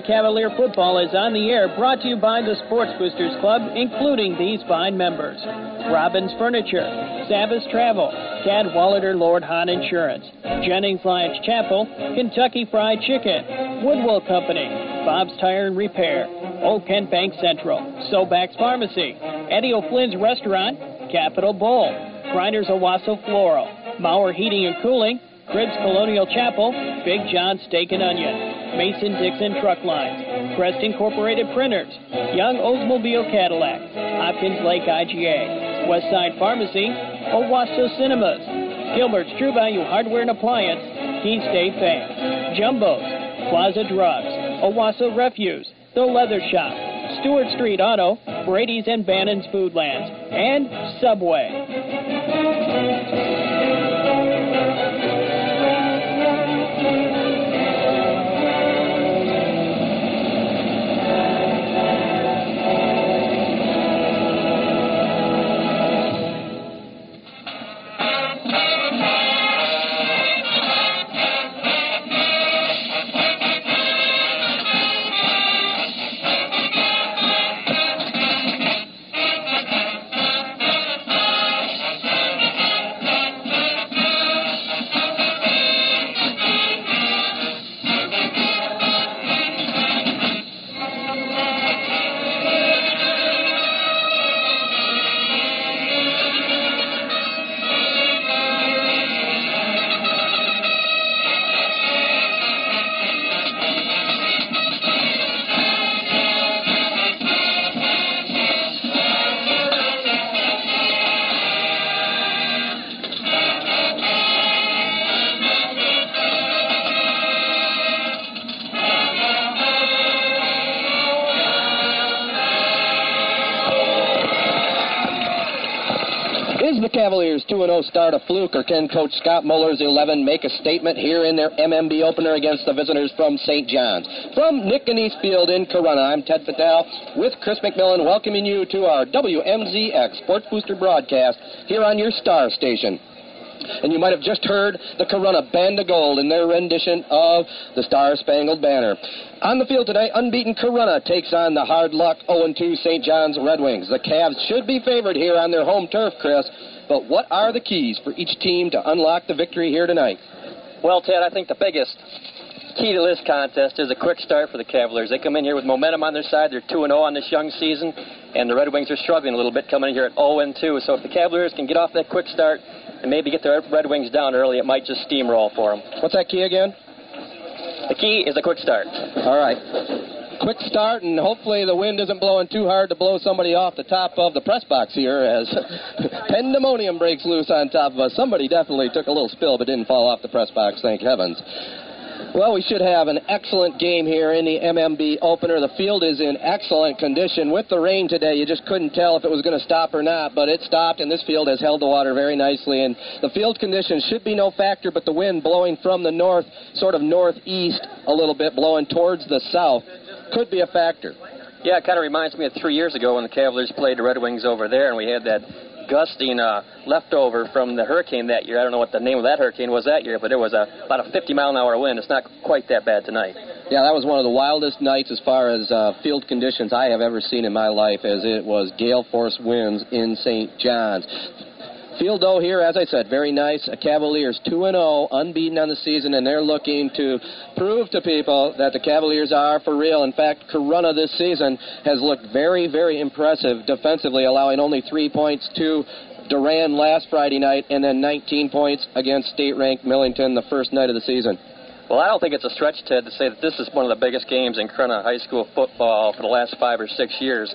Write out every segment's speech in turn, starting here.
Cavalier football is on the air, brought to you by the Sports Boosters Club, including these fine members. Robbins Furniture, Savas Travel, Cadwalader Lord Hahn Insurance, Jennings Lyons Chapel, Kentucky Fried Chicken, Woodwell Company, Bob's Tire and Repair, Old Kent Bank Central, Sobax Pharmacy, Eddie O'Flynn's Restaurant, Capital Bowl, Grinders Owosso Floral, Mauer Heating and Cooling, Cribs Colonial Chapel, Big John Steak and Onion, Mason Dixon Truck Lines, Crest Incorporated Printers, Young Oldsmobile Cadillac, Hopkins Lake IGA, Westside Pharmacy, Owosso Cinemas, Gilbert's True Value Hardware and Appliance, Key State Bank, Jumbo's, Plaza Drugs, Owosso Refuse, The Leather Shop, Stewart Street Auto, Brady's and Bannon's Foodlands, and Subway. Can Coach Scott Muller's 11 make a statement here in their MMB opener against the visitors from St. John's? From Nick and Eastfield in Corunna, I'm Ted Fatale with Chris McMillan, welcoming you to our WMZX Sports Booster broadcast here on your star station. And you might have just heard the Corunna Band of Gold in their rendition of the Star Spangled Banner. On the field today, unbeaten Corunna takes on the hard luck 0-2 St. John's Red Wings. The Cavs should be favored here on their home turf, Chris. But what are the keys for each team to unlock the victory here tonight? Well, Ted, I think the biggest key to this contest is a quick start for the Cavaliers. They come in here with momentum on their side. They're 2 0 on this young season, and the Red Wings are struggling a little bit coming in here at 0 2. So if the Cavaliers can get off that quick start and maybe get the Red Wings down early, it might just steamroll for them. What's that key again? The key is a quick start. All right. Quick start, and hopefully the wind isn't blowing too hard to blow somebody off the top of the press box here as pandemonium breaks loose on top of us. Somebody definitely took a little spill but didn't fall off the press box, thank heavens. Well, we should have an excellent game here in the MMB opener. The field is in excellent condition. With the rain today, you just couldn't tell if it was going to stop or not, but it stopped, and this field has held the water very nicely. And the field conditions should be no factor, but the wind blowing from the north, sort of northeast a little bit, blowing towards the south, could be a factor. Yeah, it kind of reminds me of three years ago when the Cavaliers played the Red Wings over there, and we had that gusting uh, leftover from the hurricane that year. I don't know what the name of that hurricane was that year, but it was a, about a 50 mile an hour wind. It's not quite that bad tonight. Yeah, that was one of the wildest nights as far as uh, field conditions I have ever seen in my life, as it was gale force winds in St. John's. Field though here, as I said, very nice. Uh, Cavaliers 2 0, unbeaten on the season, and they're looking to prove to people that the Cavaliers are for real. In fact, Corunna this season has looked very, very impressive defensively, allowing only three points to Durand last Friday night, and then 19 points against state-ranked Millington the first night of the season. Well, I don't think it's a stretch, Ted, to say that this is one of the biggest games in Corunna high school football for the last five or six years.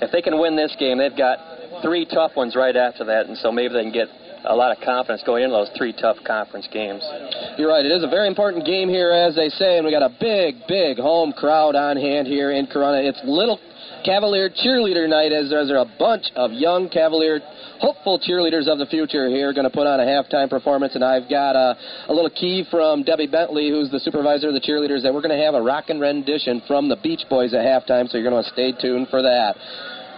If they can win this game, they've got three tough ones right after that, and so maybe they can get a lot of confidence going into those three tough conference games. You're right. It is a very important game here, as they say, and we got a big, big home crowd on hand here in Corunna. It's little Cavalier cheerleader night, as there's a bunch of young Cavalier hopeful cheerleaders of the future here going to put on a halftime performance, and I've got a, a little key from Debbie Bentley, who's the supervisor of the cheerleaders, that we're going to have a rockin' rendition from the Beach Boys at halftime, so you're going to stay tuned for that.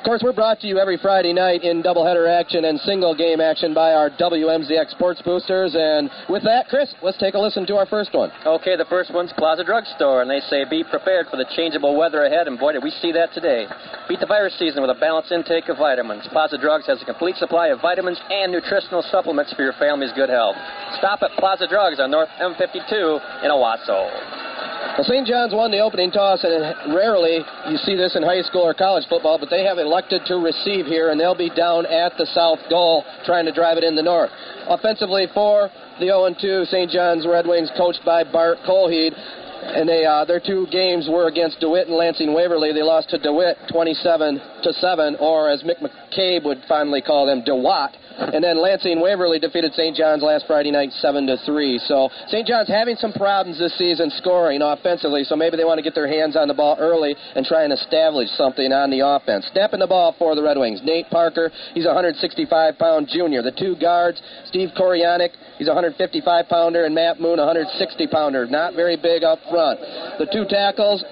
Of course, we're brought to you every Friday night in doubleheader action and single game action by our WMZX Sports Boosters. And with that, Chris, let's take a listen to our first one. Okay, the first one's Plaza Drugstore, and they say be prepared for the changeable weather ahead, and boy, did we see that today. Beat the virus season with a balanced intake of vitamins. Plaza Drugs has a complete supply of vitamins and nutritional supplements for your family's good health. Stop at Plaza Drugs on North M52 in Owosso. Well, St. John's won the opening toss, and rarely you see this in high school or college football, but they have elected to receive here, and they'll be down at the south goal trying to drive it in the north. Offensively for the 0-2 St. John's Red Wings, coached by Bart Colheed, and they uh, their two games were against DeWitt and Lansing Waverly. They lost to DeWitt 27 to 7, or as Mick McCabe would finally call them, DeWatt and then Lansing Waverly defeated St. John's last Friday night 7 to 3. So St. John's having some problems this season scoring offensively, so maybe they want to get their hands on the ball early and try and establish something on the offense. Snapping the ball for the Red Wings. Nate Parker, he's a 165 pound junior. The two guards, Steve Koreanic, he's a 155 pounder, and Matt Moon, 160 pounder. Not very big up front. The two tackles,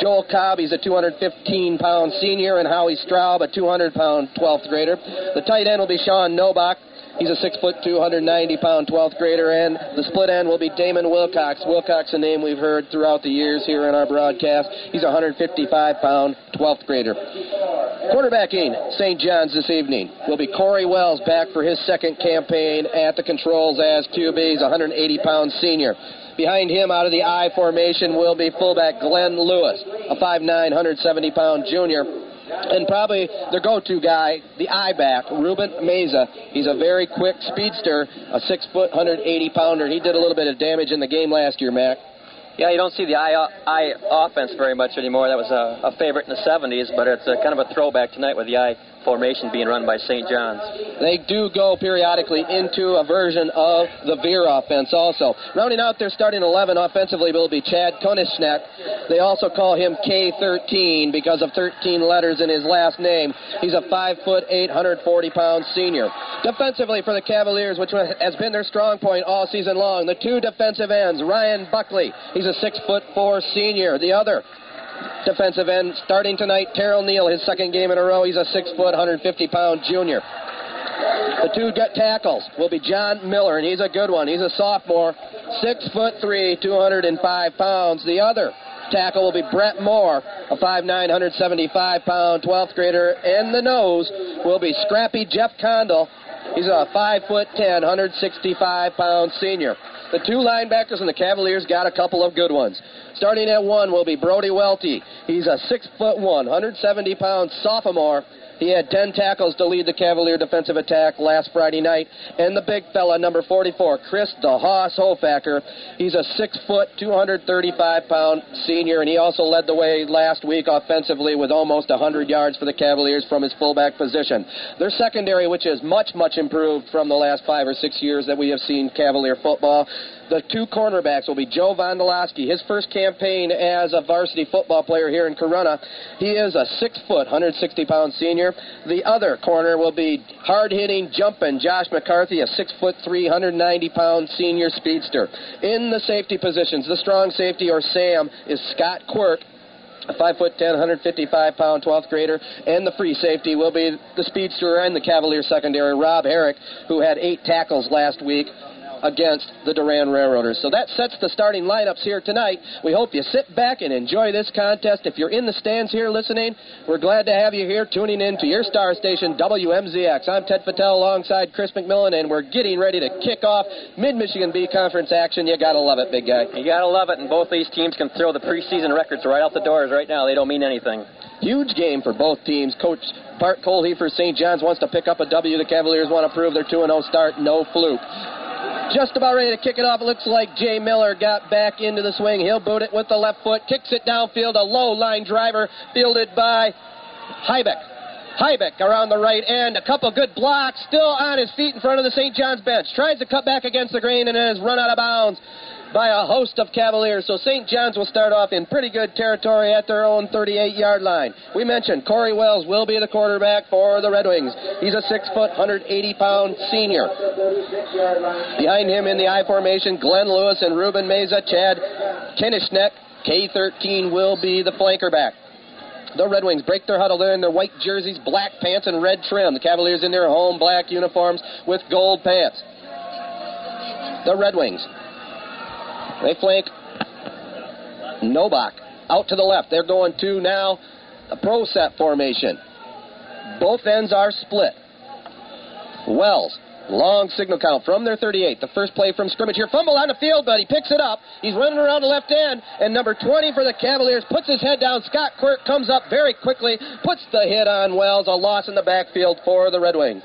Joel Cobb, he's a 215 pound senior, and Howie Straub, a 200 pound 12th grader. The tight end will be Sean Nobach. He's a six foot, 290 pound 12th grader, and the split end will be Damon Wilcox. Wilcox, a name we've heard throughout the years here in our broadcast. He's a 155 pound 12th grader. Quarterbacking St. John's this evening will be Corey Wells back for his second campaign at the controls as QB. He's a 180 pound senior. Behind him, out of the I formation, will be fullback Glenn Lewis, a 5'9", 170 pound junior. And probably their go-to guy, the I back, Ruben Meza. He's a very quick speedster, a six foot, 180 pounder. He did a little bit of damage in the game last year, Mac. Yeah, you don't see the I, I offense very much anymore. That was a, a favorite in the 70s, but it's a, kind of a throwback tonight with the I formation being run by St. John's. They do go periodically into a version of the Veer offense also. Rounding out their starting 11 offensively will be Chad Konishnek. They also call him K13 because of 13 letters in his last name. He's a 5 foot 840 pound senior. Defensively for the Cavaliers, which has been their strong point all season long, the two defensive ends, Ryan Buckley. He's a 6 foot 4 senior. The other defensive end. Starting tonight, Terrell Neal, his second game in a row. He's a six foot, 150 pound junior. The two gut tackles will be John Miller, and he's a good one. He's a sophomore, six foot three, 205 pounds. The other tackle will be Brett Moore, a 5'9", 175 pound 12th grader, and the nose will be Scrappy Jeff Condell. He's a 5 foot 10, 165 pound senior. The two linebackers and the Cavaliers got a couple of good ones. Starting at one will be Brody Welty. He's a six foot one, 170 pound sophomore. He had 10 tackles to lead the Cavalier defensive attack last Friday night. And the big fella, number 44, Chris Hoss Hofacker. He's a six foot, 235 pound senior, and he also led the way last week offensively with almost 100 yards for the Cavaliers from his fullback position. Their secondary, which is much, much improved from the last five or six years that we have seen Cavalier football. The two cornerbacks will be Joe Vondolowski. His first campaign as a varsity football player here in Corunna. He is a six foot, 160 pound senior. The other corner will be hard hitting, jumping Josh McCarthy, a six foot, 390 pound senior speedster. In the safety positions, the strong safety or Sam is Scott Quirk, a 5 foot 10, 155 pound 12th grader, and the free safety will be the speedster and the Cavalier secondary, Rob Herrick, who had eight tackles last week against the Durand Railroaders. So that sets the starting lineups here tonight. We hope you sit back and enjoy this contest. If you're in the stands here listening, we're glad to have you here tuning in to your star station, WMZX. I'm Ted Patel alongside Chris McMillan, and we're getting ready to kick off Mid Michigan B Conference action. You gotta love it, big guy. You gotta love it, and both these teams can throw the preseason records right out the doors right now. They don't mean anything. Huge game for both teams. Coach Bart Coley for St. John's wants to pick up a W. The Cavaliers want to prove their 2 0 start. No fluke. Just about ready to kick it off. It looks like Jay Miller got back into the swing. He'll boot it with the left foot, kicks it downfield. A low line driver fielded by Hybeck. Hybeck around the right end. A couple good blocks. Still on his feet in front of the St. John's bench. Tries to cut back against the grain and has run out of bounds by a host of Cavaliers. So St. John's will start off in pretty good territory at their own 38 yard line. We mentioned Corey Wells will be the quarterback for the Red Wings. He's a 6 foot, 180 pound senior. Behind him in the I formation, Glenn Lewis and Ruben Meza, Chad Kenishnek. K13 will be the flanker back. The Red Wings break their huddle. They're in their white jerseys, black pants, and red trim. The Cavaliers in their home black uniforms with gold pants. The Red Wings. They flank Novak out to the left. They're going to now a pro set formation. Both ends are split. Wells Long signal count from their 38. The first play from scrimmage here. Fumble on the field, but he picks it up. He's running around the left end, and number 20 for the Cavaliers puts his head down. Scott Quirk comes up very quickly, puts the hit on Wells. A loss in the backfield for the Red Wings.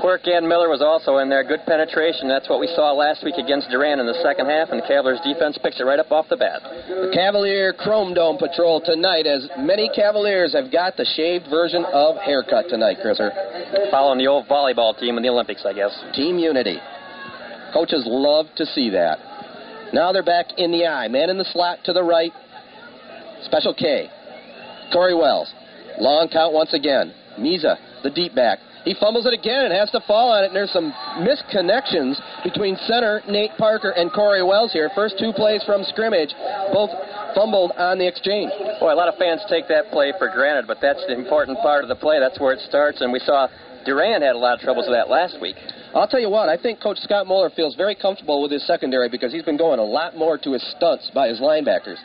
Quirk and Miller was also in there. Good penetration. That's what we saw last week against Durand in the second half, and the Cavaliers defense picks it right up off the bat. The Cavalier Chrome Dome patrol tonight, as many Cavaliers have got the shaved version of haircut tonight, Chriser. Following the old volleyball team in the Olympics, I guess. Team unity. Coaches love to see that. Now they're back in the I. Man in the slot to the right. Special K. Corey Wells. Long count once again. Miza, the deep back. He fumbles it again and has to fall on it, and there's some misconnections between center Nate Parker and Corey Wells here. First two plays from scrimmage, both fumbled on the exchange. Boy, a lot of fans take that play for granted, but that's the important part of the play. That's where it starts, and we saw Durand had a lot of troubles with that last week. I'll tell you what, I think Coach Scott Moeller feels very comfortable with his secondary because he's been going a lot more to his stunts by his linebackers.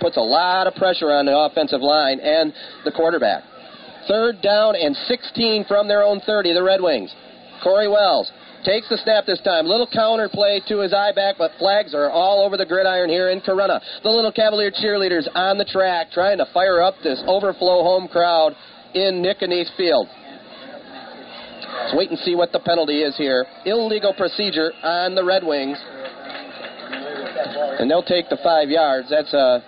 Puts a lot of pressure on the offensive line and the quarterback. Third down and 16 from their own 30, the Red Wings. Corey Wells takes the snap this time. Little counter play to his I back, but flags are all over the gridiron here in Corunna. The little Cavalier cheerleaders on the track trying to fire up this overflow home crowd in Nick Field. Let's wait and see what the penalty is here. Illegal procedure on the Red Wings. And they'll take the five yards. That's a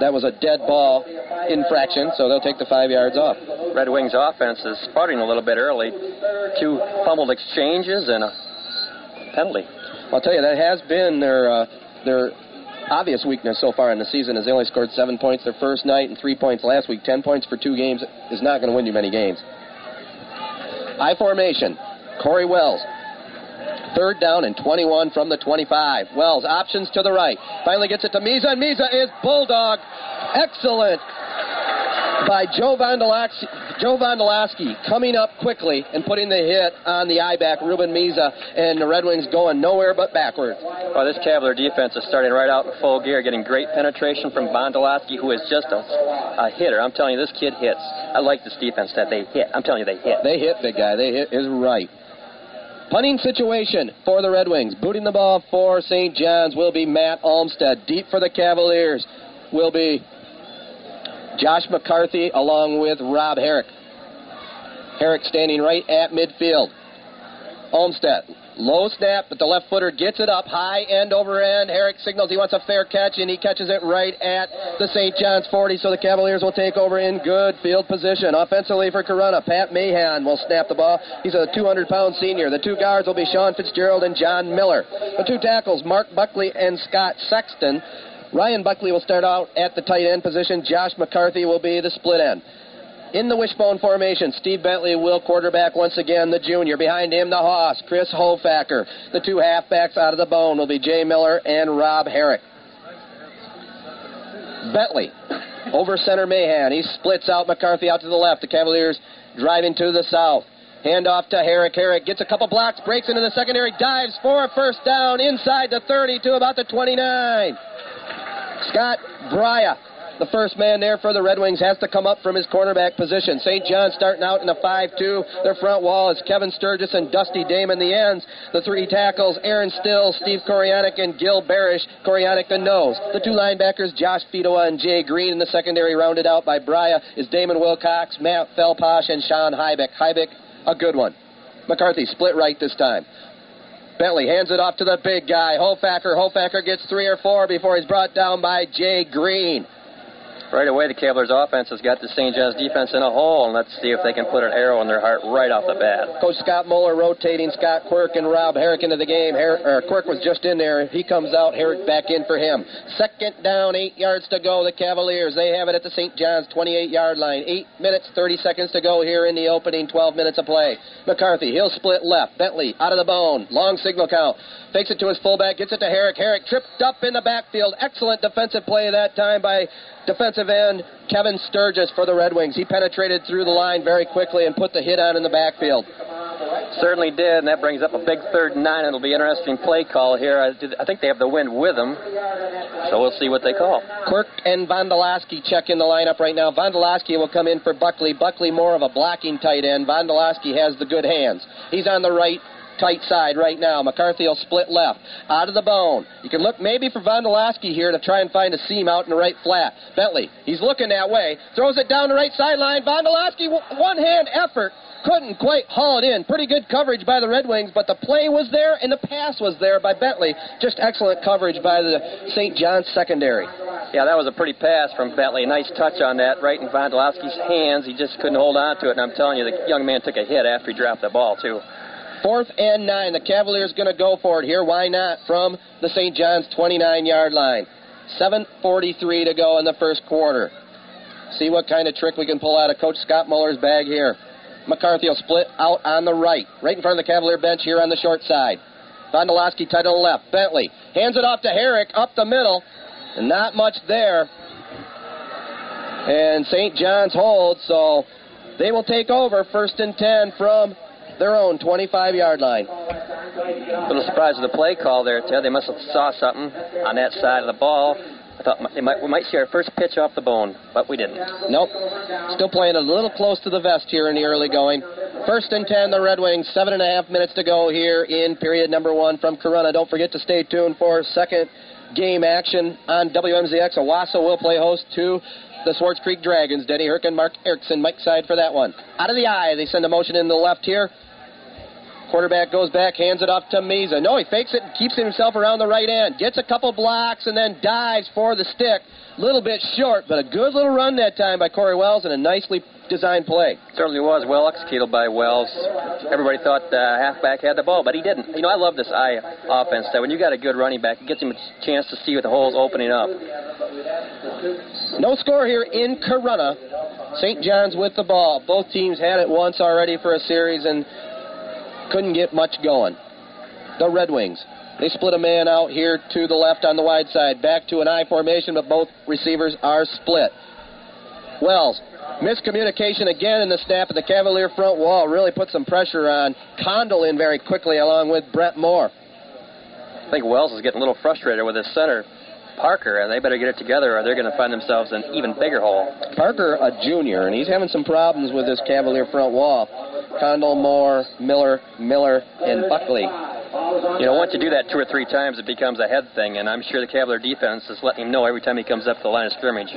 that was a dead ball infraction, so they'll take the five yards off. Red Wings offense is sputtering a little bit early. Two fumbled exchanges and a penalty. I'll tell you that has been their uh, their obvious weakness so far in the season. Is they only scored seven points their first night and three points last week. Ten points for two games is not going to win you many games. High formation. Corey Wells Third down and 21 from the 25. Wells options to the right. Finally gets it to Miza, and Miza is bulldog. Excellent by Joe Vondolowski, Joe Vondolowski coming up quickly and putting the hit on the I back, Ruben Miza, and the Red Wings going nowhere but backwards. Well, this Cavalier defense is starting right out in full gear, getting great penetration from Vondolowski, who is just a, a hitter. I'm telling you, this kid hits. I like this defense that they hit. I'm telling you, they hit. They hit, big guy. They hit is right. Punting situation for the Red Wings. Booting the ball for St. John's will be Matt Olmstead. Deep for the Cavaliers will be Josh McCarthy along with Rob Herrick. Herrick standing right at midfield. Olmstead Low snap, but the left footer gets it up high end over end. Herrick signals he wants a fair catch, and he catches it right at the St. John's 40. So the Cavaliers will take over in good field position. Offensively for Corunna, Pat Mahan will snap the ball. He's a 200 pound senior. The two guards will be Sean Fitzgerald and John Miller. The two tackles, Mark Buckley and Scott Sexton. Ryan Buckley will start out at the tight end position. Josh McCarthy will be the split end. In the wishbone formation, Steve Bentley will quarterback once again, the junior. Behind him, the Hoss, Chris Hofacker. The two halfbacks out of the bone will be Jay Miller and Rob Herrick. Bentley over center Mahan. He splits out McCarthy out to the left. The Cavaliers driving to the south. Hand off to Herrick. Herrick gets a couple blocks, breaks into the secondary, dives for a first down inside the 30 to about the 29. Scott Brya the first man there for the Red Wings has to come up from his cornerback position. St. John starting out in a 5-2. Their front wall is Kevin Sturgis and Dusty Damon. The ends, the three tackles, Aaron Still, Steve Korianik, and Gil Barish. Korianik the nose. The two linebackers, Josh Fidoa and Jay Green. In the secondary, rounded out by Brya, is Damon Wilcox, Matt Felposh, and Sean Hybeck. Hybeck, a good one. McCarthy split right this time. Bentley hands it off to the big guy, Hofacker. Hofacker gets three or four before he's brought down by Jay Green. Right away, the Cavaliers' offense has got the St. John's defense in a hole, and let's see if they can put an arrow in their heart right off the bat. Coach Scott Moeller rotating Scott Quirk and Rob Herrick into the game. Her- Quirk was just in there. He comes out. Herrick back in for him. Second down, eight yards to go. The Cavaliers, they have it at the St. John's 28 yard line. Eight minutes, 30 seconds to go here in the opening 12 minutes of play. McCarthy, he'll split left. Bentley out of the bone. Long signal count. Fakes it to his fullback, gets it to Herrick. Herrick tripped up in the backfield. Excellent defensive play that time by defensive end Kevin Sturgis for the Red Wings. He penetrated through the line very quickly and put the hit on in the backfield. Certainly did, and that brings up a big third and nine. It'll be an interesting play call here. I, did, I think they have the wind with them, so we'll see what they call. Quirk and Vondolowski check in the lineup right now. Vondolowski will come in for Buckley. Buckley more of a blocking tight end. Vondolowski has the good hands. He's on the right tight side right now. McCarthy will split left. Out of the bone. You can look maybe for Vondolowski here to try and find a seam out in the right flat. Bentley, he's looking that way. Throws it down the right sideline. Vondolowski, one hand effort couldn't quite haul it in. Pretty good coverage by the Red Wings, but the play was there and the pass was there by Bentley. Just excellent coverage by the St. John's secondary. Yeah, that was a pretty pass from Bentley. Nice touch on that, right in Vondolowski's hands. He just couldn't hold on to it, and I'm telling you, the young man took a hit after he dropped the ball, too. Fourth and nine. The Cavaliers going to go for it here. Why not? From the St. John's 29 yard line. 7.43 to go in the first quarter. See what kind of trick we can pull out of Coach Scott Muller's bag here. McCarthy will split out on the right, right in front of the Cavalier bench here on the short side. Vondolowski tight on the left. Bentley hands it off to Herrick up the middle. Not much there. And St. John's holds, so they will take over first and 10 from their own 25 yard line. A little surprised with the play call there, Ted. They must have saw something on that side of the ball I thought they might, we might see our first pitch off the bone, but we didn't. Nope. Still playing a little close to the vest here in the early going. First and 10, the Red Wings. Seven and a half minutes to go here in period number one from Corunna. Don't forget to stay tuned for second game action on WMZX. Owosso will play host to the Swartz Creek Dragons. Denny Herkin, Mark Erickson, Mike Side for that one. Out of the I, they send a motion in the left here. Quarterback goes back, hands it off to Meza. No, he fakes it and keeps himself around the right end. Gets a couple blocks and then dives for the stick. Little bit short, but a good little run that time by Corey Wells and a nicely designed play. Certainly was well executed by Wells. Everybody thought uh, halfback had the ball, but he didn't. You know, I love this I offense. That when you got a good running back, it gets him a chance to see what the holes opening up. No score here in Corunna. St. John's with the ball. Both teams had it once already for a series, and couldn't get much going. The Red Wings. They split a man out here to the left on the wide side. Back to an I formation, but both receivers are split. Wells. Miscommunication again in the snap of the Cavalier front wall. Really put some pressure on. Condell in very quickly along with Brett Moore. I think Wells is getting a little frustrated with his center, Parker, and they better get it together or they're going to find themselves in an even bigger hole. Parker, a junior, and he's having some problems with this Cavalier front wall. Condell, Moore, Miller, Miller, and Buckley. You know, once you do that two or three times, it becomes a head thing, and I'm sure the Cavalier defense is letting him know every time he comes up to the line of scrimmage.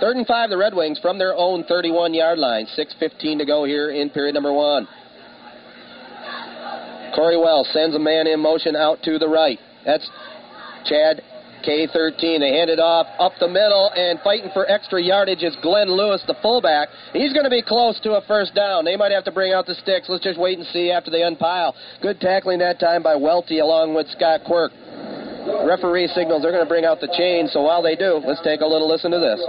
Third and five, the Red Wings from their own 31 yard line. 6.15 to go here in period number one. Corey Wells sends a man in motion out to the right. That's Chad K13. They hand it off up the middle, and fighting for extra yardage is Glenn Lewis, the fullback. He's going to be close to a first down. They might have to bring out the sticks. Let's just wait and see after they unpile. Good tackling that time by Welty along with Scott Quirk. Referee signals they're going to bring out the chain, so while they do, let's take a little listen to this.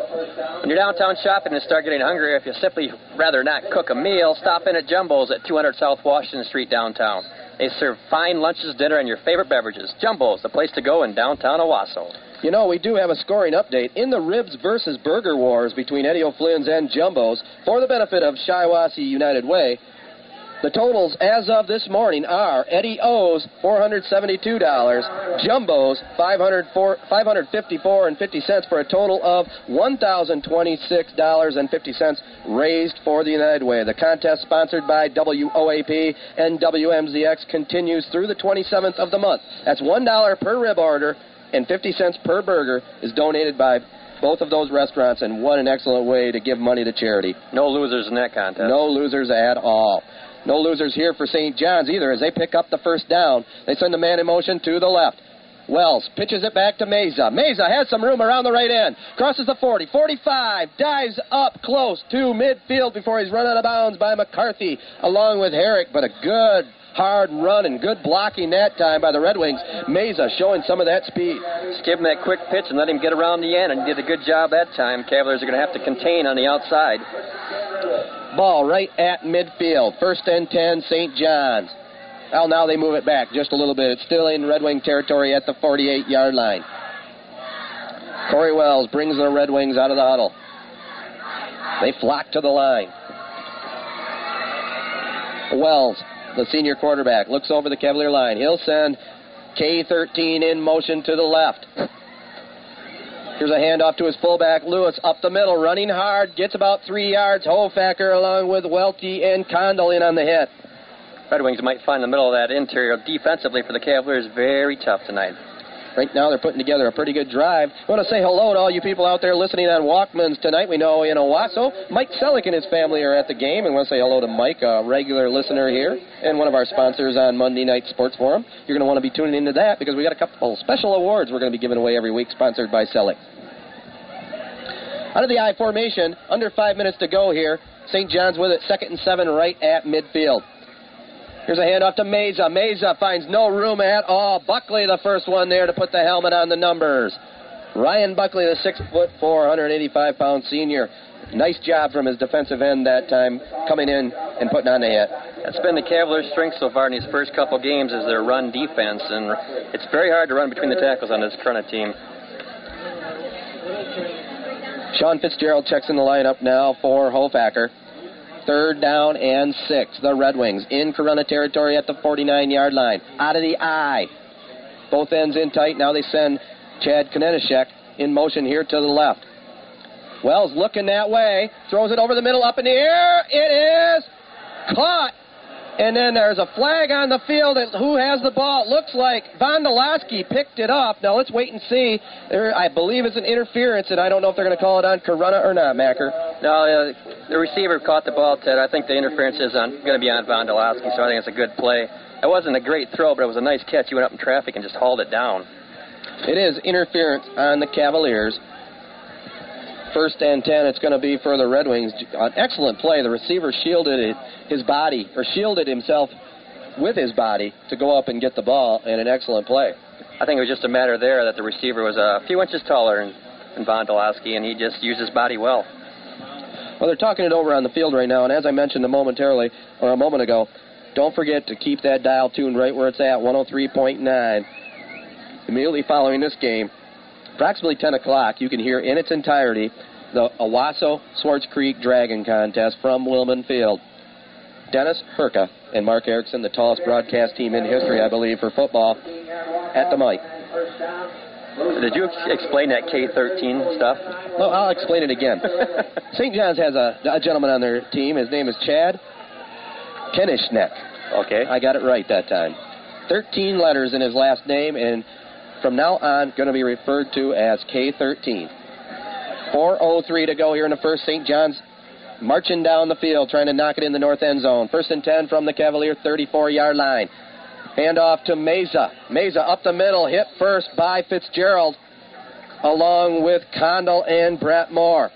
When you're downtown shopping and start getting hungry, if you simply rather not cook a meal, stop in at Jumbo's at 200 South Washington Street downtown. They serve fine lunches, dinner, and your favorite beverages. Jumbo's, the place to go in downtown Owosso. You know, we do have a scoring update in the Ribs versus Burger Wars between Eddie O'Flynn's and Jumbo's for the benefit of Shiawassee United Way. The totals as of this morning are Eddie O's $472, Jumbo's $554 and 50 cents for a total of $1,026.50 raised for the United Way. The contest sponsored by WOAP and WMZX continues through the 27th of the month. That's $1 per rib order and 50 cents per burger is donated by both of those restaurants and what an excellent way to give money to charity. No losers in that contest. No losers at all. No losers here for St. John's either as they pick up the first down. They send the man in motion to the left. Wells pitches it back to Meza. Meza has some room around the right end. Crosses the 40, 45, dives up close to midfield before he's run out of bounds by McCarthy along with Herrick, but a good hard run and good blocking that time by the Red Wings. Meza showing some of that speed. Just give him that quick pitch and let him get around the end, and he did a good job that time. Cavaliers are going to have to contain on the outside. Ball right at midfield. First and 10, St. John's. Well, now they move it back just a little bit. It's still in Red Wing territory at the 48 yard line. Corey Wells brings the Red Wings out of the huddle. They flock to the line. Wells, the senior quarterback, looks over the Cavalier line. He'll send K13 in motion to the left. Here's a handoff to his fullback, Lewis, up the middle, running hard, gets about three yards. Hofacker along with Welty and Condell in on the hit. Red Wings might find the middle of that interior defensively for the Cavaliers very tough tonight. Right now, they're putting together a pretty good drive. I want to say hello to all you people out there listening on Walkmans tonight. We know in Owosso, Mike Selleck and his family are at the game. And want to say hello to Mike, a regular listener here, and one of our sponsors on Monday Night Sports Forum. You're going to want to be tuning into that because we got a couple special awards we're going to be giving away every week, sponsored by Selleck. Out of the I formation, under five minutes to go here. St. John's with it, second and seven, right at midfield. Here's a handoff to Meza. Meza finds no room at all. Buckley, the first one there to put the helmet on the numbers. Ryan Buckley, the six foot four, 185 pound senior. Nice job from his defensive end that time, coming in and putting on the hit. That's been the Cavaliers' strength so far in these first couple games is their run defense, and it's very hard to run between the tackles on this current team. Sean Fitzgerald checks in the lineup now for Hofacker. Third down and six. The Red Wings in Corunna territory at the 49 yard line. Out of the I. Both ends in tight. Now they send Chad Konenishek in motion here to the left. Wells looking that way. Throws it over the middle, up in the air. It is caught and then there's a flag on the field. And who has the ball? It looks like Vondolowski picked it up. Now let's wait and see. There, I believe it's an interference, and I don't know if they're going to call it on Corunna or not, Macker. No, uh, the receiver caught the ball, Ted. I think the interference is on, going to be on Vondolowski, so I think it's a good play. It wasn't a great throw, but it was a nice catch. He went up in traffic and just hauled it down. It is interference on the Cavaliers. First and 10, it's going to be for the Red Wings. An excellent play. The receiver shielded his body, or shielded himself with his body to go up and get the ball, and an excellent play. I think it was just a matter there that the receiver was a few inches taller than, than Vondolowski, and he just used his body well. Well, they're talking it over on the field right now, and as I mentioned a momentarily, or a moment ago, don't forget to keep that dial tuned right where it's at, 103.9. Immediately following this game, approximately 10 o'clock, you can hear in its entirety the Owosso Swartz Creek Dragon Contest from Wilman Field. Dennis Herka and Mark Erickson, the tallest broadcast team in history, I believe, for football, at the mic. Did you explain that K13 stuff? No, I'll explain it again. St. John's has a, a, gentleman on their team. His name is Chad Kenishnek. Okay. I got it right that time. 13 letters in his last name, and from now on going to be referred to as K13. 4.03 to go here in the first. St. John's marching down the field trying to knock it in the north end zone. First and 10 from the Cavalier 34 yard line. Hand off to Meza. Meza up the middle, hit first by Fitzgerald, along with Condell and Brett Moore.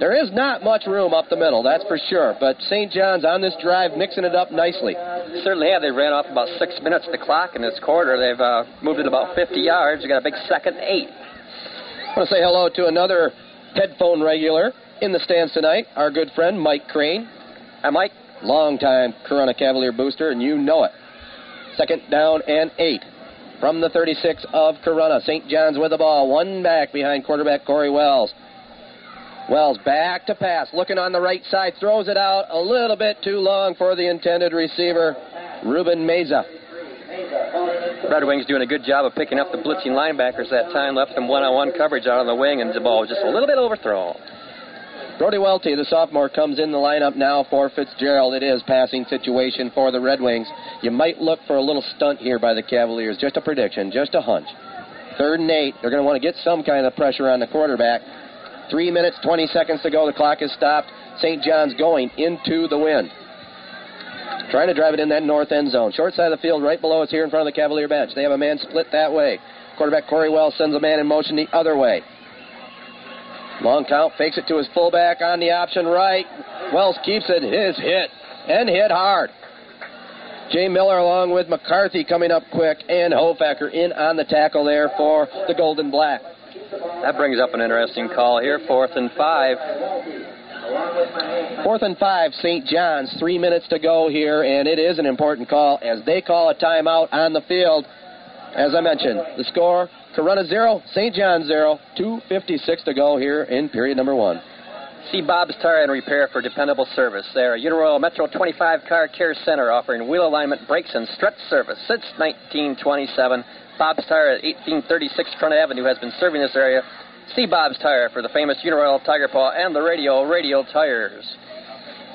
There is not much room up the middle, that's for sure. But St. John's on this drive mixing it up nicely. Certainly have. They ran off about six minutes the clock in this quarter. They've uh, moved it about 50 yards. They got a big second eight. I want to say hello to another headphone regular in the stands tonight, our good friend Mike Crane. Hi, Mike. Longtime Corunna Cavalier booster, and you know it. Second down and eight from the 36 of Corunna. St. John's with the ball. One back behind quarterback Corey Wells. Wells back to pass, looking on the right side, throws it out a little bit too long for the intended receiver, Ruben Meza. Red Wings doing a good job of picking up the blitzing linebackers that time, left them one-on-one coverage out on the wing, and the ball was just a little bit overthrown. Brody Welty, the sophomore, comes in the lineup now for Fitzgerald. It is passing situation for the Red Wings. You might look for a little stunt here by the Cavaliers. Just a prediction, just a hunch. Third and eight. They're going to want to get some kind of pressure on the quarterback. Three minutes, 20 seconds to go. The clock is stopped. St. John's going into the wind. Trying to drive it in that north end zone. Short side of the field, right below us here in front of the Cavalier bench. They have a man split that way. Quarterback Corey Wells sends a man in motion the other way. Long count, fakes it to his fullback on the option right. Wells keeps it. His hit, and hit hard. Jay Miller along with McCarthy coming up quick, and Hofacker in on the tackle there for the Golden Black. That brings up an interesting call here. Fourth and five. Fourth and five, St. John's. Three minutes to go here, and it is an important call as they call a timeout on the field. As I mentioned, the score Corunna 0, St. John 0, 2.56 to go here in period number one. See Bob's Tire and Repair for dependable service. They're a Uniroyal Metro 25 Car Care Center offering wheel alignment, brakes, and strut service since 1927. Bob's Tire at 1836 Front Avenue has been serving this area. See Bob's Tire for the famous Uniroyal Tiger Paw and the Radio Radial Tires.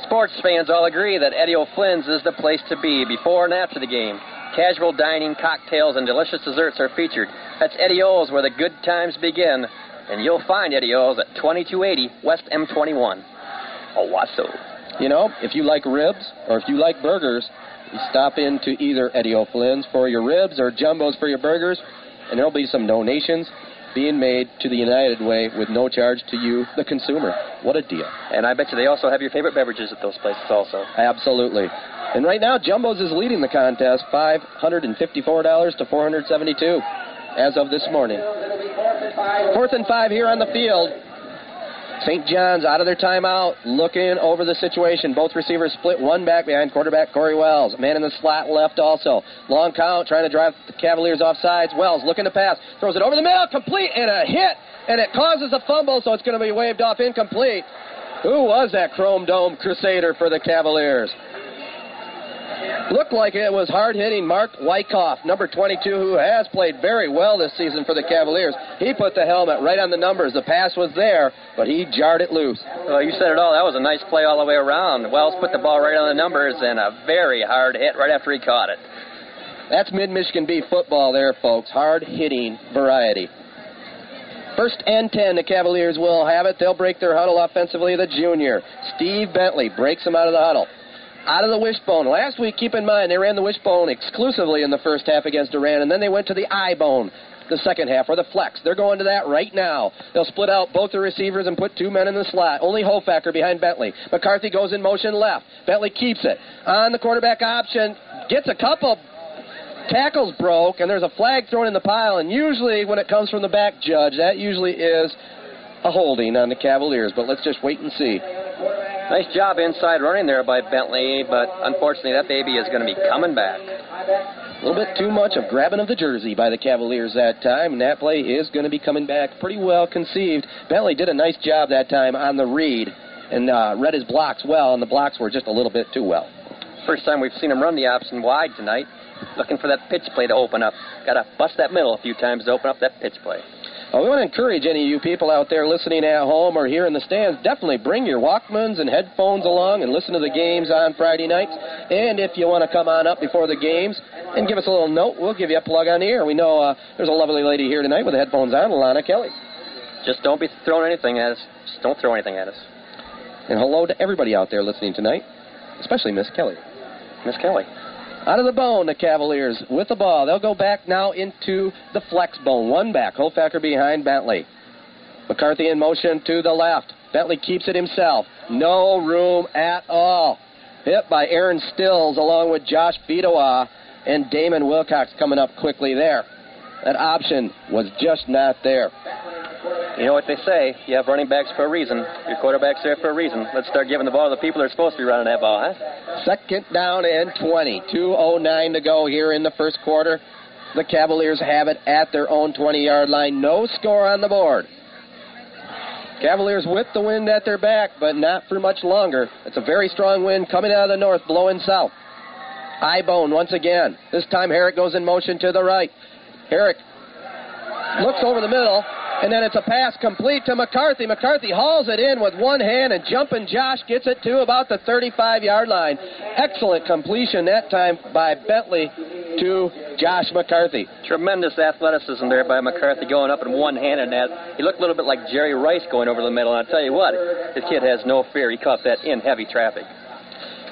Sports fans all agree that Eddie O'Flynn's is the place to be before and after the game. Casual dining, cocktails, and delicious desserts are featured. That's Eddie O's where the good times begin. And you'll find Eddie O's at 2280 West M21. Owosso. You know, if you like ribs or if you like burgers, you stop into either Eddie O'Flynn's for your ribs or Jumbo's for your burgers, and there'll be some donations being made to the United Way with no charge to you, the consumer. What a deal. And I bet you they also have your favorite beverages at those places also. Absolutely. And right now, Jumbo's is leading the contest, $554 to 472 as of this morning. Fourth and five here on the field. St. John's out of their timeout, looking over the situation. Both receivers split, one back behind quarterback Corey Wells. Man in the slot left also. Long count, trying to drive the Cavaliers off sides. Wells looking to pass, throws it over the middle, complete, and a hit, and it causes a fumble, so it's going to be waved off incomplete. Who was that Chrome Dome Crusader for the Cavaliers? Looked like it was hard hitting Mark Wyckoff, number 22, who has played very well this season for the Cavaliers. He put the helmet right on the numbers. The pass was there, but he jarred it loose. Well, you said it all. That was a nice play all the way around. Wells put the ball right on the numbers and a very hard hit right after he caught it. That's Mid Michigan B football there, folks. Hard hitting variety. First and 10, the Cavaliers will have it. They'll break their huddle offensively. The junior, Steve Bentley, breaks them out of the huddle out of the wishbone. Last week, keep in mind, they ran the wishbone exclusively in the first half against Durand, and then they went to the eye bone the second half, or the flex. They're going to that right now. They'll split out both the receivers and put two men in the slot. Only Hofacker behind Bentley. McCarthy goes in motion left. Bentley keeps it. On the quarterback option, gets a couple tackles broke, and there's a flag thrown in the pile, and usually when it comes from the back judge, that usually is a holding on the Cavaliers, but let's just wait and see. Nice job inside running there by Bentley, but unfortunately that baby is going to be coming back. A little bit too much of grabbing of the jersey by the Cavaliers that time, and that play is going to be coming back pretty well conceived. Bentley did a nice job that time on the read and uh, read his blocks well, and the blocks were just a little bit too well. First time we've seen him run the option wide tonight, looking for that pitch play to open up. Got to bust that middle a few times to open up that pitch play. Well, we want to encourage any of you people out there listening at home or here in the stands, definitely bring your Walkmans and headphones along and listen to the games on Friday nights. And if you want to come on up before the games and give us a little note, we'll give you a plug on the air. We know uh, there's a lovely lady here tonight with the headphones on, Alana Kelly. Just don't be throwing anything at us. Just don't throw anything at us. And hello to everybody out there listening tonight, especially Miss Kelly. Miss Kelly. Out of the bone, the Cavaliers with the ball. They'll go back now into the flex bone. One back. Hofacker behind Bentley. McCarthy in motion to the left. Bentley keeps it himself. No room at all. Hit by Aaron Stills along with Josh Bidawa and Damon Wilcox coming up quickly there. That option was just not there. You know what they say, you have running backs for a reason. Your quarterback's there for a reason. Let's start giving the ball to the people that are supposed to be running that ball, huh? Second down and 20. 2.09 to go here in the first quarter. The Cavaliers have it at their own 20 yard line. No score on the board. Cavaliers with the wind at their back, but not for much longer. It's a very strong wind coming out of the north, blowing south. Eyebone once again. This time Herrick goes in motion to the right. Herrick looks over the middle, and then it's a pass complete to McCarthy. McCarthy hauls it in with one hand, and jumping Josh gets it to about the 35 yard line. Excellent completion that time by Bentley to Josh McCarthy. Tremendous athleticism there by McCarthy going up in one hand and that. He looked a little bit like Jerry Rice going over the middle, and I'll tell you what, this kid has no fear. He caught that in heavy traffic.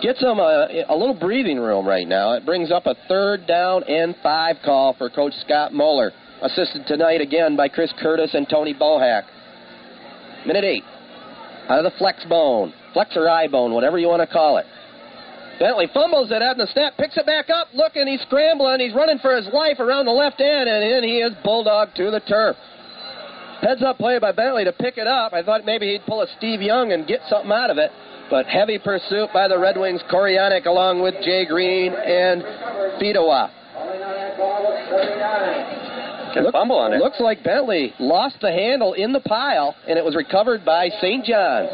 Gets him a, a little breathing room right now. It brings up a third down and five call for Coach Scott Moeller assisted tonight again by Chris Curtis and Tony Bohack. Minute eight. Out of the flex bone, flex or eye bone, whatever you want to call it. Bentley fumbles it out in the snap, picks it back up, looking, he's scrambling, he's running for his life around the left end, and in he is bulldog to the turf. Heads up play by Bentley to pick it up. I thought maybe he'd pull a Steve Young and get something out of it. But heavy pursuit by the Red Wings, Koreanic along with Jay Green and Fidowa. Look, fumble on it. Looks like Bentley lost the handle in the pile, and it was recovered by St. John's.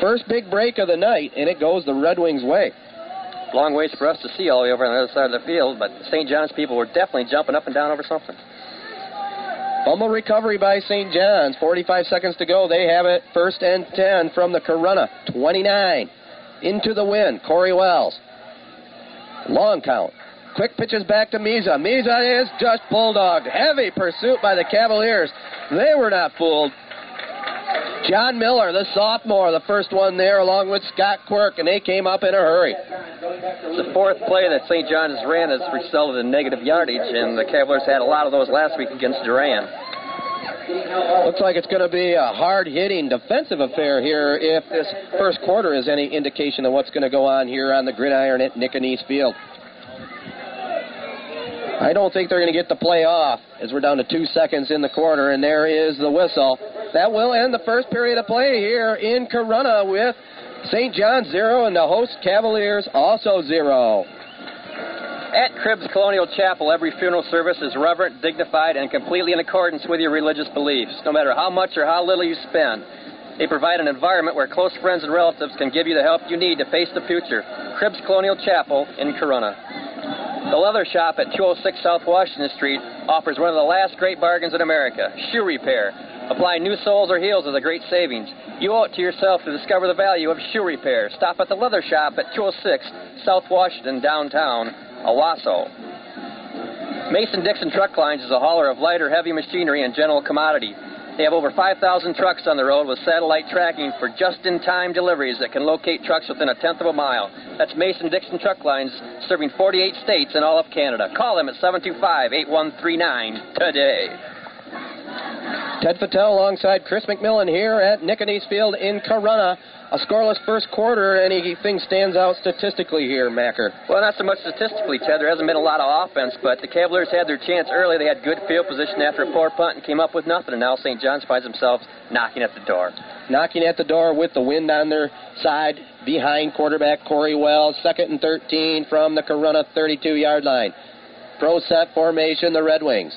First big break of the night, and it goes the Red Wings' way. Long ways for us to see all the way over on the other side of the field, but St. John's people were definitely jumping up and down over something. Fumble recovery by St. John's. 45 seconds to go. They have it first and 10 from the Corunna. 29. Into the wind. Corey Wells. Long count. Quick pitches back to Miza. Miza is just bulldogged. Heavy pursuit by the Cavaliers. They were not fooled. John Miller, the sophomore, the first one there, along with Scott Quirk, and they came up in a hurry. It's The fourth play that St. John's ran has resulted in negative yardage, and the Cavaliers had a lot of those last week against Durand. Looks like it's going to be a hard hitting defensive affair here if this first quarter is any indication of what's going to go on here on the gridiron at Nickenese Field. I don't think they're going to get the play off as we're down to two seconds in the quarter, and there is the whistle. That will end the first period of play here in Corunna with St. John zero and the host Cavaliers also zero. At Cribbs Colonial Chapel, every funeral service is reverent, dignified, and completely in accordance with your religious beliefs, no matter how much or how little you spend. They provide an environment where close friends and relatives can give you the help you need to face the future. Cribbs Colonial Chapel in Corunna. The leather shop at 206 South Washington Street offers one of the last great bargains in America shoe repair. Apply new soles or heels is a great savings. You owe it to yourself to discover the value of shoe repair. Stop at the leather shop at 206 South Washington, downtown Owosso. Mason Dixon Truck Lines is a hauler of light or heavy machinery and general commodity. They have over 5,000 trucks on the road with satellite tracking for just-in-time deliveries that can locate trucks within a tenth of a mile. That's Mason Dixon Truck Lines, serving 48 states and all of Canada. Call them at 725-8139 today. Ted Fattel alongside Chris McMillan here at Nickenese Field in Corunna. A scoreless first quarter. Anything stands out statistically here, Macker? Well, not so much statistically, Ted. There hasn't been a lot of offense, but the Cavaliers had their chance early. They had good field position after a poor punt and came up with nothing. And now St. John's finds themselves knocking at the door. Knocking at the door with the wind on their side behind quarterback Corey Wells. Second and 13 from the Corunna 32 yard line. Pro set formation, the Red Wings.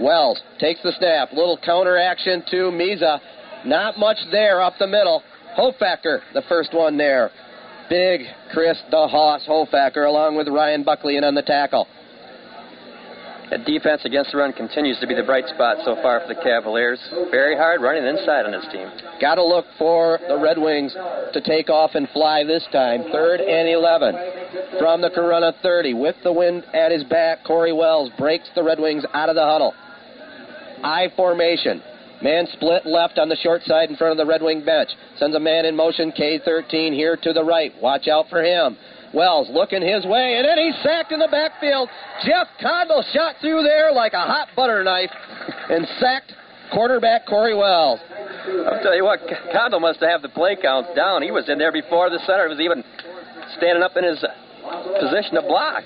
Wells takes the snap. Little counter action to Miza. Not much there up the middle. Hofacker, the first one there. Big Chris the Hoss Hofacker along with Ryan Buckley in on the tackle. The defense against the run continues to be the bright spot so far for the Cavaliers. Very hard running inside on this team. Got to look for the Red Wings to take off and fly this time. Third and 11 from the Corunna 30. With the wind at his back, Corey Wells breaks the Red Wings out of the huddle. I formation. Man split left on the short side in front of the Red Wing bench. Sends a man in motion, K13 here to the right. Watch out for him. Wells looking his way, and then he's sacked in the backfield. Jeff Condell shot through there like a hot butter knife and sacked quarterback Corey Wells. I'll tell you what, Condell must have the play counts down. He was in there before the center was even standing up in his position to block.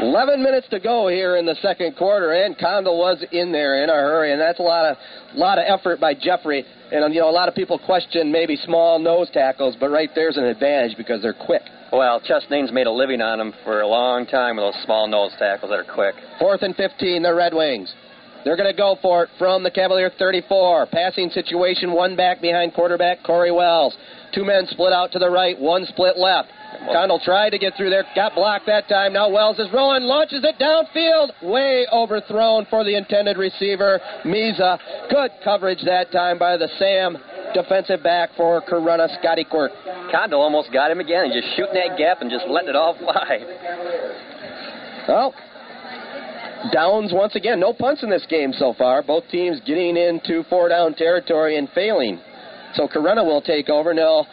11 minutes to go here in the second quarter, and Condell was in there in a hurry, and that's a lot of lot of effort by Jeffrey. And you know, a lot of people question maybe small nose tackles, but right there's an advantage because they're quick. Well, Chastain's made a living on them for a long time with those small nose tackles that are quick. Fourth and 15, the Red Wings. They're going to go for it from the Cavalier 34. Passing situation, one back behind quarterback Corey Wells. Two men split out to the right, one split left. Condell tried to get through there, got blocked that time. Now Wells is rolling, launches it downfield, way overthrown for the intended receiver, Miza. Good coverage that time by the Sam defensive back for Corunna, Scotty Quirk. Condell almost got him again. He's just shooting that gap and just letting it all fly. Well, downs once again. No punts in this game so far. Both teams getting into four down territory and failing. So Corunna will take over and they'll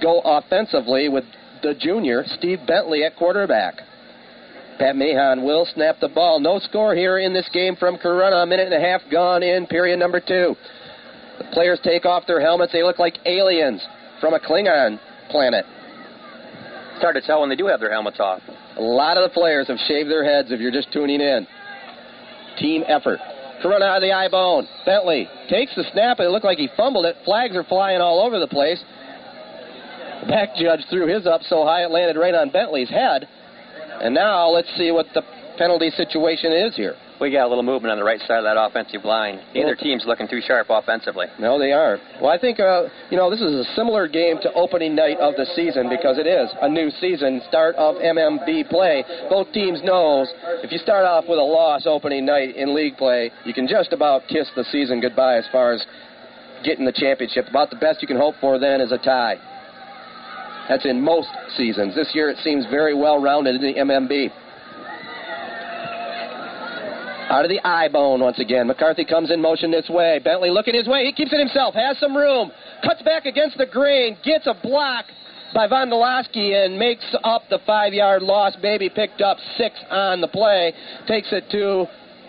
go offensively with the junior, Steve Bentley, at quarterback. Pat Mahan will snap the ball. No score here in this game from Corunna. A minute and a half gone in period number two. The players take off their helmets. They look like aliens from a Klingon planet. It's hard to tell when they do have their helmets off. A lot of the players have shaved their heads if you're just tuning in. Team effort. Corunna out of the eye bone. Bentley takes the snap, and it looked like he fumbled it. Flags are flying all over the place. Back judge threw his up so high it landed right on Bentley's head. And now let's see what the penalty situation is here. We got a little movement on the right side of that offensive line. Neither team's looking too sharp offensively. No, they aren't. Well, I think, uh, you know, this is a similar game to opening night of the season because it is a new season, start of MMB play. Both teams knows if you start off with a loss opening night in league play, you can just about kiss the season goodbye as far as getting the championship. About the best you can hope for then is a tie. That's in most seasons. This year it seems very well rounded in the MMB. Out of the eye bone once again. McCarthy comes in motion this way. Bentley looking his way. He keeps it himself. Has some room. Cuts back against the grain. Gets a block by Vondolowski and makes up the five yard loss. Baby picked up six on the play. Takes it to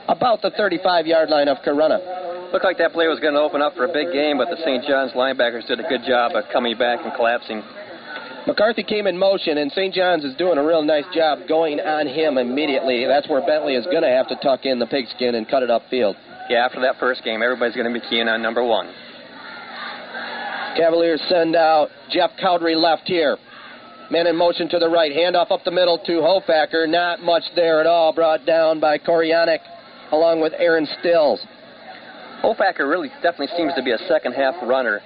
about the 35 yard line of Corunna. Looked like that play was going to open up for a big game, but the St. John's linebackers did a good job of coming back and collapsing. McCarthy came in motion, and St. John's is doing a real nice job going on him immediately. That's where Bentley is going to have to tuck in the pigskin and cut it upfield. Yeah, after that first game, everybody's going to be keying on number one. Cavaliers send out Jeff Cowdery left here. Man in motion to the right. Handoff up the middle to Hofacker. Not much there at all. Brought down by Koreanic along with Aaron Stills. Hofacker really definitely seems to be a second half runner.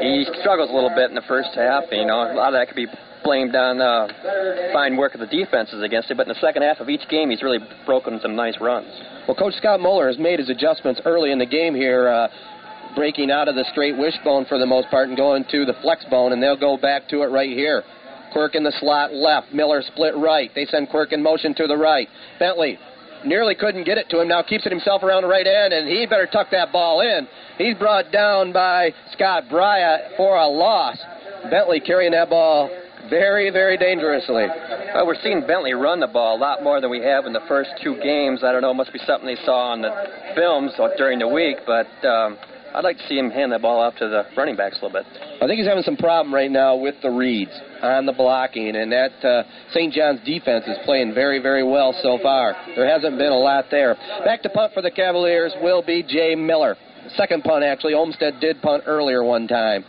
He struggles a little bit in the first half. You know, a lot of that could be blamed on uh, fine work of the defenses against it. But in the second half of each game, he's really broken some nice runs. Well, Coach Scott Muller has made his adjustments early in the game here. Uh, breaking out of the straight wishbone for the most part and going to the flex bone, and they'll go back to it right here. Quirk in the slot left, Miller split right. They send Quirk in motion to the right. Bentley nearly couldn't get it to him. Now keeps it himself around the right end, and he better tuck that ball in. He's brought down by Scott Bryant for a loss. Bentley carrying that ball very, very dangerously. Well, we're seeing Bentley run the ball a lot more than we have in the first two games. I don't know, must be something they saw on the films during the week, but um, I'd like to see him hand that ball off to the running backs a little bit. I think he's having some problem right now with the reads on the blocking, and that uh, St. John's defense is playing very, very well so far. There hasn't been a lot there. Back to punt for the Cavaliers will be Jay Miller. Second punt, actually. Olmstead did punt earlier one time.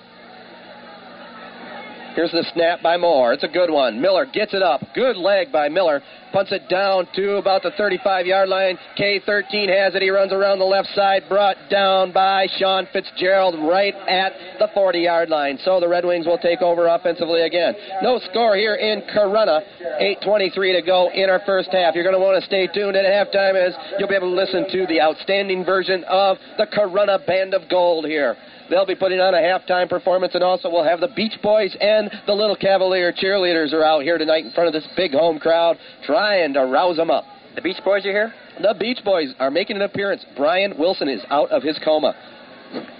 Here's the snap by Moore. It's a good one. Miller gets it up. Good leg by Miller. Punts it down to about the 35 yard line. K13 has it. He runs around the left side. Brought down by Sean Fitzgerald right at the 40 yard line. So the Red Wings will take over offensively again. No score here in Corunna. 8.23 to go in our first half. You're going to want to stay tuned at halftime as you'll be able to listen to the outstanding version of the Corunna Band of Gold here. They'll be putting on a halftime performance, and also we'll have the Beach Boys and the Little Cavalier cheerleaders are out here tonight in front of this big home crowd, trying to rouse them up. The Beach Boys are here? The Beach Boys are making an appearance. Brian Wilson is out of his coma.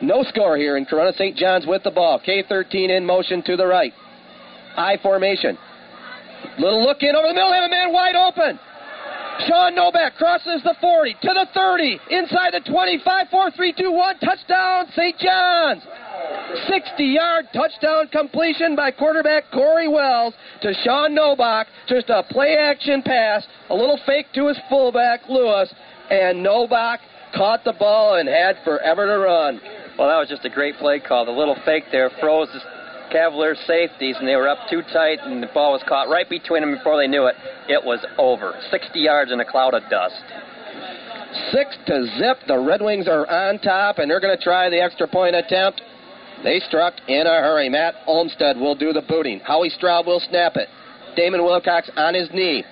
No score here in Corunna St. John's with the ball. K13 in motion to the right. I formation. Little look in over the middle. Have a man wide open. Sean Novak crosses the 40 to the 30, inside the 25, 4 3 2 1, touchdown, St. John's. 60 yard touchdown completion by quarterback Corey Wells to Sean Novak. Just a play action pass, a little fake to his fullback, Lewis, and Novak caught the ball and had forever to run. Well, that was just a great play call. The little fake there froze Cavaliers safeties, and they were up too tight, and the ball was caught right between them before they knew it. It was over. 60 yards in a cloud of dust. Six to zip. The Red Wings are on top, and they're going to try the extra point attempt. They struck in a hurry. Matt Olmstead will do the booting. Howie Straub will snap it. Damon Wilcox on his knee.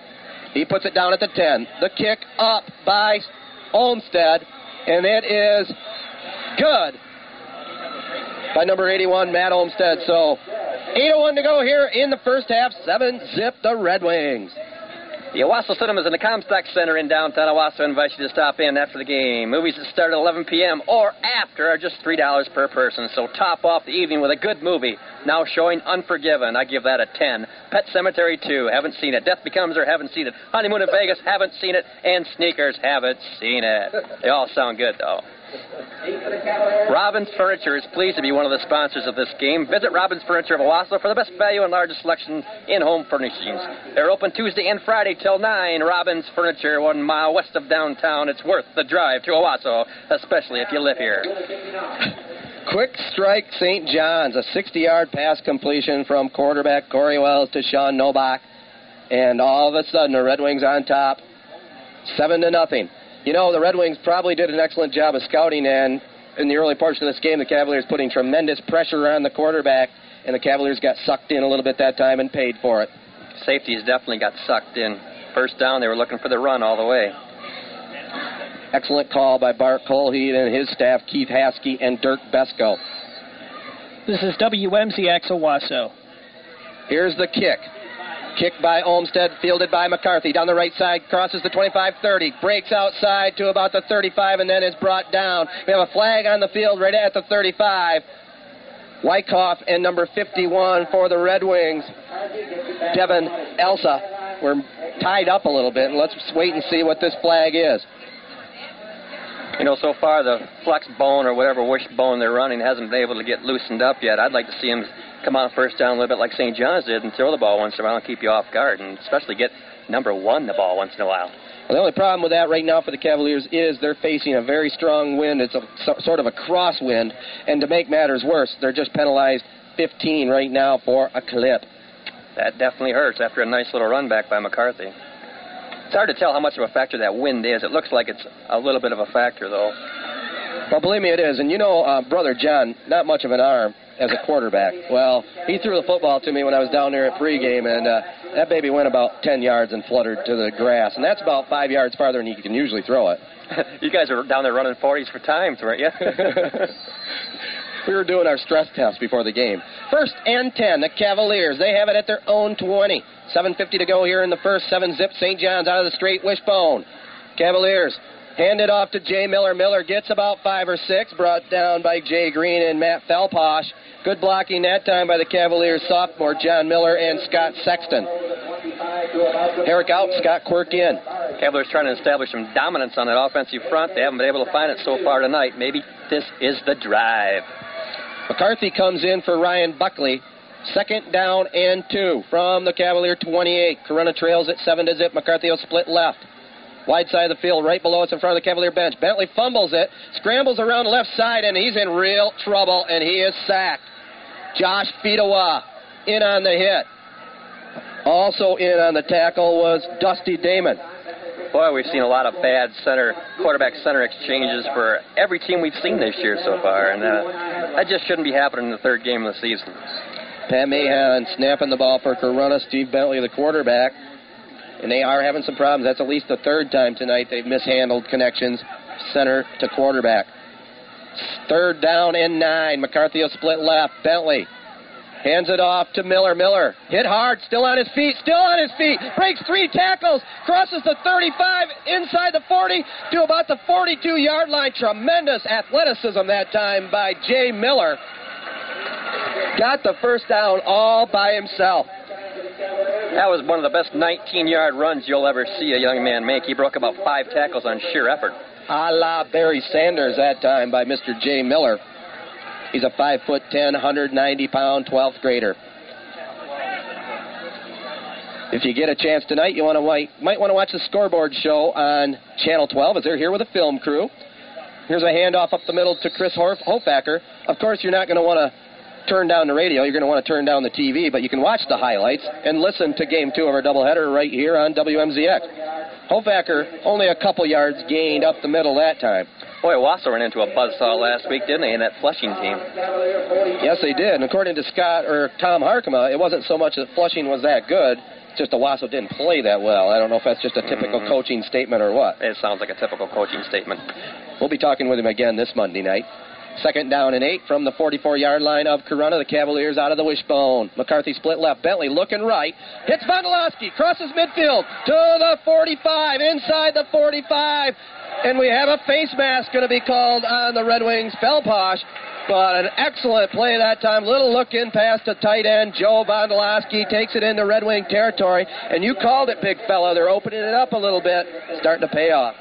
He puts it down at the 10. The kick up by Olmstead, and it is good by number 81, Matt Olmstead. So 8.01 to go here in the first half. 7 zip the Red Wings. The Owosso Cinemas in the Comstock Center in downtown Owosso invite you to stop in after the game. Movies that start at 11 p.m. or after are just $3 per person. So top off the evening with a good movie. Now showing Unforgiven. I give that a 10. Pet Sematary 2. Haven't seen it. Death Becomes Her. Haven't seen it. Honeymoon in Vegas. Haven't seen it. And Sneakers. Haven't seen it. They all sound good, though. Robbins Furniture is pleased to be one of the sponsors of this game. Visit Robbins Furniture of Owosso for the best value and largest selection in home furnishings. They're open Tuesday and Friday till 9. Robbins Furniture, one mile west of downtown. It's worth the drive to Owosso, especially if you live here. Quick strike, St. John's. A 60 yard pass completion from quarterback Corey Wells to Sean Novak. and all of a sudden the Red Wings on top, seven to nothing. You know, the Red Wings probably did an excellent job of scouting, and in the early portion of this game, the Cavaliers putting tremendous pressure on the quarterback, and the Cavaliers got sucked in a little bit that time and paid for it. Safeties definitely got sucked in. First down, they were looking for the run all the way. Excellent call by Bart Colheed and his staff, Keith Haskey and Dirk Besko. This is WMZX Owosso. Here's the kick. Kick by Olmsted, fielded by McCarthy. Down the right side, crosses the 25 30, breaks outside to about the 35, and then is brought down. We have a flag on the field right at the 35. Wyckoff and number 51 for the Red Wings, Devin Elsa. We're tied up a little bit, and let's wait and see what this flag is. You know, so far the flex bone or whatever wishbone they're running hasn't been able to get loosened up yet. I'd like to see him come on first down a little bit like St. John's did and throw the ball once in a while and keep you off guard, and especially get number one the ball once in a while. Well, the only problem with that right now for the Cavaliers is they're facing a very strong wind. It's a so, sort of a crosswind, and to make matters worse, they're just penalized 15 right now for a clip. That definitely hurts after a nice little run back by McCarthy. It's hard to tell how much of a factor that wind is. It looks like it's a little bit of a factor, though. Well, believe me, it is. And you know, uh, brother John, not much of an arm as a quarterback. Well, he threw the football to me when I was down there at pregame, and uh, that baby went about 10 yards and fluttered to the grass. And that's about five yards farther than you can usually throw it. you guys are down there running 40s for times, weren't you? we were doing our stress test before the game. First and 10, the Cavaliers. They have it at their own 20. 7.50 to go here in the first. 7 zip St. John's out of the straight wishbone. Cavaliers hand it off to Jay Miller. Miller gets about five or six, brought down by Jay Green and Matt Felposh. Good blocking that time by the Cavaliers sophomore John Miller and Scott Sexton. Herrick out, Scott Quirk in. Cavaliers trying to establish some dominance on that offensive front. They haven't been able to find it so far tonight. Maybe this is the drive. McCarthy comes in for Ryan Buckley. Second down and two from the Cavalier 28. Corunna trails at 7 to zip. McCarthy will split left. Wide side of the field, right below us in front of the Cavalier bench. Bentley fumbles it, scrambles around the left side, and he's in real trouble, and he is sacked. Josh Fedewa in on the hit. Also in on the tackle was Dusty Damon. Boy, we've seen a lot of bad center, quarterback center exchanges for every team we've seen this year so far, and uh, that just shouldn't be happening in the third game of the season. Pat Mahan snapping the ball for Corunna. Steve Bentley, the quarterback. And they are having some problems. That's at least the third time tonight they've mishandled connections center to quarterback. Third down and nine. McCarthy will split left. Bentley Hands it off to Miller. Miller hit hard, still on his feet, still on his feet. Breaks three tackles, crosses the 35, inside the 40 to about the 42 yard line. Tremendous athleticism that time by Jay Miller. Got the first down all by himself. That was one of the best 19 yard runs you'll ever see a young man make. He broke about five tackles on sheer effort. A la Barry Sanders that time by Mr. Jay Miller. He's a 5 foot 10, 190 pound 12th grader. If you get a chance tonight, you want to might want to watch the scoreboard show on Channel 12 as they're here with a film crew. Here's a handoff up the middle to Chris Hofacker. Of course, you're not going to want to turn down the radio. You're going to want to turn down the TV, but you can watch the highlights and listen to Game 2 of our doubleheader right here on WMZX. Hofacker only a couple yards gained up the middle that time. Boy, Owosso ran into a buzzsaw last week, didn't they, in that Flushing team? Yes, they did. And according to Scott or Tom Harkema, it wasn't so much that Flushing was that good, just the Owosso didn't play that well. I don't know if that's just a typical mm-hmm. coaching statement or what. It sounds like a typical coaching statement. We'll be talking with him again this Monday night. Second down and eight from the 44 yard line of Corunna. The Cavaliers out of the wishbone. McCarthy split left. Bentley looking right. Hits Vondolowski. Crosses midfield to the 45. Inside the 45. And we have a face mask going to be called on the Red Wings. Felposh. But an excellent play that time. Little look in past the tight end. Joe Vondolowski takes it into Red Wing territory. And you called it, big fella. They're opening it up a little bit. Starting to pay off.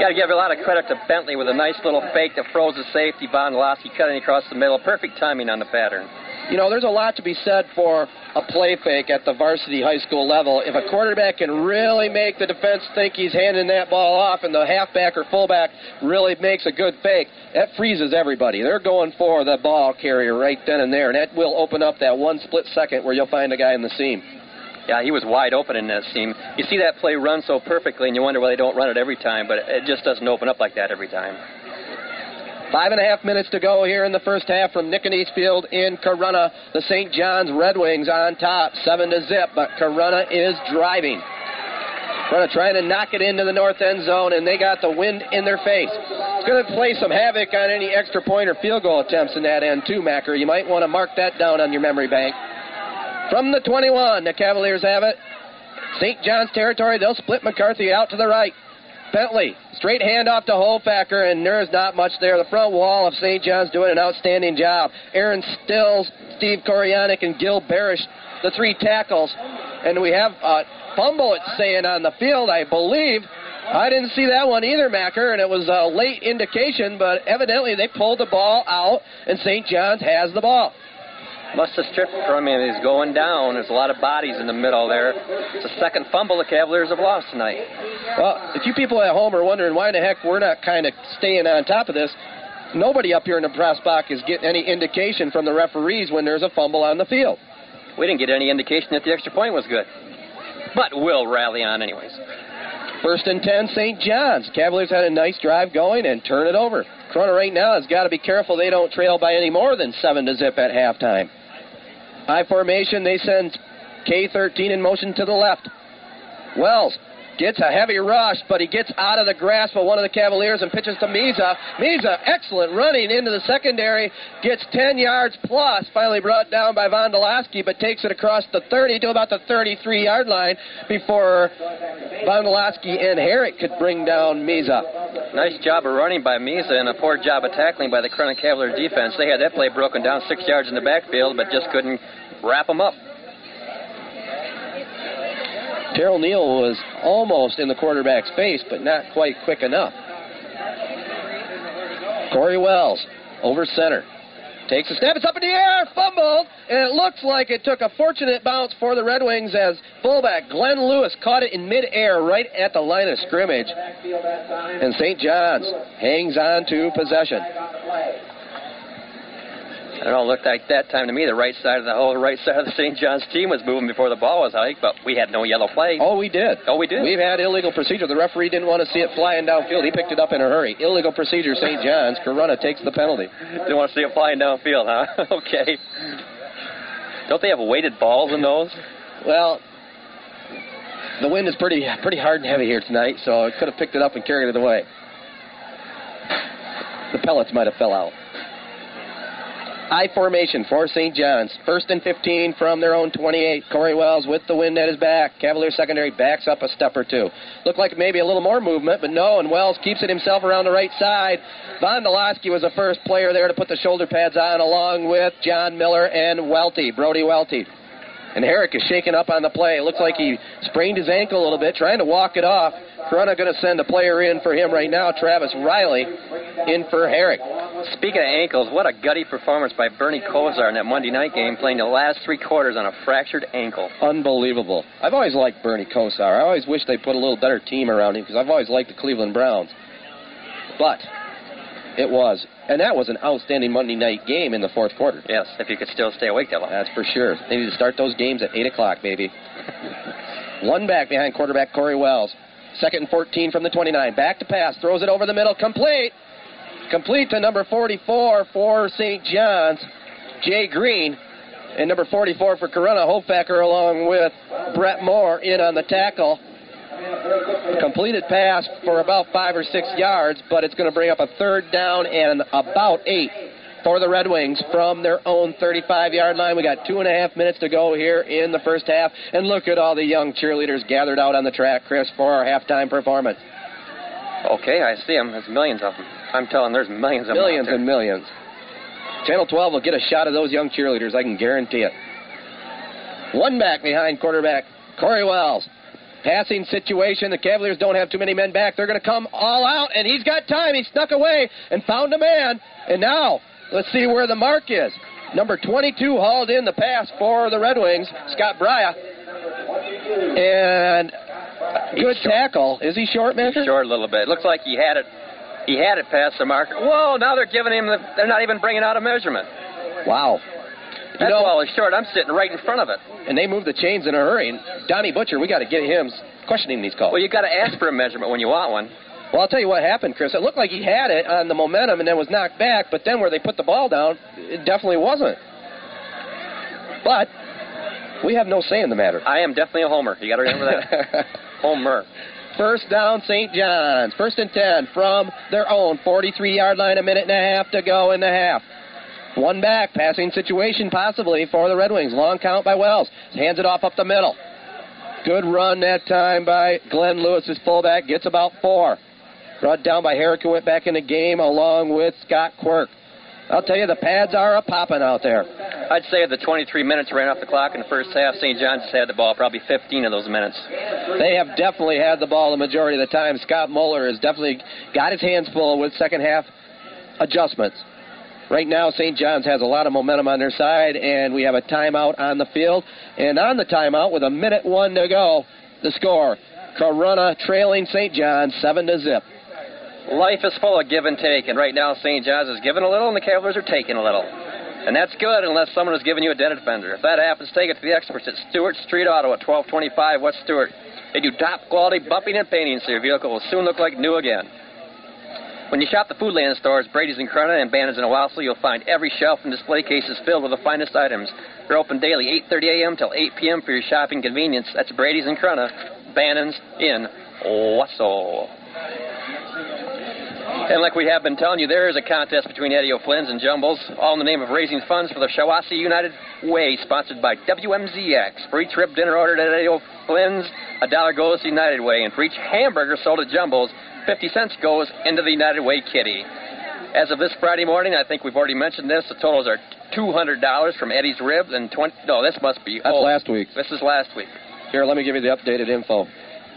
Got to give a lot of credit to Bentley with a nice little fake that froze the safety. Vondolowski cutting across the middle. Perfect timing on the pattern. You know, there's a lot to be said for a play fake at the varsity high school level. If a quarterback can really make the defense think he's handing that ball off and the halfback or fullback really makes a good fake, that freezes everybody. They're going for the ball carrier right then and there, and that will open up that one split second where you'll find a guy in the seam. Yeah, he was wide open in that seam. You see that play run so perfectly, and you wonder why they don't run it every time, but it just doesn't open up like that every time. Five and a half minutes to go here in the first half from Nick and Eastfield in Corunna. The St. John's Red Wings on top, seven to zip, but Corunna is driving. Corunna trying to knock it into the north end zone, and they got the wind in their face. It's going to play some havoc on any extra point or field goal attempts in that end too, Macker. You might want to mark that down on your memory bank. From the 21, the Cavaliers have it. St. John's territory. They'll split McCarthy out to the right. Bentley, straight handoff to Hofacker, and there's not much there. The front wall of St. John's doing an outstanding job. Aaron Stills, Steve Koreanic, and Gil Barish, the three tackles. And we have a fumble, it's saying, on the field, I believe. I didn't see that one either, Macker, and it was a late indication, but evidently they pulled the ball out, and St. John's has the ball. Must have stripped from him. He's going down. There's a lot of bodies in the middle there. It's the second fumble the Cavaliers have lost tonight. Well, if you people at home are wondering why the heck we're not kind of staying on top of this, nobody up here in the press box is getting any indication from the referees when there's a fumble on the field. We didn't get any indication that the extra point was good. But we'll rally on anyways. First and 10, St. John's. Cavaliers had a nice drive going and turn it over. Corunna right now has got to be careful they don't trail by any more than 7 to zip at halftime. High formation, they send K13 in motion to the left. Wells gets a heavy rush, but he gets out of the grasp of one of the Cavaliers and pitches to Miza. Miza, excellent running into the secondary, gets 10 yards plus, finally brought down by Vondolowski, but takes it across the 30 to about the 33 yard line before Vondolowski and Herrick could bring down Miza. Nice job of running by Miza and a poor job of tackling by the Corunna Cavalier defense. They had that play broken down six yards in the backfield, but just couldn't wrap them up. Terrell Neal was almost in the quarterback space, but not quite quick enough. Corey Wells over center. Takes a step, it's up in the air, fumbled, and it looks like it took a fortunate bounce for the Red Wings as fullback Glenn Lewis caught it in midair right at the line of scrimmage. And St. John's hangs on to possession. I don't know, it looked like that time to me the right side of the whole right side of the St. John's team was moving before the ball was hiked, but we had no yellow flag. Oh, we did. Oh, we did. We've had illegal procedure. The referee didn't want to see it flying downfield. He picked it up in a hurry. Illegal procedure, St. John's. Corunna takes the penalty. Didn't want to see it flying downfield, huh? okay. Don't they have weighted balls in those? Well, the wind is pretty pretty hard and heavy here tonight, so it could have picked it up and carried it away. The pellets might have fell out. I formation for St. John's. First and 15 from their own 28. Corey Wells with the wind at his back. Cavalier secondary backs up a step or two. Looked like maybe a little more movement, but no, and Wells keeps it himself around the right side. Von Vondolowski was the first player there to put the shoulder pads on, along with John Miller and Welty, Brody Welty. And Herrick is shaken up on the play. It looks like he sprained his ankle a little bit, trying to walk it off. Corunna going to send a player in for him right now, Travis Riley, in for Herrick. Speaking of ankles, what a gutty performance by Bernie Kosar in that Monday night game, playing the last three quarters on a fractured ankle. Unbelievable. I've always liked Bernie Kosar. I always wish they put a little better team around him because I've always liked the Cleveland Browns. But it was. And that was an outstanding Monday night game in the fourth quarter. Yes, if you could still stay awake that long. That's for sure. They need to start those games at 8 o'clock, baby. One back behind quarterback Corey Wells. Second and 14 from the 29. Back to pass. Throws it over the middle. Complete. Complete to number 44 for St. John's, Jay Green. And number 44 for Corunna, Hofacker, along with Brett Moore in on the tackle. Completed pass for about five or six yards, but it's going to bring up a third down and about eight for the Red Wings from their own 35 yard line. We got two and a half minutes to go here in the first half. And look at all the young cheerleaders gathered out on the track, Chris, for our halftime performance. Okay, I see them. There's millions of them. I'm telling there's millions of millions them. and millions. Channel 12 will get a shot of those young cheerleaders, I can guarantee it. One back behind quarterback Corey Wells. Passing situation. The Cavaliers don't have too many men back. They're going to come all out, and he's got time. He snuck away and found a man. And now, let's see where the mark is. Number 22 hauled in the pass for the Red Wings, Scott Brya. And good tackle. Is he short, man? Short a little bit. Looks like he had it. He had it past the marker. Whoa! Now they're giving him. The, they're not even bringing out a measurement. Wow. That know- ball is short. I'm sitting right in front of it. And they moved the chains in a hurry. And Donnie Butcher, we got to get him questioning these calls. Well, you got to ask for a measurement when you want one. Well, I'll tell you what happened, Chris. It looked like he had it on the momentum and then was knocked back, but then where they put the ball down, it definitely wasn't. But we have no say in the matter. I am definitely a homer. You got to remember that. homer. First down, St. John's. First and 10 from their own 43 yard line, a minute and a half to go in the half. One back, passing situation possibly for the Red Wings. Long count by Wells. Hands it off up the middle. Good run that time by Glenn Lewis, his fullback. Gets about four. Brought down by Herrick, who went back in the game along with Scott Quirk. I'll tell you, the pads are a popping out there. I'd say the 23 minutes ran off the clock in the first half. St. John's has had the ball probably 15 of those minutes. They have definitely had the ball the majority of the time. Scott Muller has definitely got his hands full with second half adjustments. Right now, St. John's has a lot of momentum on their side, and we have a timeout on the field. And on the timeout, with a minute one to go, the score: Corunna trailing St. John's seven to zip. Life is full of give and take, and right now St. John's is giving a little, and the Cavaliers are taking a little. And that's good unless someone is giving you a dent fender. If that happens, take it to the experts at Stewart Street Auto at 1225 West Stewart. They do top quality bumping and painting, so your vehicle will soon look like new again. When you shop the Foodland stores, Brady's in Corunna and Bannon's in Owosso, you'll find every shelf and display cases filled with the finest items. They're open daily 8.30 a.m. till 8 p.m. for your shopping convenience. That's Brady's in Corunna, Bannon's in Owosso. And like we have been telling you, there is a contest between Eddie O'Flynn's and Jumbles, all in the name of raising funds for the Shiawassee United Way, sponsored by WMZX. For each dinner ordered at Eddie O'Flynn's, a dollar goes to United Way, and for each hamburger sold at Jumbles, 50 cents goes into the United Way kitty. As of this Friday morning, I think we've already mentioned this, the totals are $200 from Eddie's Ribs and 20 No, this must be That's oh, last week. This is last week. Here, let me give you the updated info.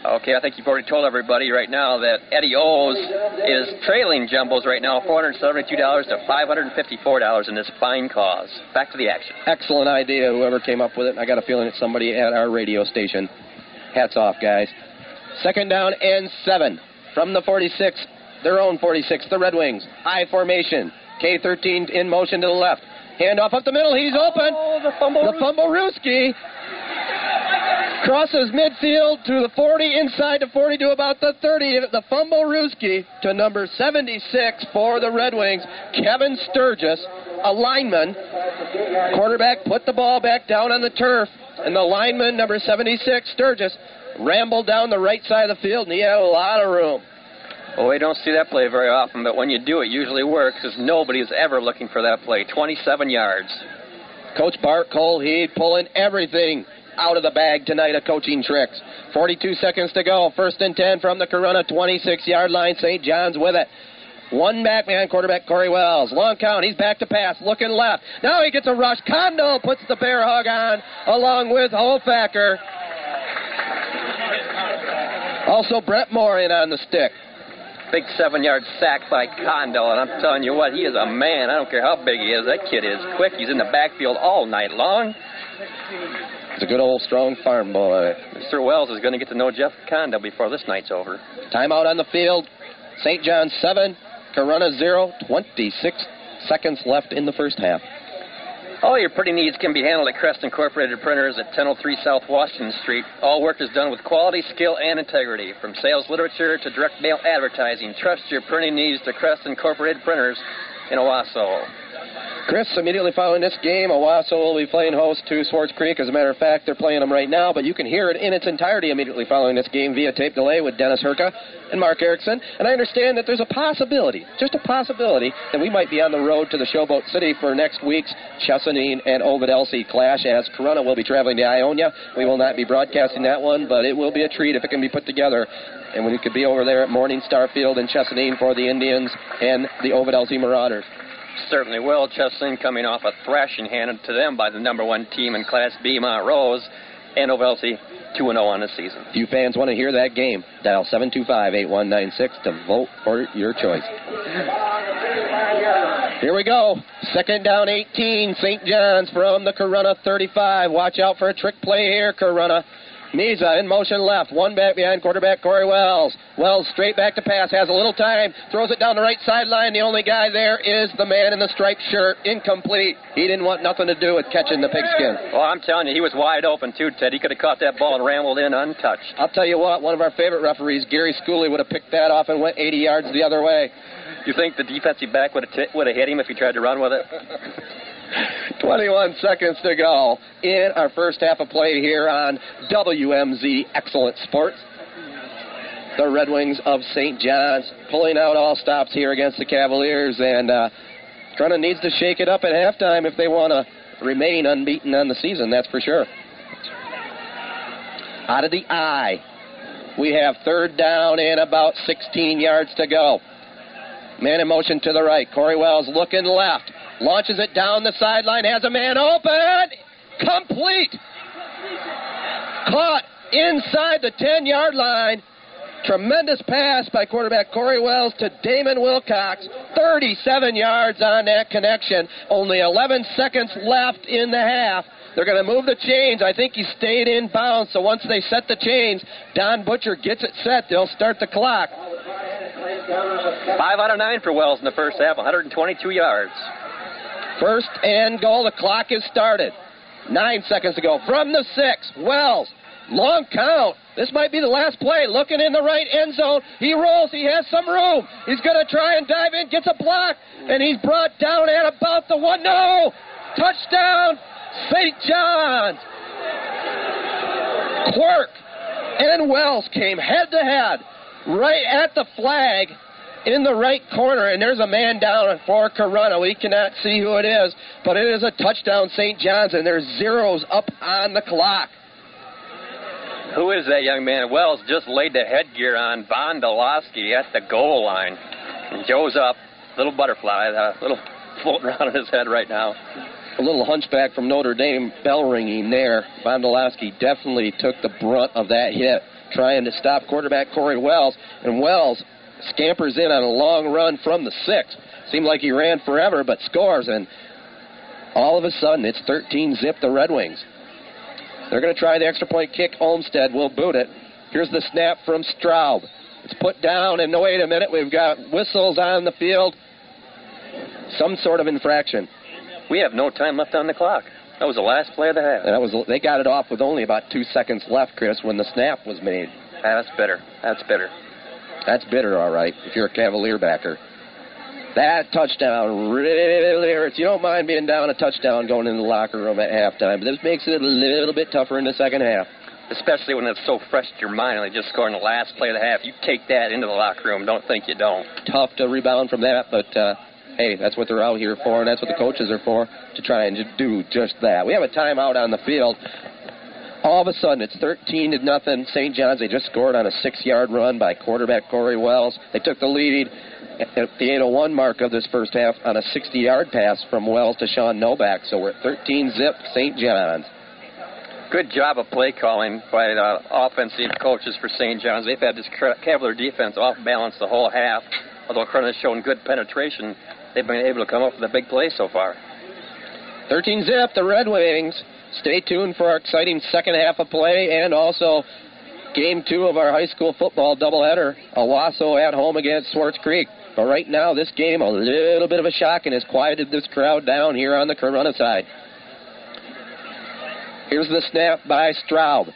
Okay, I think you've already told everybody right now that Eddie O's is trailing Jumbo's right now, $472 to $554 in this fine cause. Back to the action. Excellent idea, whoever came up with it. I got a feeling it's somebody at our radio station. Hats off, guys. Second down and seven from the 46, their own 46, the Red Wings. High formation. K13 in motion to the left. Hand off up the middle. He's open. Oh, the fumble. The fumble Ruski crosses midfield to the 40, inside to 40 to about the 30. The fumble Ruski to number 76 for the Red Wings, Kevin Sturgis, a lineman. Quarterback put the ball back down on the turf, and the lineman, number 76, Sturgis, rambled down the right side of the field, and he had a lot of room. Well, we don't see that play very often, but when you do, it usually works because nobody is ever looking for that play. 27 yards. Coach Bart Cole, he pulling everything out of the bag tonight of coaching tricks. 42 seconds to go. First and 10 from the Corunna 26 yard line. St. John's with it. One back man, quarterback Corey Wells. Long count. He's back to pass. Looking left. Now he gets a rush. Kondo puts the bear hug on along with Hofacker. Also, Brett Moore in on the stick. Big seven yard sack by Condo, and I'm telling you what, he is a man. I don't care how big he is. That kid is quick. He's in the backfield all night long. It's a good old strong farm boy. Mr. Wells is going to get to know Jeff Condo before this night's over. Timeout on the field. St. John's 7, Corunna 0, 26 seconds left in the first half. All your printing needs can be handled at Crest Incorporated Printers at 1003 South Washington Street. All work is done with quality, skill, and integrity. From sales literature to direct mail advertising, trust your printing needs to Crest Incorporated Printers in Owosso. Chris, immediately following this game, Owosso will be playing host to Swartz Creek. As a matter of fact, they're playing them right now, but you can hear it in its entirety immediately following this game via tape delay with Dennis Herka and Mark Erickson. And I understand that there's a possibility, just a possibility, that we might be on the road to the Showboat City for next week's Chesaning and Ovid Elsie clash, as Corunna will be traveling to Ionia. We will not be broadcasting that one, but it will be a treat if it can be put together. And we could be over there at Morning Star Field in Chesaning for the Indians and the Ovid Elsie Marauders. Certainly will. Chesaning coming off a thrashing handed to them by the number one team in Class B, Montrose, and Ovelsi 2 0 on the season. If you fans want to hear that game, dial 725 8196 to vote for your choice. Here we go. Second down 18. St. John's from the Corunna 35. Watch out for a trick play here, Corunna. Miza in motion left. One back behind quarterback Corey Wells. Wells straight back to pass. Has a little time. Throws it down the right sideline. The only guy there is the man in the striped shirt. Incomplete. He didn't want nothing to do with catching the pigskin. Well, I'm telling you, he was wide open too, Ted. He could have caught that ball and rambled in untouched. I'll tell you what, one of our favorite referees, Gary Schooley, would have picked that off and went 80 yards the other way. You think the defensive back would have t- would have hit him if he tried to run with it? 21 seconds to go in our first half of play here on WMZ Excellent Sports. The Red Wings of St. John's pulling out all stops here against the Cavaliers, and uh, Corunna needs to shake it up at halftime if they want to remain unbeaten on the season, that's for sure. Out of the eye, we have third down and about 16 yards to go. Man in motion to the right. Corey Wells looking left. Launches it down the sideline. Has a man open. Complete. Caught inside the 10 yard line. Tremendous pass by quarterback Corey Wells to Damon Wilcox. 37 yards on that connection. Only 11 seconds left in the half. They're going to move the chains. I think he stayed in bounds. So once they set the chains, Don Butcher gets it set. They'll start the clock. Five out of nine for Wells in the first half, 122 yards. First and goal. The clock is started. Nine seconds to go. From the six, Wells. Long count. This might be the last play. Looking in the right end zone. He rolls. He has some room. He's going to try and dive in. Gets a block. And he's brought down at about the one. No! Touchdown, St. John's. Quirk and Wells came head to head right at the flag in the right corner, and there's a man down for Corunna. We cannot see who it is, but it is a touchdown, St. John's, and there's zeros up on the clock. Who is that young man? Wells just laid the headgear on Vondolowski at the goal line. And Joe's up, little butterfly, a little floating around in his head right now. A little hunchback from Notre Dame bell ringing there. Vondolowski definitely took the brunt of that hit, trying to stop quarterback Corey Wells, and Wells scampers in on a long run from the six. Seemed like he ran forever, but scores, and all of a sudden it's 13 zip the Red Wings. They're going to try the extra point kick. Olmsted will boot it. Here's the snap from Straub. It's put down, and no, wait a minute, we've got whistles on the field. Some sort of infraction. We have no time left on the clock. That was the last play of the half. And that was they got it off with only about two seconds left, Chris, when the snap was made. Ah, that's bitter. That's bitter. That's bitter, all right, if you're a Cavalier backer. That touchdown really hurts. You don't mind being down a touchdown going into the locker room at halftime, but this makes it a little bit tougher in the second half. Especially when it's so fresh to your mind, like just scoring the last play of the half. You take that into the locker room. Don't think you don't. Tough to rebound from that, but uh, hey, that's what they're out here for, and that's what the coaches are for, to try and do just that. We have a timeout on the field. All of a sudden, it's 13 to nothing. St. John's, they just scored on a six yard run by quarterback Corey Wells. They took the lead at the 801 mark of this first half on a 60 yard pass from Wells to Sean Novak. So we're at 13 zip St. John's. Good job of play calling by the offensive coaches for St. John's. They've had this Cavalier defense off balance the whole half. Although Corunna's shown good penetration, they've been able to come up with a big play so far. 13 zip, the Red Wings. Stay tuned for our exciting second half of play and also game two of our high school football doubleheader. Owosso at home against Swartz Creek. But right now, this game, a little bit of a shock and has quieted this crowd down here on the Corunna side. Here's the snap by Straub.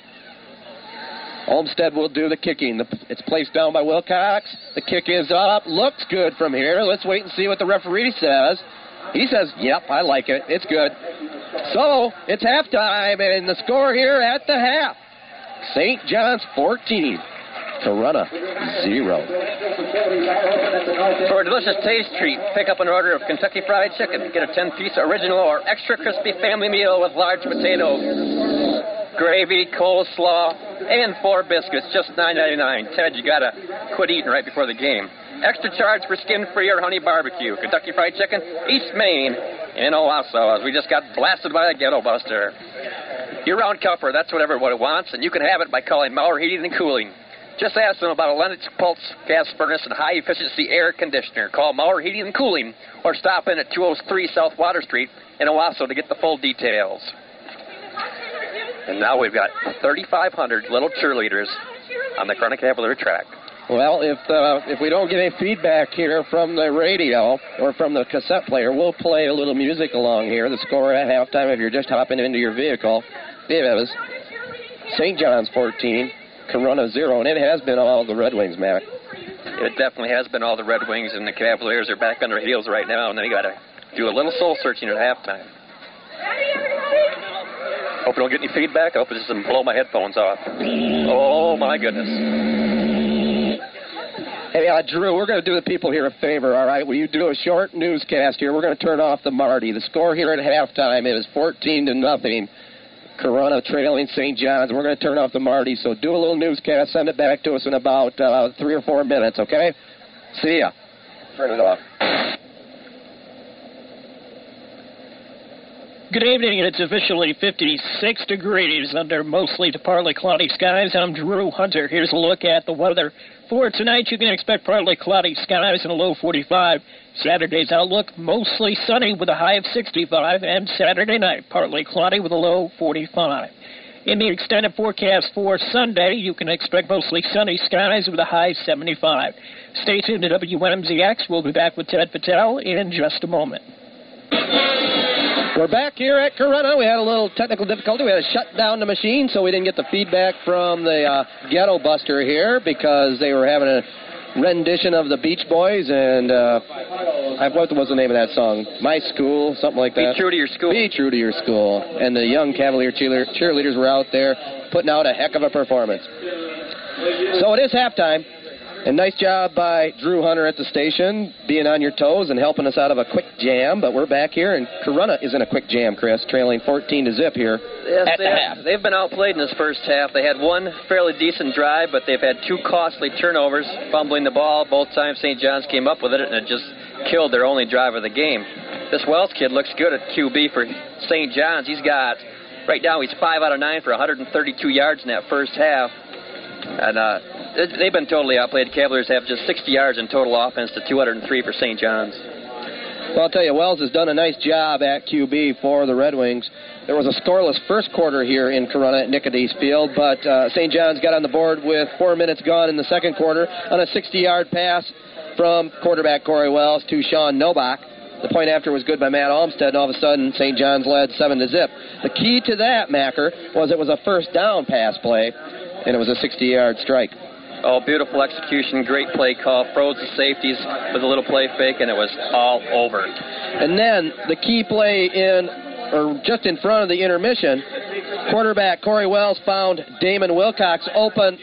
Olmsted will do the kicking. It's placed down by Wilcox. The kick is up. Looks good from here. Let's wait and see what the referee says. He says, yep, I like it. It's good. So it's halftime, and the score here at the half St. John's 14. Corunna, zero. For a delicious taste treat, pick up an order of Kentucky Fried Chicken. Get a 10 piece original or extra crispy family meal with large potatoes, gravy, coleslaw, and four biscuits, just $9.99. Ted, you gotta quit eating right before the game. Extra charge for skin free or honey barbecue. Kentucky Fried Chicken, East Main, in Owosso, as we just got blasted by a ghetto buster. Year round comfort, that's what everybody wants, and you can have it by calling Maurer Heating and Cooling. Just ask them about a Lennox Pulse gas furnace and high efficiency air conditioner. Call Maurer Heating and Cooling or stop in at 203 South Water Street in Owosso to get the full details. And now we've got 3,500 little cheerleaders on the Chronic Cavalier track. Well, if uh, if we don't get any feedback here from the radio or from the cassette player, we'll play a little music along here. The score at halftime, if you're just hopping into your vehicle, it was St. John's 14, Corunna 0, and it has been all the Red Wings, Mac. It definitely has been all the Red Wings, and the Cavaliers are back on their heels right now, and they got to do a little soul searching at halftime. Hope we don't get any feedback. I hope it doesn't blow my headphones off. Oh, my goodness. Hey, uh, Drew, we're going to do the people here a favor, all right? Will you do a short newscast here? We're going to turn off the Marty. The score here at halftime is 14 to nothing. Corunna trailing St. John's. We're going to turn off the Marty, so do a little newscast. Send it back to us in about uh, three or four minutes, okay? See ya. Turn it off. Good evening. It's officially 56 degrees under mostly partly cloudy skies. I'm Drew Hunter. Here's a look at the weather. For tonight, you can expect partly cloudy skies and a low 45. Saturday's outlook, mostly sunny with a high of 65. And Saturday night, partly cloudy with a low 45. In the extended forecast for Sunday, you can expect mostly sunny skies with a high 75. Stay tuned to WMZX. We'll be back with Ted Patel in just a moment. We're back here at Corunna. We had a little technical difficulty. We had to shut down the machine, so we didn't get the feedback from the uh, Ghetto Buster here because they were having a rendition of the Beach Boys and uh, I, what was the name of that song? My School, something like that. Be true to your school. Be true to your school. And the young Cavalier cheerleader, cheerleaders were out there putting out a heck of a performance. So it is halftime. And nice job by Drew Hunter at the station, being on your toes and helping us out of a quick jam. But we're back here, and Corunna is in a quick jam, Chris, trailing 14 to zip here Yes, at they the half. they've been outplayed in this first half. They had one fairly decent drive, but they've had two costly turnovers, fumbling the ball both times St. John's came up with it, and it just killed their only drive of the game. This Wells kid looks good at QB for St. John's. He's got, right now, he's 5 out of 9 for 132 yards in that first half. And uh, they- they've been totally outplayed. Cavaliers have just 60 yards in total offense to 203 for St. John's. Well, I'll tell you, Wells has done a nice job at QB for the Red Wings. There was a scoreless first quarter here in Corunna at Nicodice Field, but uh, St. John's got on the board with four minutes gone in the second quarter on a 60-yard pass from quarterback Corey Wells to Sean Novak. The point after was good by Matt Olmstead, and all of a sudden St. John's led seven to zip. The key to that, Macker, was it was a first down pass play, and it was a 60-yard strike. Oh, beautiful execution, great play call. Froze the safeties with a little play fake, and it was all over. And then the key play in, or just in front of the intermission, quarterback Corey Wells found Damon Wilcox open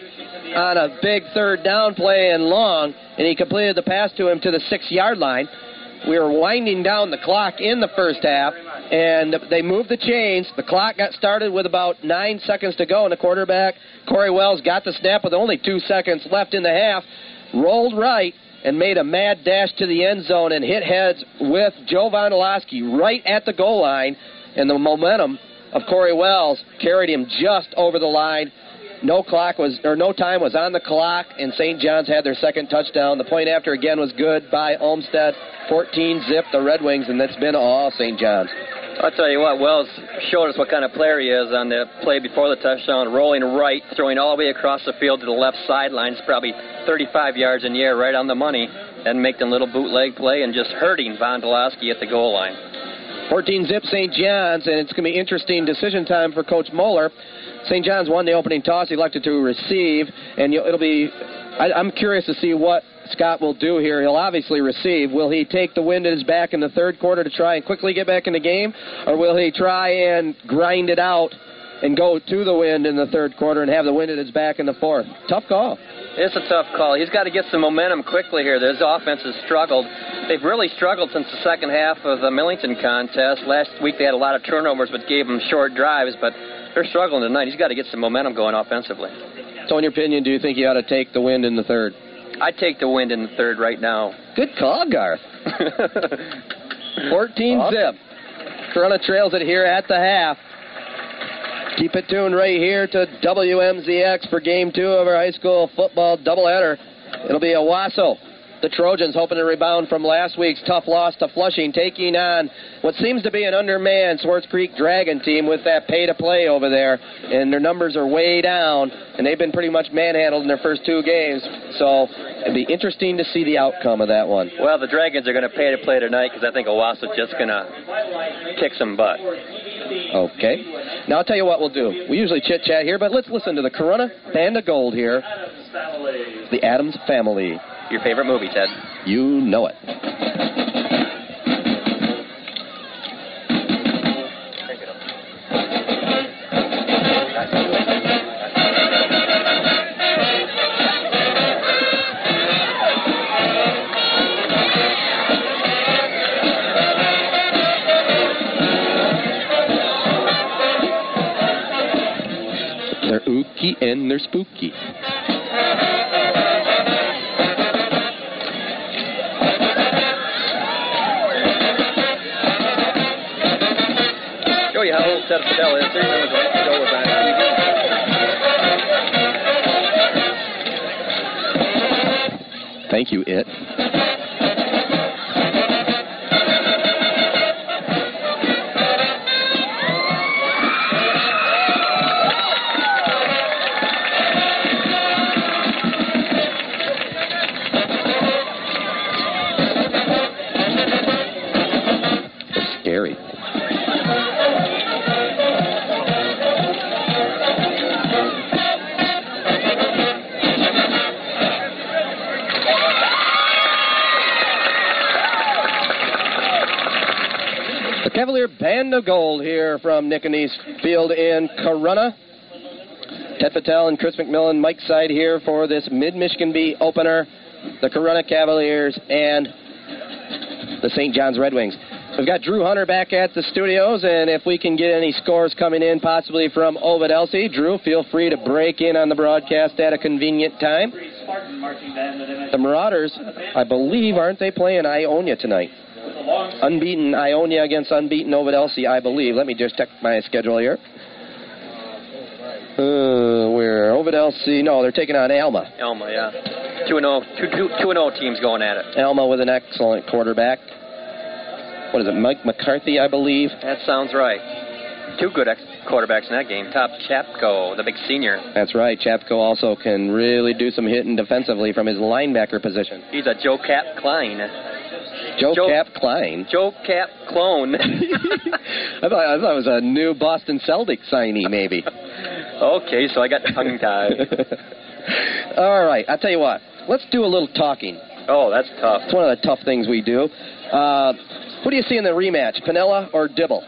on a big third down play and long, and he completed the pass to him to the six yard line. We were winding down the clock in the first half, and they moved the chains. The clock got started with about nine seconds to go, and the quarterback, Corey Wells, got the snap with only two seconds left in the half, rolled right, and made a mad dash to the end zone and hit heads with Joe Vondolowski right at the goal line. And the momentum of Corey Wells carried him just over the line. No clock was or no time was on the clock, and St. John's had their second touchdown. The point after again was good by Olmstead. 14 zip the Red Wings, and that's been all St. John's. I'll tell you what, Wells showed us what kind of player he is on the play before the touchdown, rolling right, throwing all the way across the field to the left sideline. It's probably 35 yards in the air, right on the money, and making a little bootleg play and just hurting Vondelowski at the goal line. 14 zip St. John's, and it's going to be interesting decision time for Coach Moeller. St. John's won the opening toss, he elected to receive, and it'll be. I, I'm curious to see what Scott will do here. He'll obviously receive. Will he take the wind at his back in the third quarter to try and quickly get back in the game, or will he try and grind it out and go to the wind in the third quarter and have the wind at his back in the fourth? Tough call. It's a tough call. He's got to get some momentum quickly here. His offense has struggled. They've really struggled since the second half of the Millington contest. Last week they had a lot of turnovers, but gave them short drives. But they're struggling tonight. He's got to get some momentum going offensively. So, in your opinion, do you think he ought to take the wind in the third? I'd take the wind in the third right now. Good call, Garth. 14 zip. Corunna trails it here at the half. Keep it tuned right here to WMZX for game two of our high school football doubleheader. It'll be a Owosso the Trojans hoping to rebound from last week's tough loss to Flushing, taking on what seems to be an undermanned Swartz Creek Dragon team with that pay to play over there. And their numbers are way down, and they've been pretty much manhandled in their first two games. So it'd be interesting to see the outcome of that one. Well, the Dragons are going to pay to play tonight because I think Owosso's just going to kick some butt. Okay. Now I'll tell you what we'll do. We usually chit chat here, but let's listen to the Corunna Band of Gold here. The Addams Family. Your favorite movie, Ted? You know it. They're ooky and they're spooky. When that show was on TV. Thank you, it. Of Gold here from Nicanese Field in Corunna. Ted Patel and Chris McMillan, Mike Side here for this Mid Michigan B opener. The Corunna Cavaliers and the St. John's Red Wings. We've got Drew Hunter back at the studios, and if we can get any scores coming in, possibly from Ovid Elsie, Drew, feel free to break in on the broadcast at a convenient time. The Marauders, I believe, aren't they playing Ionia tonight? Unbeaten Ionia against unbeaten Ovid Elsie, I believe. Let me just check my schedule here. Uh, where Ovid Elsie? No, they're taking on Alma. Elma, yeah. 2 0 two, two, two and 0 teams going at it. Alma with an excellent quarterback. What is it, Mike McCarthy, I believe? That sounds right. Two good ex- quarterbacks in that game. Top Chapko, the big senior. That's right. Chapko also can really do some hitting defensively from his linebacker position. He's a Joe Cap Klein. Joe, Joe- Cap Klein. Joe Cap clone. I thought I thought it was a new Boston Celtic signee, maybe. okay, so I got tongue tied. All right, I'll tell you what. Let's do a little talking. Oh, that's tough. It's one of the tough things we do. Uh, who do you see in the rematch, Piniella or Dibble?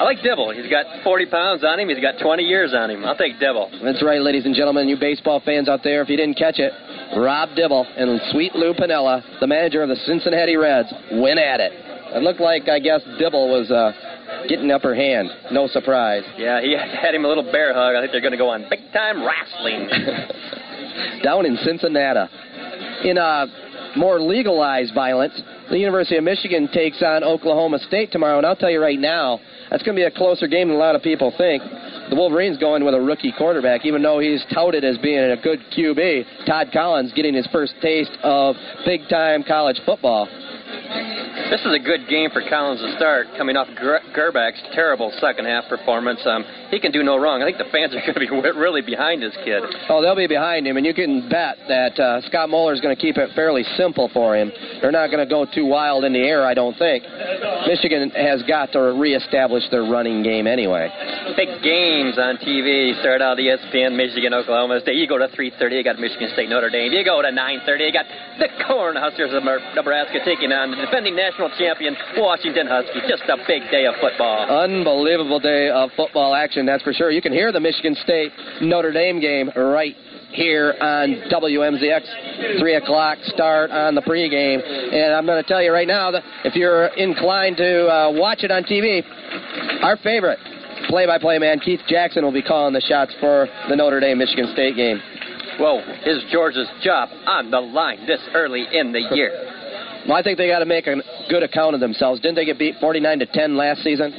I like Dibble. He's got 40 pounds on him. He's got 20 years on him. I'll take Dibble. That's right, ladies and gentlemen, you baseball fans out there, if you didn't catch it, Rob Dibble and Sweet Lou Piniella, the manager of the Cincinnati Reds, went at it. It looked like, I guess, Dibble was uh, getting upper hand. No surprise. Yeah, he had him a little bear hug. I think they're going to go on big time wrestling. Down in Cincinnati. In uh, more legalized violence, the University of Michigan takes on Oklahoma State tomorrow, and I'll tell you right now, that's going to be a closer game than a lot of people think. The Wolverines going with a rookie quarterback, even though he's touted as being a good QB. Todd Collins getting his first taste of big time college football. This is a good game for Collins to start, coming off Ger- Grbac's terrible second half performance. Um, he can do no wrong. I think the fans are going to be w- really behind this kid. Oh, they'll be behind him, and you can bet that uh, Scott Moeller is going to keep it fairly simple for him. They're not going to go too wild in the air, I don't think. Michigan has got to reestablish their running game anyway. Big games on TV. Start out ESPN, Michigan, Oklahoma State. You go to 3:30, you got Michigan State, Notre Dame. You go to 9:30, you got the Cornhuskers of Nebraska taking on the defending national champion Washington Huskies. Just a big day of football. Unbelievable day of football action, that's for sure. You can hear the Michigan State Notre Dame game right here on WMZX. 3 o'clock start on the pregame. And I'm going to tell you right now that if you're inclined to uh, watch it on TV, our favorite play by play man, Keith Jackson, will be calling the shots for the Notre Dame Michigan State game. Well, is Georgia's job on the line this early in the year? Well, I think they got to make a good account of themselves. Didn't they get beat 49 to 10 last season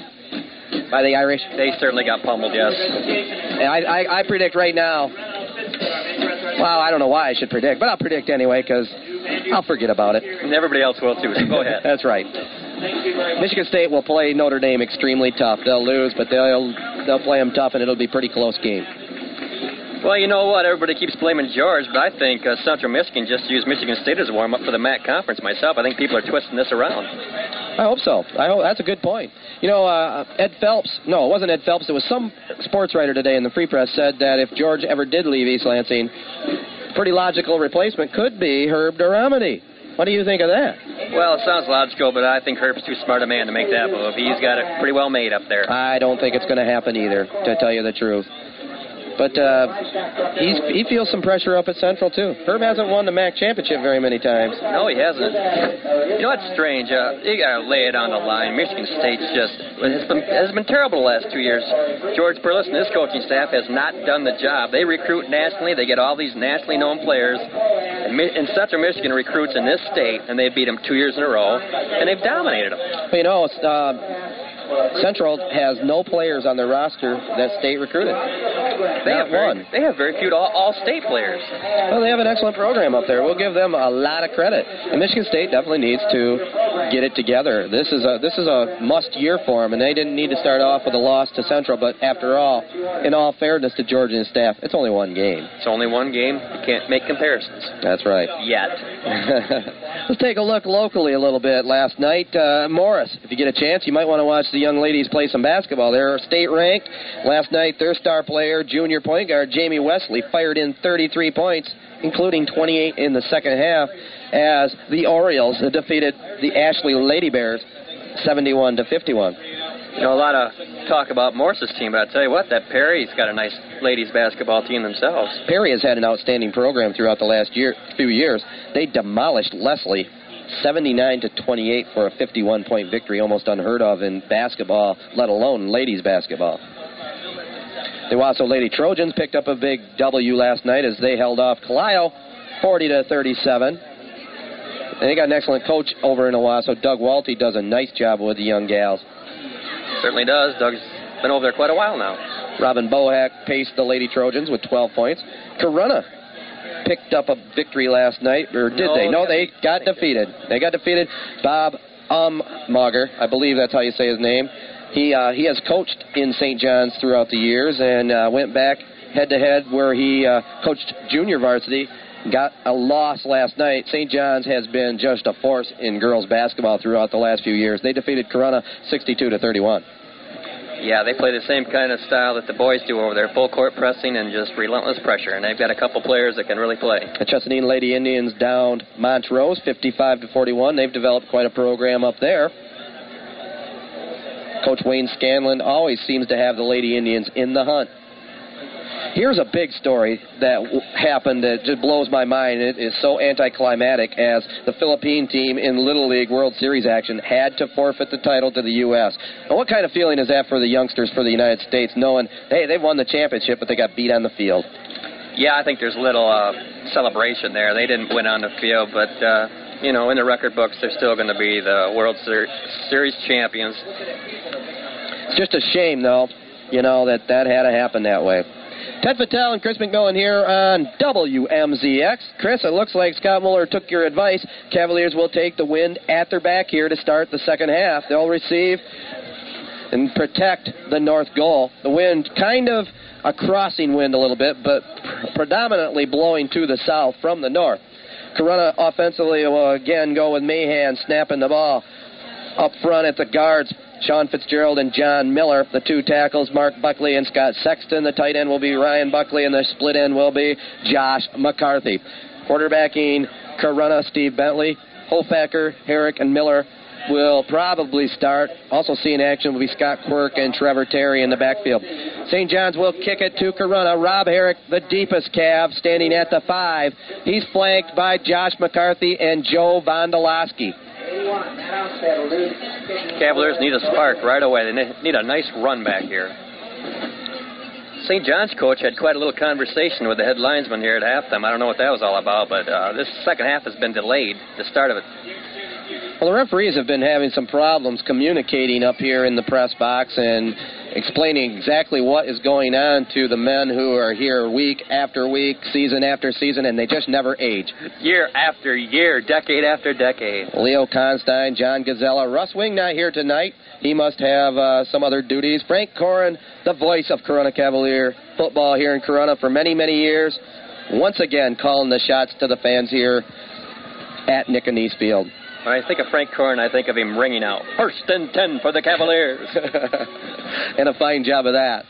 by the Irish? They certainly got pummeled, yes. And I, I, I predict right now. Well, I don't know why I should predict, but I'll predict anyway because I'll forget about it. And everybody else will too. So go ahead. That's right. Michigan State will play Notre Dame extremely tough. They'll lose, but they'll they'll play them tough, and it'll be a pretty close game. Well, you know what? Everybody keeps blaming George, but I think uh, Central Michigan just used Michigan State as a warm up for the MAC conference. Myself, I think people are twisting this around. I hope so. I hope that's a good point. You know, uh, Ed Phelps. No, it wasn't Ed Phelps. It was some sports writer today in the Free Press said that if George ever did leave East Lansing, pretty logical replacement could be Herb Deromedi. What do you think of that? Well, it sounds logical, but I think Herb's too smart a man to make that move. He's got it pretty well made up there. I don't think it's going to happen either, to tell you the truth. But uh, he's, he feels some pressure up at Central, too. Herb hasn't won the MAC championship very many times. No, he hasn't. You know what's strange? Uh, you got to lay it on the line. Michigan State's just has been, has been terrible the last two years. George Perles and his coaching staff has not done the job. They recruit nationally. They get all these nationally known players. And, and Central Michigan recruits in this state, and they beat them two years in a row, and they've dominated them. But, you know, uh, Central has no players on their roster that state recruited. They Not have very, one. They have very few all, all state players. Well, they have an excellent program up there. We'll give them a lot of credit. And Michigan State definitely needs to get it together. This is a this is a must year for them, and they didn't need to start off with a loss to Central. But after all, in all fairness to Georgia and staff, it's only one game. It's only one game. You can't make comparisons That's right. yet. Let's take a look locally a little bit. Last night, uh, Morrice, if you get a chance, you might want to watch the young ladies play some basketball. They're state ranked. Last night, their star player, junior point guard Jamie Wesley, fired in 33 points, including 28 in the second half, as the Orioles defeated the Ashley Lady Bears 71 to 51. You know, a lot of talk about Morrice's team, but I tell you what, that Perry's got a nice ladies basketball team themselves. Perry has had an outstanding program throughout the last year, few years. They demolished Leslie 79 to 28 for a 51 point victory, almost unheard of in basketball, let alone ladies basketball. The Owosso Lady Trojans picked up a big W last night as they held off Clio 40 to 37. And they got an excellent coach over in Owosso. Doug Walty does a nice job with the young gals. Certainly does. Doug's been over there quite a while now. Robin Bohack paced the Lady Trojans with 12 points. Corunna picked up a victory last night, or did No, they? No, they they got defeated. They got defeated. Bob Ummager, I believe that's how you say his name. He uh, he has coached in St. John's throughout the years and uh, went back head to head where he uh, coached junior varsity. Got a loss last night. St. John's has been just a force in girls basketball throughout the last few years. They defeated Corunna 62 to 31. Yeah, they play the same kind of style that the boys do over there, full court pressing and just relentless pressure. And they've got a couple players that can really play. The Chesaning Lady Indians downed Montrose 55 to 41. They've developed quite a program up there. Coach Wayne Scanlon always seems to have the Lady Indians in the hunt. Here's a big story that w- happened that just blows my mind. It is so anticlimactic as the Philippine team in Little League World Series action had to forfeit the title to the U.S. And what kind of feeling is that for the youngsters for the United States, knowing, hey, they won the championship, but they got beat on the field? Yeah, I think there's a little uh, celebration there. They didn't win on the field, but uh, you know, in the record books, they're still going to be the World Ser- Series champions. It's just a shame, though, you know, that that had to happen that way. Ted Fattel and Chris McMillan here on WMZX. Chris, it looks like Scott Moeller took your advice. Cavaliers will take the wind at their back here to start the second half. They'll receive and protect the north goal. The wind kind of a crossing wind a little bit, but predominantly blowing to the south from the north. Corunna offensively will again go with Mahan snapping the ball up front at the guards. Sean Fitzgerald and John Miller. The two tackles, Mark Buckley and Scott Sexton. The tight end will be Ryan Buckley, and the split end will be Josh McCarthy. Quarterbacking, Corunna, Steve Bentley. Hofacker, Herrick, and Miller will probably start. Also seeing action will be Scott Quirk and Trevor Terry in the backfield. St. John's will kick it to Corunna. Rob Herrick, the deepest calf, standing at the five. He's flanked by Josh McCarthy and Joe Vondolowski. Cavaliers need a spark right away. They need a nice run back here. St. John's coach had quite a little conversation with the head linesman here at halftime. I don't know what that was all about, but uh, this second half has been delayed. The start of it. Well, the referees have been having some problems communicating up here in the press box, and explaining exactly what is going on to the men who are here week after week, season after season, and they just never age. Year after year, decade after decade. Leo Constein, John Gazella, Russ Wing not here tonight. He must have uh, some other duties. Frank Corin, the voice of Corunna Cavalier football here in Corunna for many, many years. Once again, calling the shots to the fans here at Nick Field. When I think of Frank Corin, I think of him ringing out, first and ten for the Cavaliers. and a fine job of that.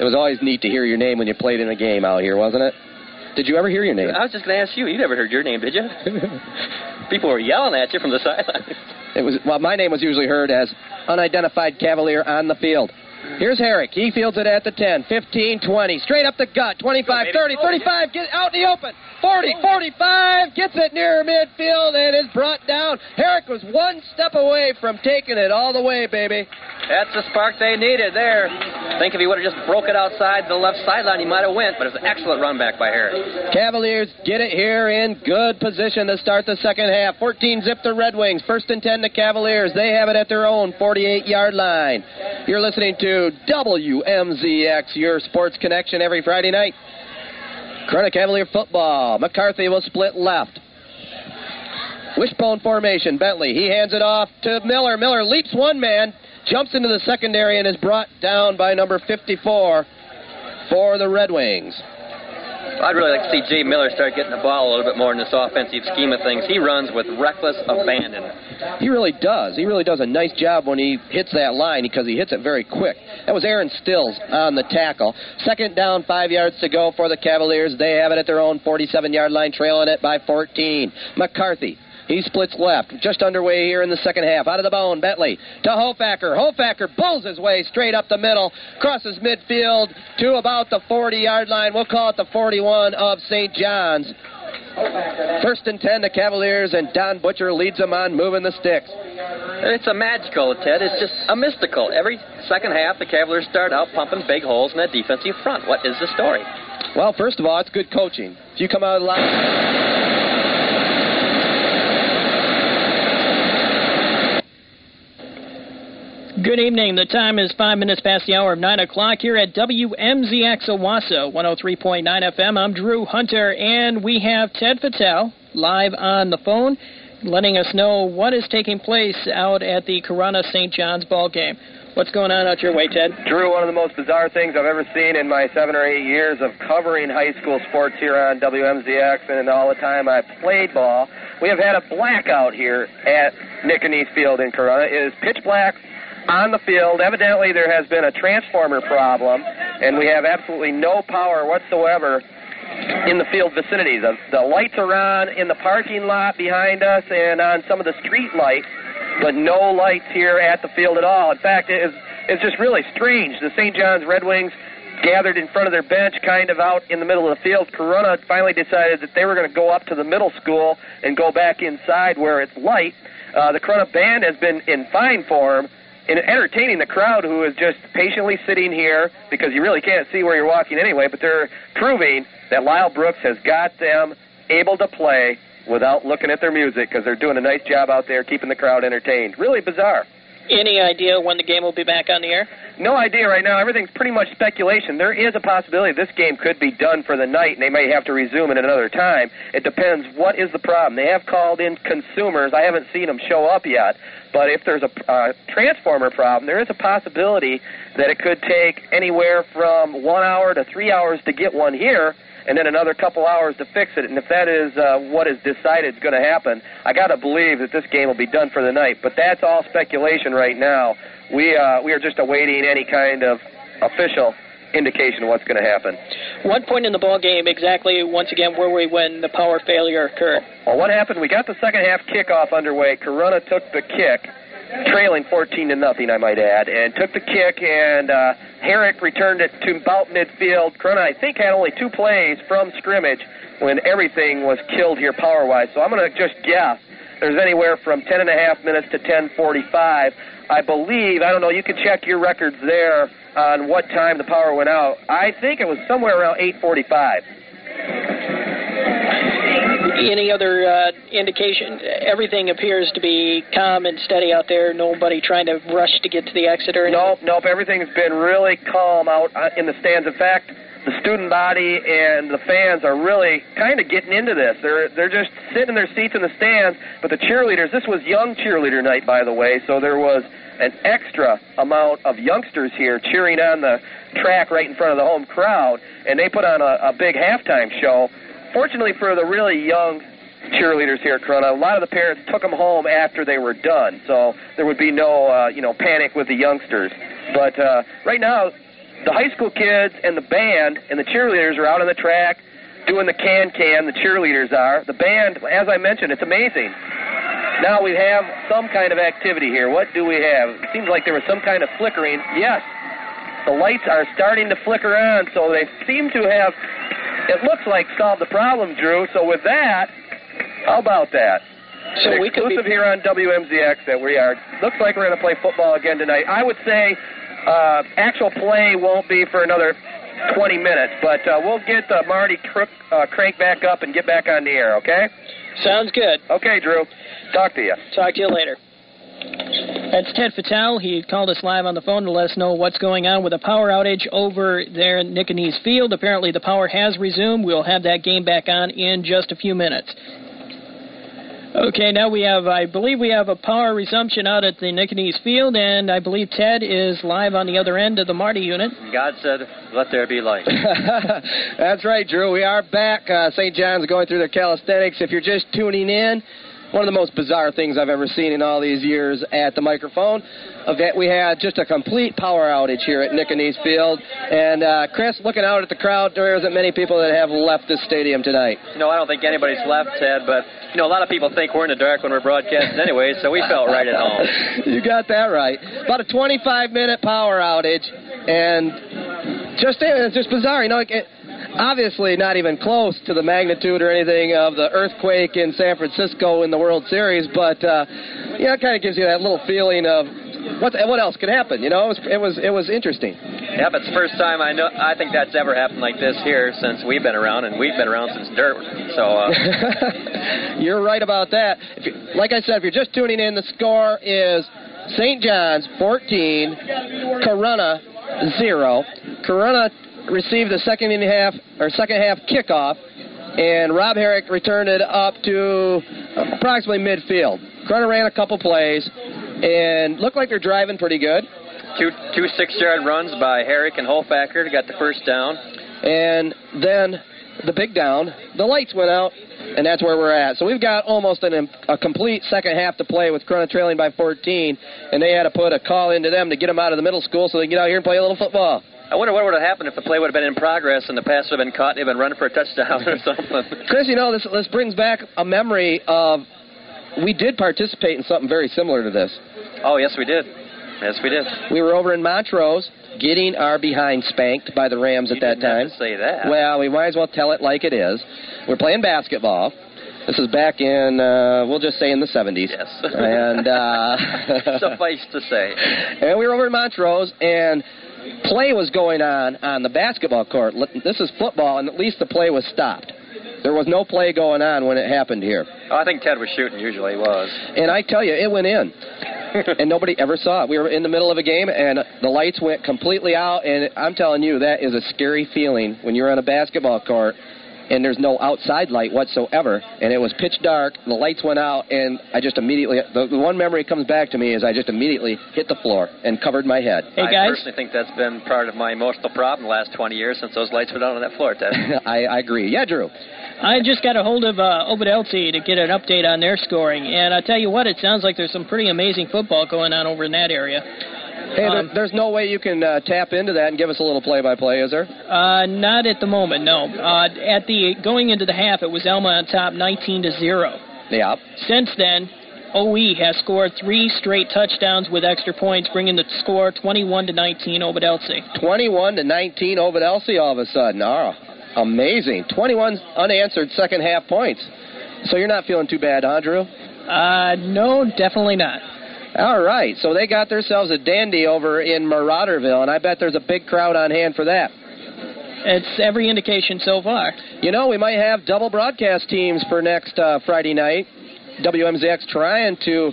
It was always neat to hear your name when you played in a game out here, wasn't it? Did you ever hear your name? I was just going to ask you. You never heard your name, did you? People were yelling at you from the sideline. It was well, my name was usually heard as unidentified Cavalier on the field. Here's Herrick. He fields it at the 10, 15, 20. Straight up the gut. 25, 30, 35. Get out in the open. 40, 45. Gets it near midfield and is brought down. Herrick was one step away from taking it all the way, baby. That's the spark they needed there. I think if he would have just broke it outside the left sideline, he might have went, but it was an excellent run back by Herrick. Cavaliers get it here in good position to start the second half. 14 zip the Red Wings. First and 10 to Cavaliers. They have it at their own 48 yard line. You're listening to WMZX, your sports connection every Friday night. Corunna Cavalier football. McCarthy will split left. Wishbone formation. Bentley. He hands it off to Miller. Miller leaps one man, jumps into the secondary, and is brought down by number 54 for the Red Wings. I'd really like to see Jay Miller start getting the ball a little bit more in this offensive scheme of things. He runs with reckless abandon. He really does. He really does a nice job when he hits that line because he hits it very quick. That was Aaron Stills on the tackle. Second down, five yards to go for the Cavaliers. They have it at their own 47 yard line, trailing it by 14. McCarthy he splits left. Just underway here in the second half. Out of the bone, Bentley to Hofacker. Hofacker pulls his way straight up the middle, crosses midfield to about the 40 yard line. We'll call it the 41 of St. John's. First and 10, the Cavaliers, and Don Butcher leads them on moving the sticks. It's a magical, Ted. It's just a mystical. Every second half, the Cavaliers start out pumping big holes in that defensive front. What is the story? Well, first of all, it's good coaching. If you come out of the line. Good evening. The time is five minutes past the hour of 9 o'clock here at WMZX Owosso, 103.9 FM. I'm Drew Hunter, and we have Ted Fattel live on the phone letting us know what is taking place out at the Corunna St. John's ball game. What's going on out your way, Ted? Drew, one of the most bizarre things I've ever seen in my seven or eight years of covering high school sports here on WMZX and all the time I've played ball. We have had a blackout here at Nick and Field in Corunna. It is pitch black on the field. Evidently, there has been a transformer problem, and we have absolutely no power whatsoever in the field vicinity. The, the lights are on in the parking lot behind us and on some of the street lights, but no lights here at the field at all. In fact, it is, it's just really strange. The St. John's Red Wings gathered in front of their bench, kind of out in the middle of the field. Corunna finally decided that they were going to go up to the middle school and go back inside where it's light. Uh, the Corunna band has been in fine form, in entertaining the crowd who is just patiently sitting here because you really can't see where you're walking anyway, but they're proving that Lyle Brooks has got them able to play without looking at their music because they're doing a nice job out there keeping the crowd entertained. Really bizarre. Any idea when the game will be back on the air? No idea right now. Everything's pretty much speculation. There is a possibility this game could be done for the night, and they may have to resume it another time. It depends. What is the problem? They have called in consumers. I haven't seen them show up yet. But if there's a uh, transformer problem, there is a possibility that it could take anywhere from one hour to three hours to get one here, and then another couple hours to fix it. And if that is uh, what is decided is going to happen, I got to believe that this game will be done for the night. But that's all speculation right now. We uh, we are just awaiting any kind of official indication of what's going to happen. What point in the ball game exactly, once again, were we when the power failure occurred? Well, what happened? We got the second half kickoff underway. Corunna took the kick, trailing 14 to nothing, I might add, and took the kick, and uh, Herrick returned it to about midfield. Corunna, I think, had only two plays from scrimmage when everything was killed here power-wise. So I'm going to just guess there's anywhere from 10 and a half minutes to 10:45. I believe, I don't know, you can check your records there on what time the power went out. I think it was somewhere around 8:45. Any other uh, indication? Everything appears to be calm and steady out there. Nobody trying to rush to get to the exit or anything. Nope, nope. Everything's been really calm out uh, in the stands. In fact, the student body and the fans are really kind of getting into this. They're they're just sitting in their seats in the stands. But the cheerleaders, this was young cheerleader night, by the way, so there was an extra amount of youngsters here cheering on the track right in front of the home crowd, and they put on a, a big halftime show. Fortunately for the really young cheerleaders here at Corunna, a lot of the parents took them home after they were done, so there would be no uh, you know panic with the youngsters. But uh, right now, the high school kids and the band and the cheerleaders are out on the track doing the can can. The cheerleaders are. The band, as I mentioned, it's amazing. Now we have some kind of activity here. What do we have? It seems like there was some kind of flickering. Yes, the lights are starting to flicker on, so they seem to have, it looks like, solved the problem, Drew. So with that, how about that? So An we could be exclusive here on WMZX that we are. Looks like we're going to play football again tonight. I would say uh, actual play won't be for another 20 minutes, but uh, we'll get uh, Marty Crook, uh, Crank back up and get back on the air, okay? Sounds good. Okay, Drew. Talk to you. Talk to you later. That's Ted Fatale. He called us live on the phone to let us know what's going on with a power outage over there in Nickanese Field. Apparently, the power has resumed. We'll have that game back on in just a few minutes. Okay, now we have, I believe we have a power resumption out at the Nickanese Field, and I believe Ted is live on the other end of the Marty unit. God said, let there be light. That's right, Drew. We are back. Uh, St. John's going through their calisthenics. If you're just tuning in, one of the most bizarre things I've ever seen in all these years at the microphone. Event we had just a complete power outage here at Nickanese Field. And uh, Chris, looking out at the crowd, there isn't many people that have left this stadium tonight. You know, I don't think anybody's left, Ted, but, you know, a lot of people think we're in the dark when we're broadcasting anyway, so we felt right at home. you got that right. About a 25 minute power outage, and just it's just bizarre. You know, it, obviously not even close to the magnitude or anything of the earthquake in San Francisco in the World Series, but uh, yeah, it kind of gives you that little feeling of what what else could happen. You know, it was it was, it was interesting. Yeah, but it's the first time I know. I think that's ever happened like this here since we've been around, and we've been around since dirt. So. Uh, you're right about that. If you, like I said, if you're just tuning in, the score is St. John's 14, Corunna 0. Corunna received the second and a half or second half kickoff, and Rob Herrick returned it up to approximately midfield. Corunna ran a couple plays and looked like they're driving pretty good. Two two six yard runs by Herrick and Hofacker got the first down. And then the big down, the lights went out, and that's where we're at. So we've got almost an, a complete second half to play with Corunna trailing by 14, and they had to put a call into them to get them out of the middle school so they can get out here and play a little football. I wonder what would have happened if the play would have been in progress and the pass would have been caught and they'd been running for a touchdown or something. Chris, you know, this, this brings back a memory of we did participate in something very similar to this. Oh, yes, we did. Yes, we did. We were over in Montrose getting our behind spanked by the Rams you at that time. Say that. Well, we might as well tell it like it is. We're playing basketball. This is back in, uh, we'll just say in the 70s. Yes. And, uh, suffice to say. And we were over in Montrose, and play was going on on the basketball court. This is football, and at least the play was stopped. There was no play going on when it happened here. Oh, I think Ted was shooting. Usually he was. And I tell you, it went in. and nobody ever saw it. We were in the middle of a game, and the lights went completely out. And I'm telling you, that is a scary feeling when you're on a basketball court and there's no outside light whatsoever, and it was pitch dark. The lights went out, and I just immediately the, the one memory comes back to me is I just immediately hit the floor and covered my head. Hey guys, I personally think that's been part of my emotional problem the last 20 years since those lights went out on that floor, Ted. I, I agree. Yeah, Drew. I just got a hold of uh, Ovid Elsie to get an update on their scoring, and I tell you what, it sounds like there's some pretty amazing football going on over in that area. Hey, Um, there's no way you can uh, tap into that and give us a little play-by-play, is there? Uh, not at the moment, no. Uh, at the going into the half, it was Elma on top, 19 to zero. Yeah. Since then, OE has scored three straight touchdowns with extra points, bringing the score 21 to 19 Ovid Elsie. 21 to 19 over Elsie all of a sudden. Oh, amazing. 21 unanswered second half points. So you're not feeling too bad, Andrew? Uh, no, definitely not. All right. So they got themselves a dandy over in Marauderville, and I bet there's a big crowd on hand for that. It's every indication so far. You know, we might have double broadcast teams for next uh, Friday night. WMZX trying to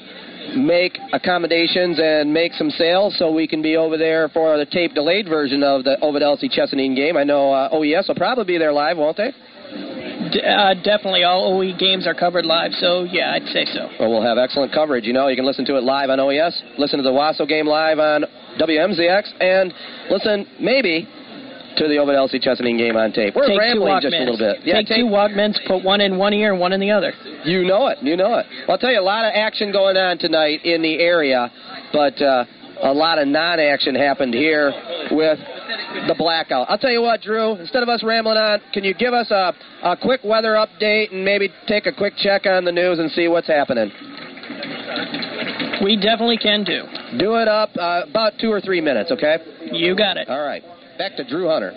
make accommodations and make some sales so we can be over there for the tape delayed version of the Ovid Elsie Chesaning game. I know uh, OES will probably be there live, won't they? D- uh, definitely, all OE games are covered live, so yeah, I'd say so. Well, we'll have excellent coverage. You know, you can listen to it live on OES, listen to the Wasso game live on WMZX, and listen maybe to the Ovid Elsie Chesaning game on tape. We're take rambling two just a little bit. take, two Walkmans, put one in one ear and one in the other. You know it. You know it. Well, I'll tell you, a lot of action going on tonight in the area, but uh, a lot of non-action happened here with the blackout. I'll tell you what, Drew. Instead of us rambling on, can you give us a, a quick weather update and maybe take a quick check on the news and see what's happening? We definitely can do. Do it up uh, about two or three minutes, okay? You got it. All right. Back to Drew Hunter.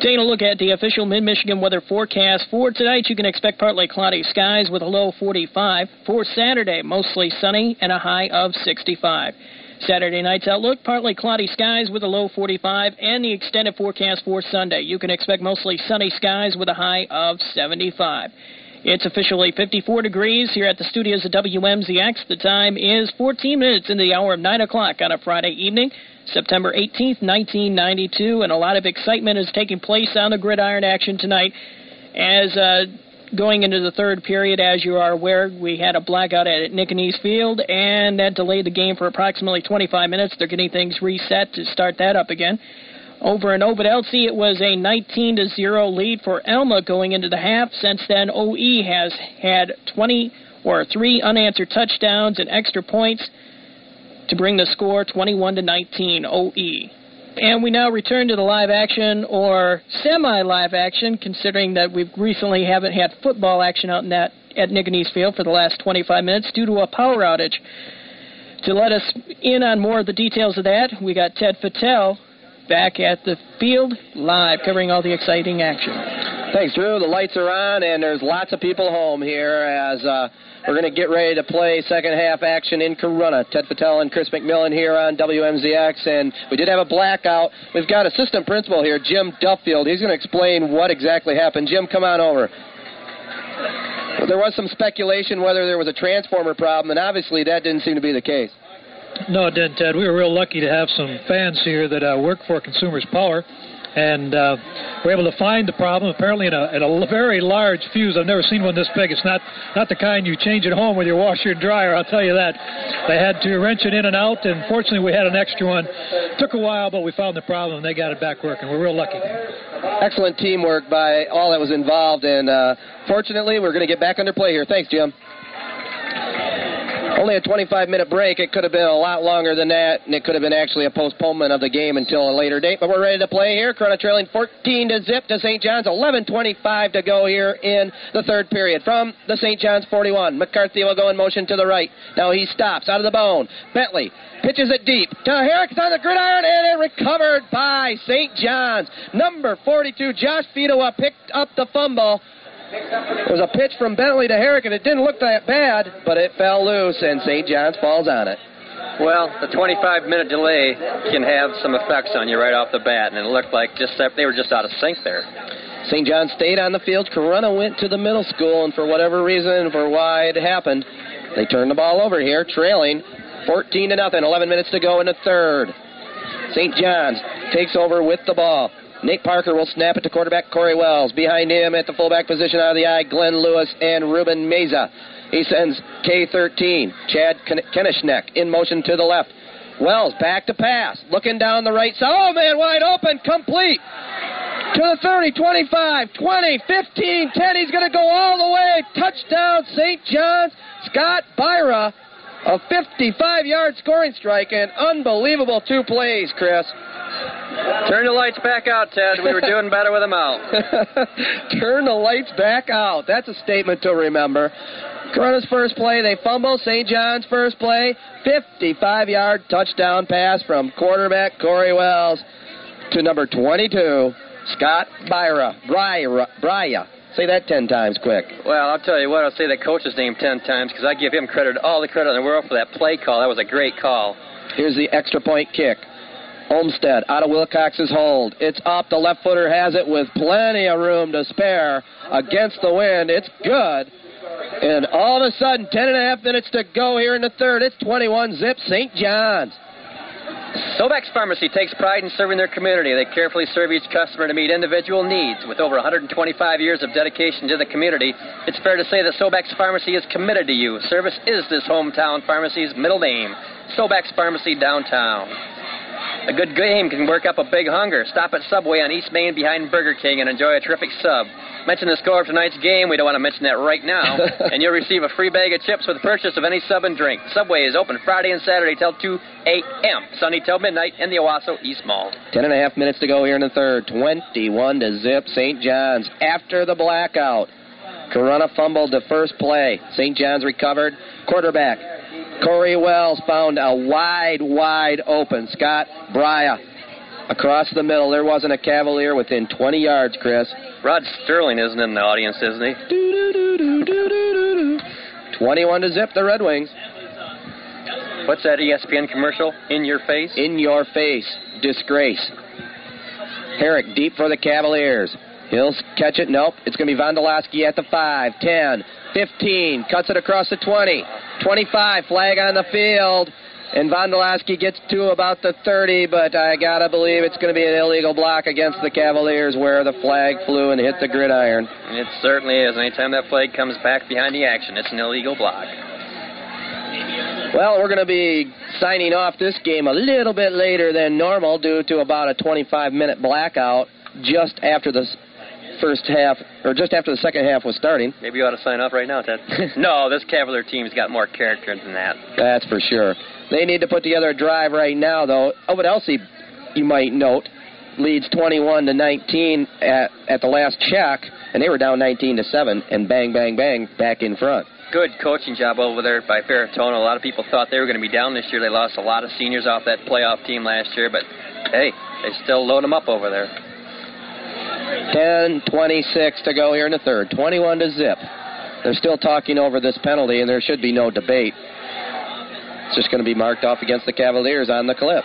Taking a look at the official Mid Michigan weather forecast for tonight, you can expect partly cloudy skies with a low 45. For Saturday, mostly sunny and a high of 65. Saturday night's outlook, partly cloudy skies with a low 45, and the extended forecast for Sunday. You can expect mostly sunny skies with a high of 75. It's officially 54 degrees here at the studios of WMZX. The time is 14 minutes into the hour of 9 o'clock on a Friday evening. September 18th, 1992, and a lot of excitement is taking place on the gridiron action tonight. As uh, going into the third period, as you are aware, we had a blackout at Nickanese Field, and that delayed the game for approximately 25 minutes. They're getting things reset to start that up again. Over in Ovid Elsie, it was a 19 to 0 lead for Elma going into the half. Since then, OE has had 20 or three unanswered touchdowns and extra points to bring the score 21 to 19 OE. And we now return to the live action or semi-live action, considering that we recently haven't had football action out in that at Nickanese Field for the last 25 minutes due to a power outage. To let us in on more of the details of that, we got Ted Fattel back at the field live, covering all the exciting action. Thanks, Drew. The lights are on, and there's lots of people home here as uh, we're going to get ready to play second half action in Corunna. Ted Patel and Chris McMillan here on WMZX, and we did have a blackout. We've got assistant principal here, Jim Duffield. He's going to explain what exactly happened. Jim, come on over. There was some speculation whether there was a transformer problem, and obviously that didn't seem to be the case. No, it didn't, Ted. We were real lucky to have some fans here that uh, work for Consumers Power, and uh, we're able to find the problem. Apparently, in a, in a very large fuse. I've never seen one this big. It's not not the kind you change at home with your washer and dryer. I'll tell you that. They had to wrench it in and out, and fortunately, we had an extra one. It Took a while, but we found the problem, and they got it back working. We're real lucky. Excellent teamwork by all that was involved, and uh, fortunately, we're going to get back under play here. Thanks, Jim. Only a 25 minute break. It could have been a lot longer than that, and it could have been actually a postponement of the game until a later date. But we're ready to play here. Corunna trailing 14 to zip to St. John's. 11:25 to go here in the third period. From the St. John's 41, McCarthy will go in motion to the right. Now he stops out of the bone. Bentley pitches it deep to Herrick on the gridiron, and it recovered by St. John's. Number 42, Josh Fedowa picked up the fumble. It was a pitch from Bentley to Herrick, and it didn't look that bad, but it fell loose, and St. John's falls on it. Well, the 25 minute delay can have some effects on you right off the bat, and it looked like just that they were just out of sync there. St. John stayed on the field. Corunna went to the middle school, and for whatever reason, for why it happened, they turned the ball over here, trailing 14 to nothing. 11 minutes to go in the third. St. John's takes over with the ball. Nate Parker will snap it to quarterback Corey Wells. Behind him at the fullback position out of the eye, Glenn Lewis and Ruben Meza. He sends K13, Chad Kenishnek, in motion to the left. Wells back to pass, looking down the right side. Oh, man, wide open, complete. To the 30, 25, 20, 15, 10. He's going to go all the way. Touchdown, St. John's. Scott Byra, a 55 yard scoring strike, and unbelievable two plays, Chris. Turn the lights back out, Ted. We were doing better with them out. Turn the lights back out. That's a statement to remember. Corunna's first play, they fumble. St. John's first play, 55 yard touchdown pass from quarterback Corey Wells to number 22, Scott Byra. Bryra. Bryra. Say that 10 times quick. Well, I'll tell you what, I'll say that coach's name 10 times because I give him credit, all the credit in the world for that play call. That was a great call. Here's the extra point kick. Olmsted out of Wilcox's hold. It's up. The left footer has it with plenty of room to spare against the wind. It's good. And all of a sudden, 10 and a half minutes to go here in the third. It's 21 zip St. John's. Sobex Pharmacy takes pride in serving their community. They carefully serve each customer to meet individual needs. With over 125 years of dedication to the community, it's fair to say that Sobex Pharmacy is committed to you. Service is this hometown pharmacy's middle name. Sobex Pharmacy downtown. A good game can work up a big hunger. Stop at Subway on East Main behind Burger King and enjoy a terrific sub. Mention the score of tonight's game. We don't want to mention that right now. and you'll receive a free bag of chips with the purchase of any sub and drink. Subway is open Friday and Saturday till 2 a.m. Sunday till midnight in the Owosso East Mall. Ten and a half minutes to go here in the third. 21 to zip St. John's after the blackout. Corunna fumbled the first play. St. John's recovered. Quarterback Corey Wells found a wide, wide open. Scott Brya across the middle. There wasn't a Cavalier within 20 yards, Chris. Rod Serling isn't in the audience, isn't he? 21 to zip the Red Wings. What's that ESPN commercial? In your face? In your face. Disgrace. Herrick deep for the Cavaliers. He'll catch it. Nope. It's going to be Vondolowski at the 5, 10, 15. Cuts it across the 20. 25. Flag on the field. And Vondolowski gets to about the 30, but I got to believe it's going to be an illegal block against the Cavaliers where the flag flew and hit the gridiron. It certainly is. Anytime that flag comes back behind the action, it's an illegal block. Well, we're going to be signing off this game a little bit later than normal due to about a 25 minute blackout just after the first half, or just after the second half was starting. Maybe you ought to sign up right now, Ted. no, this Cavalier team's got more character than that. That's for sure. They need to put together a drive right now, though. Oh, but Elsie, you might note, leads 21 to 19 at, at the last check, and they were down 19 to 7, and bang, bang, bang, back in front. Good coaching job over there by Ferratona. A lot of people thought they were going to be down this year. They lost a lot of seniors off that playoff team last year, but hey, they still load them up over there. 10 26 to go here in the third. 21 to zip. They're still talking over this penalty, and there should be no debate. It's just going to be marked off against the Cavaliers on the clip.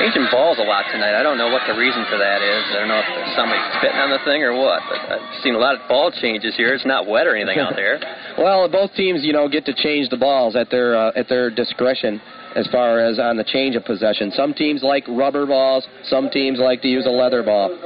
Changing balls a lot tonight. I don't know what the reason for that is. I don't know if somebody's somebody spitting on the thing or what, but I've seen a lot of ball changes here. It's not wet or anything out there. well, both teams, you know, get to change the balls at their uh, at their discretion as far as on the change of possession. Some teams like rubber balls, some teams like to use a leather ball.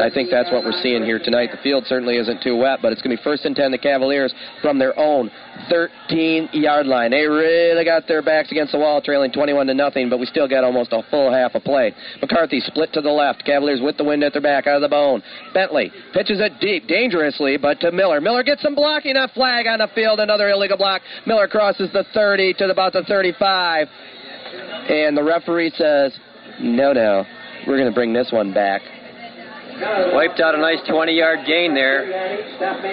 I think that's what we're seeing here tonight. The field certainly isn't too wet, but it's going to be first and 10 the Cavaliers from their own 13 yard line. They really got their backs against the wall, trailing 21 to nothing, but we still got almost a full half of play. McCarthy split to the left. Cavaliers with the wind at their back, out of the bone. Bentley pitches it deep, dangerously, but to Miller. Miller gets some blocking. A flag on the field, another illegal block. Miller crosses the 30 to about the 35, and the referee says, "No, no, we're going to bring this one back." Wiped out a nice 20 yard gain there.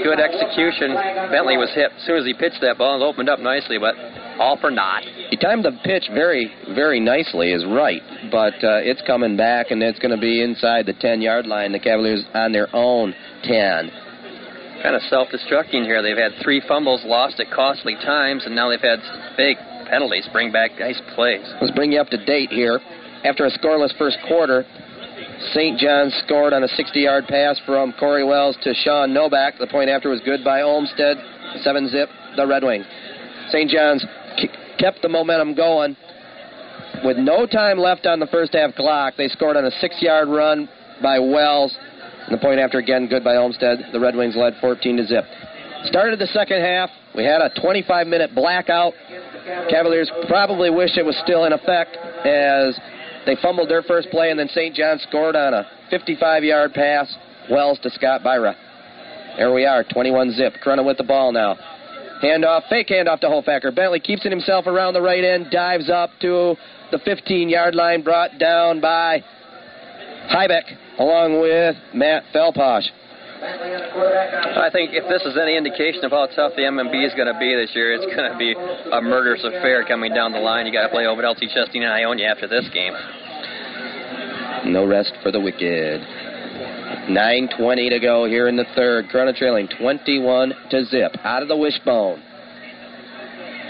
Good execution. Bentley was hit as soon as he pitched that ball it opened up nicely, but all for naught. He timed the pitch very, very nicely, is right, but uh, it's coming back and it's going to be inside the 10 yard line. The Cavaliers on their own 10. Kind of self destructing here. They've had three fumbles lost at costly times, and now they've had big penalties bring back nice plays. Let's bring you up to date here. After a scoreless first quarter, St. John's scored on a 60 yard pass from Corey Wells to Sean Novak. The point after was good by Olmstead. 7 zip, the Red Wing. St. John's kept the momentum going. With no time left on the first half clock, they scored on a six yard run by Wells. And the point after again, good by Olmstead. The Red Wings led 14 to zip. Started the second half. We had a 25 minute blackout. Cavaliers probably wish it was still in effect as they fumbled their first play, and then St. John scored on a 55 yard pass. Wells to Scott Byra. There we are, 21 zip. Corunna with the ball now. Handoff, fake handoff to Hofacker. Bentley keeps it himself around the right end, dives up to the 15 yard line, brought down by Hybeck along with Matt Felposh. I think if this is any indication of how tough the MMB is going to be this year, it's going to be a murderous affair coming down the line. You got to play over LT Chesty and Ionia after this game. No rest for the wicked. 9.20 to go here in the third. Corunna trailing 21 to zip. Out of the wishbone.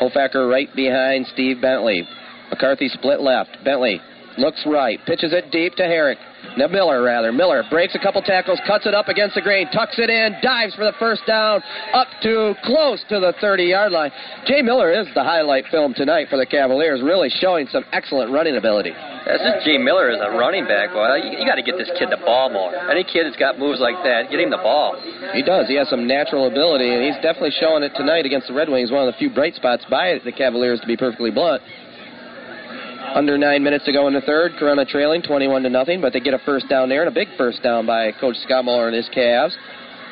Hofacker right behind Steve Bentley. McCarthy split left. Bentley looks right, pitches it deep to Herrick. Now Miller, rather. Miller breaks a couple tackles, cuts it up against the grain, tucks it in, dives for the first down, up to close to the 30 yard line. Jay Miller is the highlight film tonight for the Cavaliers, really showing some excellent running ability. This is Jay Miller as a running back. Boy, you, you got to get this kid the ball more. Any kid that's got moves like that, get him the ball. He does. He has some natural ability, and he's definitely showing it tonight against the Red Wings. One of the few bright spots by the Cavaliers, to be perfectly blunt. Under nine minutes to go in the third. Corunna trailing 21 to nothing, but they get a first down there and a big first down by Coach Scott Moeller and his Cavs.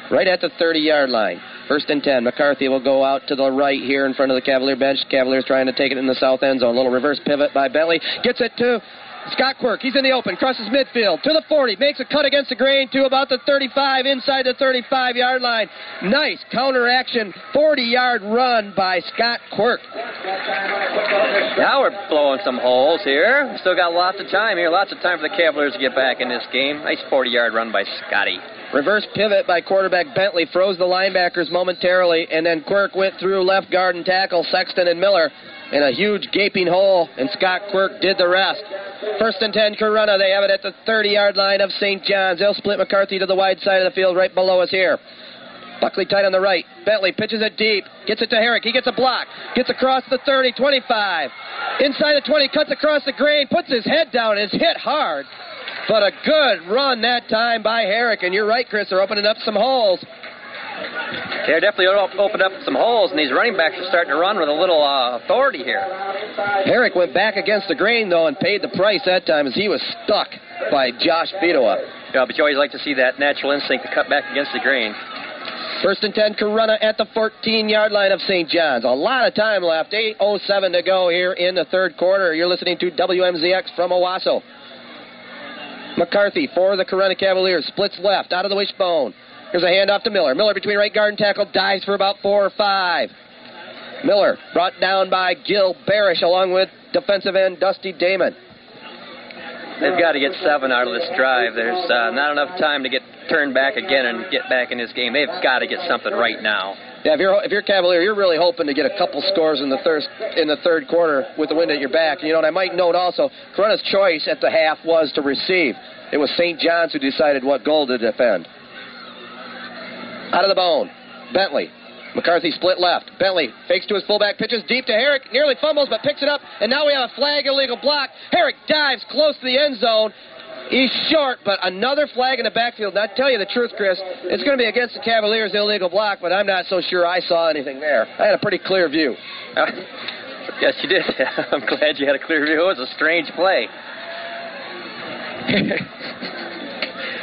Right at the 30 yard line. First and 10. McCarthy will go out to the right here in front of the Cavalier bench. Cavaliers trying to take it in the south end zone. A Little reverse pivot by Bentley. Gets it to Scott Quirk, he's in the open, crosses midfield to the 40, makes a cut against the grain to about the 35, inside the 35 yard line. Nice counter action, 40 yard run by Scott Quirk. Now we're blowing some holes here. Still got lots of time here, lots of time for the Cavaliers to get back in this game. Nice 40 yard run by Scotty. Reverse pivot by quarterback Bentley froze the linebackers momentarily, and then Quirk went through left guard and tackle Sexton and Miller in a huge gaping hole, and Scott Quirk did the rest. First and 10, Corunna. They have it at the 30 yard line of St. John's. They'll split McCarthy to the wide side of the field right below us here. Buckley tight on the right. Bentley pitches it deep. Gets it to Herrick. He gets a block. Gets across the 30, 25. Inside the 20, cuts across the grain, puts his head down, is hit hard. But a good run that time by Herrick. And you're right, Chris. They're opening up some holes. They're definitely opened up some holes, and these running backs are starting to run with a little uh, authority here. Herrick went back against the grain, though, and paid the price that time as he was stuck by Josh Bidoa. Yeah, but you always like to see that natural instinct to cut back against the grain. First and 10, Corunna at the 14 yard line of St. John's. A lot of time left. 8.07 to go here in the third quarter. You're listening to WMZX from Owosso. McCarthy for the Corunna Cavaliers. Splits left out of the wishbone. Here's a handoff to Miller. Miller between right guard and tackle. Dives for about four or five. Miller brought down by Gil Barish along with defensive end Dusty Damon. They've got to get seven out of this drive. There's uh, not enough time to get turned back again and get back in this game. They've got to get something right now. Yeah, if you're if you're Cavalier, you're really hoping to get a couple scores in the third in the third quarter with the wind at your back. And you know, and I might note also, Corunna's choice at the half was to receive. It was St. John's who decided what goal to defend. Out of the bone, Bentley McCarthy split left. Bentley fakes to his fullback, pitches deep to Herrick, nearly fumbles but picks it up, and now we have a flag illegal block. Herrick dives close to the end zone. He's short, but another flag in the backfield. And I tell you the truth, Chris, it's going to be against the Cavaliers' illegal block, but I'm not so sure I saw anything there. I had a pretty clear view. Uh, yes, you did. I'm glad you had a clear view. It was a strange play.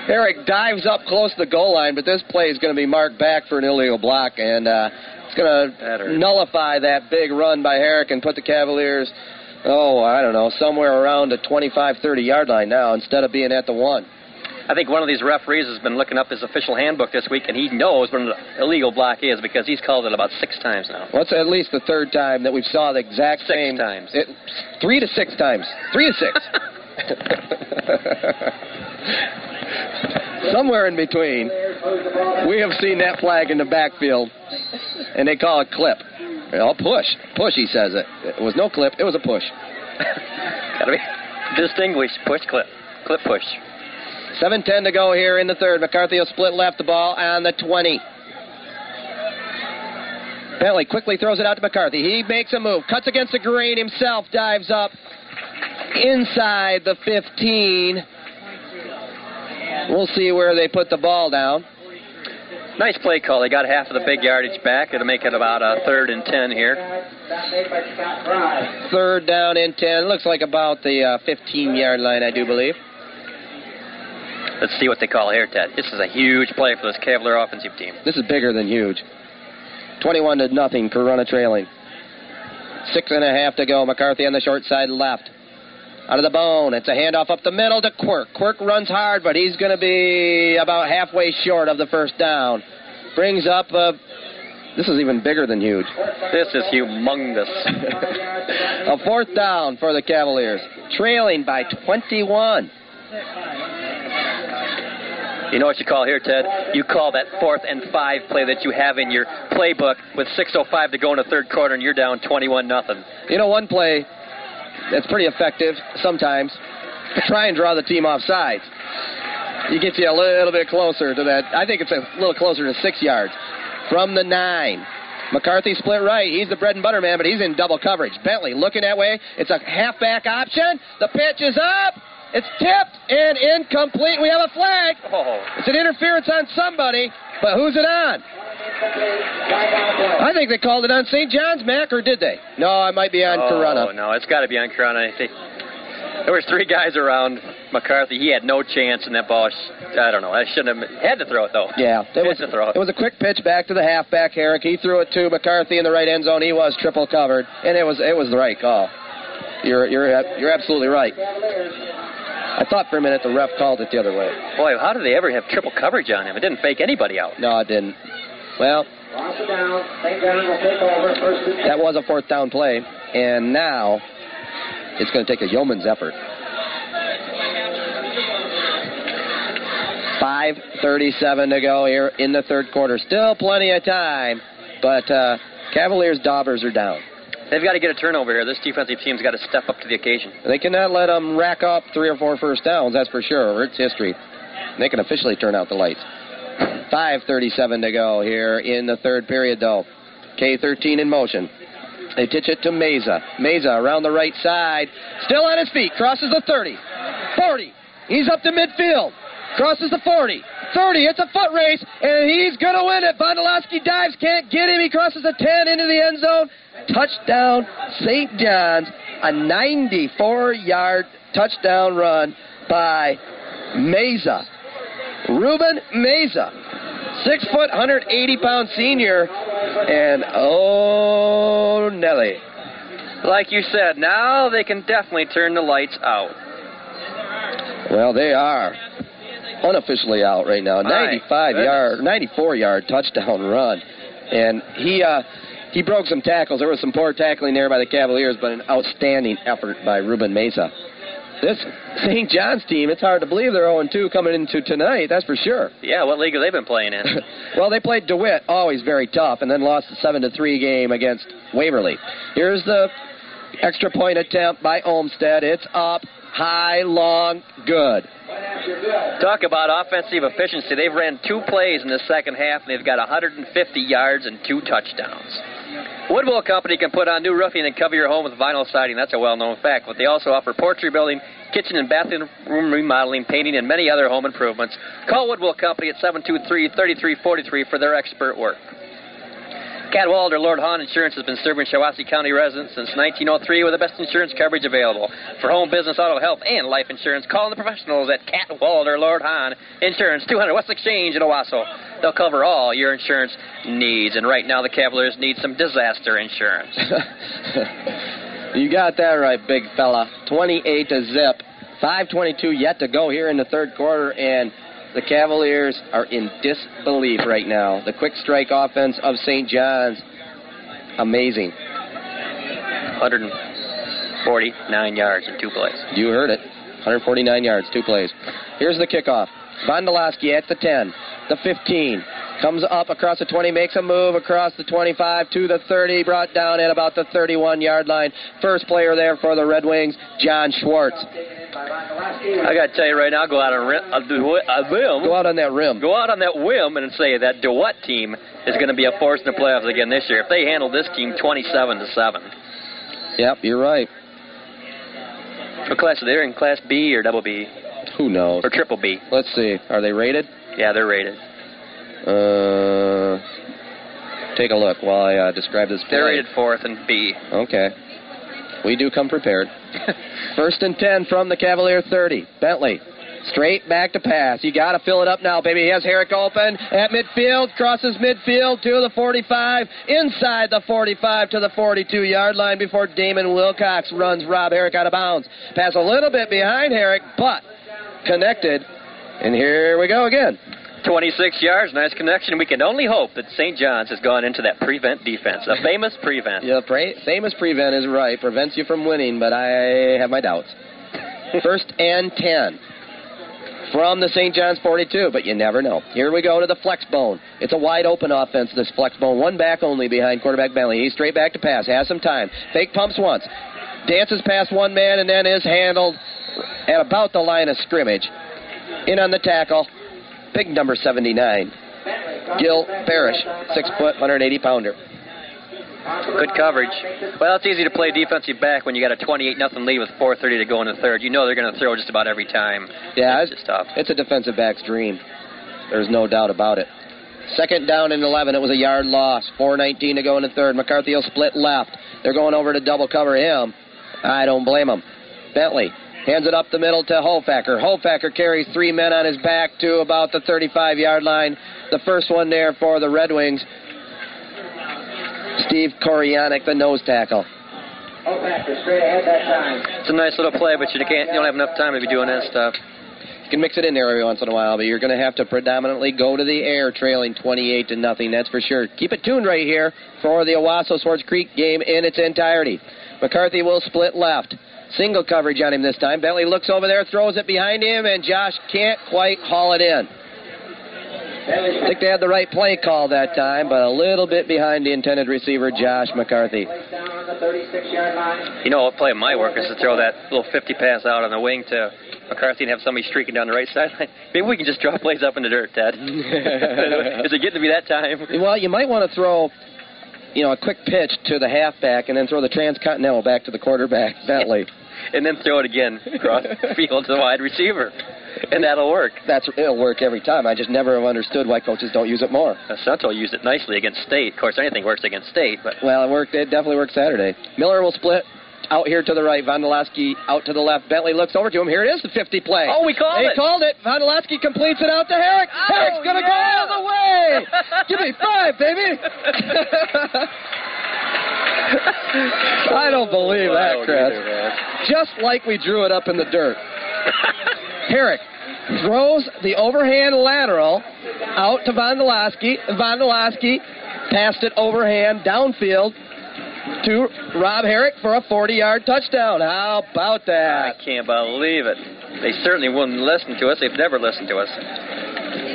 Herrick dives up close to the goal line, but this play is going to be marked back for an illegal block, and uh, it's going to nullify that big run by Herrick and put the Cavaliers, oh, I don't know, somewhere around the 25, 30 yard line now instead of being at the one. I think one of these referees has been looking up his official handbook this week, and he knows what an illegal block is because he's called it about six times now. Well, at least the third time that we've saw the exact six same. times. It, three to six times. Three to six. Somewhere in between, we have seen that flag in the backfield, and they call it clip. Oh, push. Push, he says it. It was no clip, it was a push. Gotta be distinguished. Push, clip. Clip, push. 7.10 to go here in the third. McCarthy will split left the ball on the 20. Bentley quickly throws it out to McCarthy. He makes a move, cuts against the grain himself, dives up inside the 15. We'll see where they put the ball down. Nice play call. They got half of the big yardage back. It'll make it about a third and ten here. Third down and ten. Looks like about the uh, 15 yard line, I do believe. Let's see what they call here, Ted. This is a huge play for this Cavalier offensive team. This is bigger than huge. 21 to nothing. Corunna trailing. Six and a half to go. McCarthy on the short side left. Out of the bone. It's a handoff up the middle to Quirk. Quirk runs hard, but he's going to be about halfway short of the first down. Brings up a. This is even bigger than huge. This is humongous. a fourth down for the Cavaliers, trailing by 21. You know what you call here, Ted? You call that fourth and five play that you have in your playbook with 6:05 to go in the third quarter, and you're down 21 nothing. You know, one play that's pretty effective sometimes. Try and draw the team off sides. You get you a little bit closer to that. I think it's a little closer to six yards. From the nine. McCarthy split right. He's the bread and butter man, but he's in double coverage. Bentley looking that way. It's a halfback option. The pitch is up. It's tipped and incomplete. We have a flag. Oh. It's an interference on somebody, but who's it on? I think they called it on St. John's, Mac, or did they? No, I might be on Corunna. oh, no, it's got to be on Corunna. I think there was three guys around McCarthy. He had no chance and that ball. I don't know. I shouldn't have had to throw it though. Yeah, it Had was, to throw it. it was a quick pitch back to the halfback Herrick. He threw it to McCarthy in the right end zone. He was triple covered, and it was it was the right call. You're you're you're absolutely right. I thought for a minute the ref called it the other way. Boy, how did they ever have triple coverage on him? It didn't fake anybody out. No, it didn't. Well, that was a fourth down play, and now it's going to take a yeoman's effort. 5.37 to go here in the third quarter. Still plenty of time, but uh, Cavaliers' daubers are down. They've got to get a turnover here. This defensive team's got to step up to the occasion. They cannot let them rack up three or four first downs, that's for sure. It's history. They can officially turn out the lights. 5.37 to go here in the third period, though. K13 in motion. They pitch it to Mesa. Mesa around the right side. Still on his feet. Crosses the 30. 40. He's up to midfield. Crosses the 40. 30. It's a foot race, and he's going to win it. Vondolowski dives. Can't get him. He crosses the 10 into the end zone. Touchdown, St. John's. A 94 yard touchdown run by Mesa. Ruben Mesa. Six foot, 180 pound senior. And oh, Nelly. Like you said, now they can definitely turn the lights out. Well, they are unofficially out right now. My 95 goodness. yard, 94 yard touchdown run, and he uh, he broke some tackles. There was some poor tackling there by the Cavaliers, but an outstanding effort by Ruben Mesa. This St. John's team, it's hard to believe they're 0-2 coming into tonight. That's for sure. Yeah, what league have they been playing in? well, they played DeWitt, always very tough, and then lost the seven to three game against Waverly. Here's the extra point attempt by Olmstead. It's up, high, long, good. Talk about offensive efficiency. They've ran two plays in the second half, and they've got 150 yards and two touchdowns. Woodwell Company can put on new roofing and cover your home with vinyl siding. That's a well-known fact. But they also offer porch rebuilding, kitchen and bathroom remodeling, painting, and many other home improvements. Call Woodwell Company at 723-3343 for their expert work. Cadwalader Lord Hahn Insurance has been serving Shiawassee County residents since 1903 with the best insurance coverage available. For home, business, auto, health, and life insurance, call the professionals at Cadwalader Lord Hahn Insurance, 200 West Exchange in Owosso. They'll cover all your insurance needs, and right now the Cavaliers need some disaster insurance. you got that right, big fella. 28 to zip. 5:22 yet to go here in the third quarter, and the Cavaliers are in disbelief right now. The quick strike offense of St. John's, amazing. 149 yards in two plays. You heard it. 149 yards, two plays. Here's the kickoff. Vondolowski at the 10, the 15. Comes up across the 20, makes a move across the 25 to the 30, brought down at about the 31 yard line. First player there for the Red Wings, John Schwartz. I got to tell you right now, go out on ri- a a whim. Go out on that rim. Go out on that whim and say that DeWitt team is going to be a force in the playoffs again this year. If they handle this team 27 to seven, Yep, you're right. what class are they in? Class B or double B Who knows? or triple B? Let's see. Are they rated? Yeah, they're rated. Uh, take a look while I uh, describe this play. They're rated fourth and B. Okay. We do come prepared. First and 10 from the Cavalier 30. Bentley. Straight back to pass. You got to fill it up now, baby. He has Herrick open at midfield, crosses midfield to the 45, inside the 45 to the 42 yard line before Damon Wilcox runs Rob Herrick out of bounds. Pass a little bit behind Herrick, but connected. And here we go again. 26 yards, nice connection. We can only hope that St. John's has gone into that prevent defense, a famous prevent. Yeah, pre- famous prevent is right. Prevents you from winning, but I have my doubts. First and 10 from the St. John's 42, but you never know. Here we go to the flex bone. It's a wide open offense, this flex bone. One back only behind quarterback Bentley. He's straight back to pass, has some time. Fake pumps once, dances past one man, and then is handled at about the line of scrimmage. In on the tackle, big number 79, Gil Barish, six foot, 180 pounder. Good coverage. Well, it's easy to play defensive back when you got a 28 nothing lead with 4:30 to go in the third. You know they're going to throw just about every time. Yeah, it's just tough. It's a defensive back's dream. There's no doubt about it. Second down and 11. It was a yard loss. 4:19 to go in the third. McCarthy will split left. They're going over to double cover him. I don't blame him. Bentley hands it up the middle to Hofacker. Hofacker carries three men on his back to about the 35 yard line. The first one there for the Red Wings. Steve Korianik, the nose tackle. Hofacker straight ahead that time. It's a nice little play, but you can't. You don't have enough time to be doing that stuff. You can mix it in there every once in a while, but you're going to have to predominantly go to the air, trailing 28 to nothing. That's for sure. Keep it tuned right here for the Owosso Swartz Creek game in its entirety. McCarthy will split left. Single coverage on him this time. Bentley looks over there, throws it behind him, and Josh can't quite haul it in. I think they had the right play call that time, but a little bit behind the intended receiver, Josh McCarthy. You know a play might work is to throw that little 50 pass out on the wing to McCarthy and have somebody streaking down the right sideline. Maybe we can just drop plays up in the dirt, Ted. is it getting to be that time? Well, you might want to throw you know, a quick pitch to the halfback and then throw the transcontinental back to the quarterback, Bentley. And then throw it again across the field to the wide receiver and that'll work. That's it'll work every time. I just never have understood why coaches don't use it more. Uh, Central used it nicely against State. Of course, anything works against State, but well, it worked. It definitely worked Saturday. Miller will split. Out here to the right, Vondolowski out to the left. Bentley looks over to him. Here it is, the 50 play. Oh, we called they it. called it. Vondolowski completes it out to Herrick. Oh, Herrick's going to yeah. go out of the way. Give me five, baby. I don't believe that, Chris. Just like we drew it up in the dirt. Herrick throws the overhand lateral out to Vondolowski. Vondolowski passed it overhand downfield to Rob Herrick for a 40-yard touchdown. How about that? I can't believe it. They certainly wouldn't listen to us. They've never listened to us.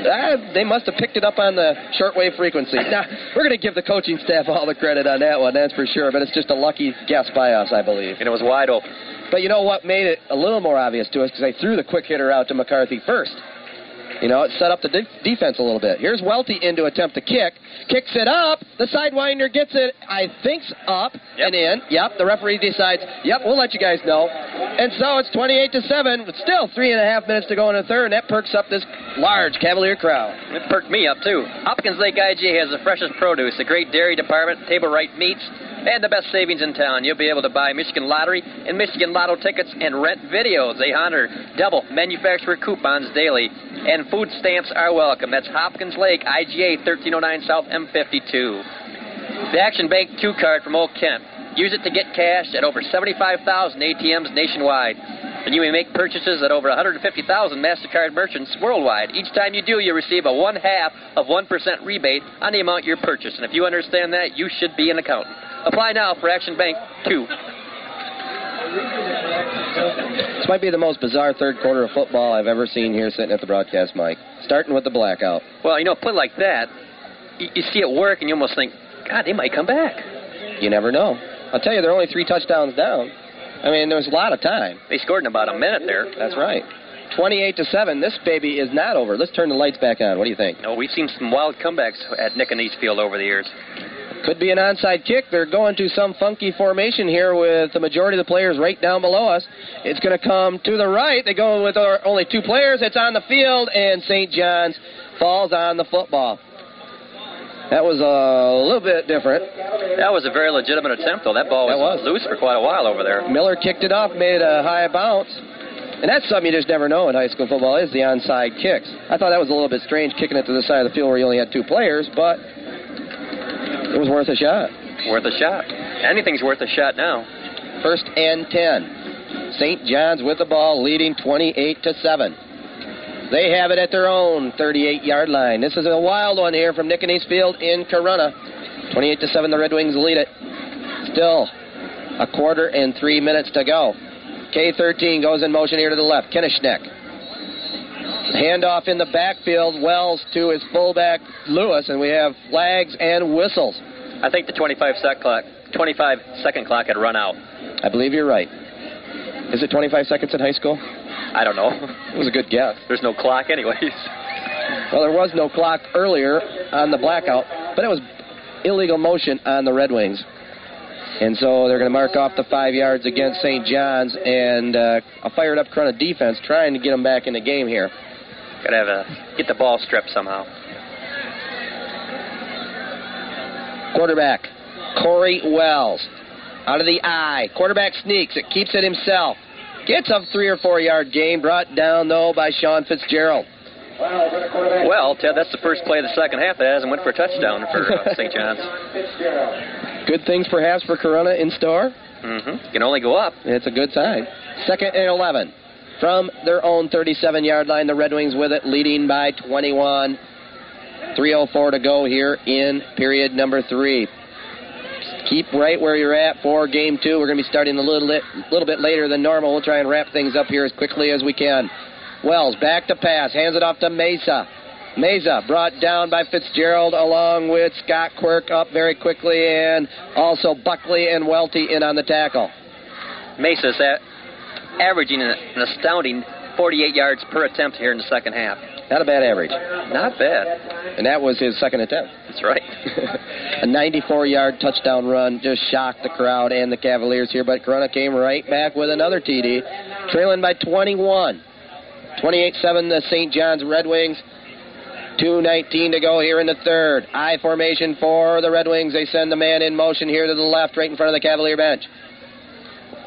Uh, they must have picked it up on the shortwave frequency. Now, we're going to give the coaching staff all the credit on that one, that's for sure, but it's just a lucky guess by us, I believe. And it was wide open. But you know what made it a little more obvious to us because they threw the quick hitter out to McCarthy first. You know, it set up the de- defense a little bit. Here's Welty in to attempt to kick. Kicks it up. The sidewinder gets it, I think's up Yep. and in. Yep, the referee decides, yep, we'll let you guys know. And so it's 28 to 7, but still three and a half minutes to go in the third, and that perks up this large Cavalier crowd. It perked me up, too. Hopkins Lake IGA has the freshest produce, a great dairy department, table right meats, and the best savings in town. You'll be able to buy Michigan Lottery and Michigan Lotto tickets and rent videos. They honor double manufacturer coupons daily, and food stamps are welcome. That's Hopkins Lake IGA 1309 South M52. The Action Bank 2 card from Old Kent. Use it to get cash at over 75,000 ATMs nationwide. And you may make purchases at over 150,000 MasterCard merchants worldwide. Each time you do, you receive a one half of 1% rebate on the amount you purchase. And if you understand that, you should be an accountant. Apply now for Action Bank 2. This might be the most bizarre third quarter of football I've ever seen here sitting at the broadcast mic. Starting with the blackout. Well, you know, put like that, you, you see it work and you almost think, God, they might come back. You never know. I'll tell you, they're only three touchdowns down. I mean, there's a lot of time. They scored in about a minute there. That's right. 28 to 7. This baby is not over. Let's turn the lights back on. What do you think? Know, we've seen some wild comebacks at Nick and Eastfield over the years. Could be an onside kick. They're going to some funky formation here with the majority of the players right down below us. It's going to come to the right. They go with our- only two players. It's on the field, and St. John's falls on the football. That was a little bit different. That was a very legitimate attempt, though. That ball was, was. loose for quite a while over there. Miller kicked it off, made a high bounce. And that's something you just never know in high school football is the onside kicks. I thought that was a little bit strange kicking it to the side of the field where you only had two players, but it was worth a shot. Worth a shot. Anything's worth a shot now. First and 10. St. John's with the ball, leading 28 to 7. They have it at their own 38 yard line. This is a wild one here from Nick and Field in Corunna. 28 to 7, the Red Wings lead it. Still a quarter and three minutes to go. K13 goes in motion here to the left. Kenishnek. Handoff in the backfield, Wells to his fullback Lewis, and we have flags and whistles. I think the 25 sec clock, 25 second clock had run out. I believe you're right. Is it 25 seconds in high school? I don't know. It was a good guess. There's no clock, anyways. Well, there was no clock earlier on the blackout, but it was illegal motion on the Red Wings. And so they're going to mark off the five yards against St. John's and uh, a fired up Corunna defense trying to get them back in the game here. Got to have a get the ball stripped somehow. Quarterback Corey Wells out of the eye. Quarterback sneaks. It keeps it himself. Gets a three or four yard gain. Brought down though by Sean Fitzgerald. Well, Ted, that's the first play of the second half that hasn't went for a touchdown for uh, St. John's. Good things perhaps for Corunna in store. Mm-hmm. Can only go up. It's a good sign. Second and 11. From their own 37 yard line, the Red Wings with it, leading by 21. 3.04 to go here in period number three. Keep right where you're at for game two. We're going to be starting a little bit, little bit later than normal. We'll try and wrap things up here as quickly as we can. Wells back to pass, hands it off to Mesa. Mesa brought down by Fitzgerald along with Scott Quirk up very quickly and also Buckley and Welty in on the tackle. Mesa's averaging an astounding 48 yards per attempt here in the second half. Not a bad average. Not bad. And that was his second attempt. That's right. a 94 yard touchdown run just shocked the crowd and the Cavaliers here, but Corunna came right back with another TD, trailing by 21. 28 7 the St. John's Red Wings. 2.19 to go here in the third. I formation for the Red Wings. They send the man in motion here to the left, right in front of the Cavalier bench.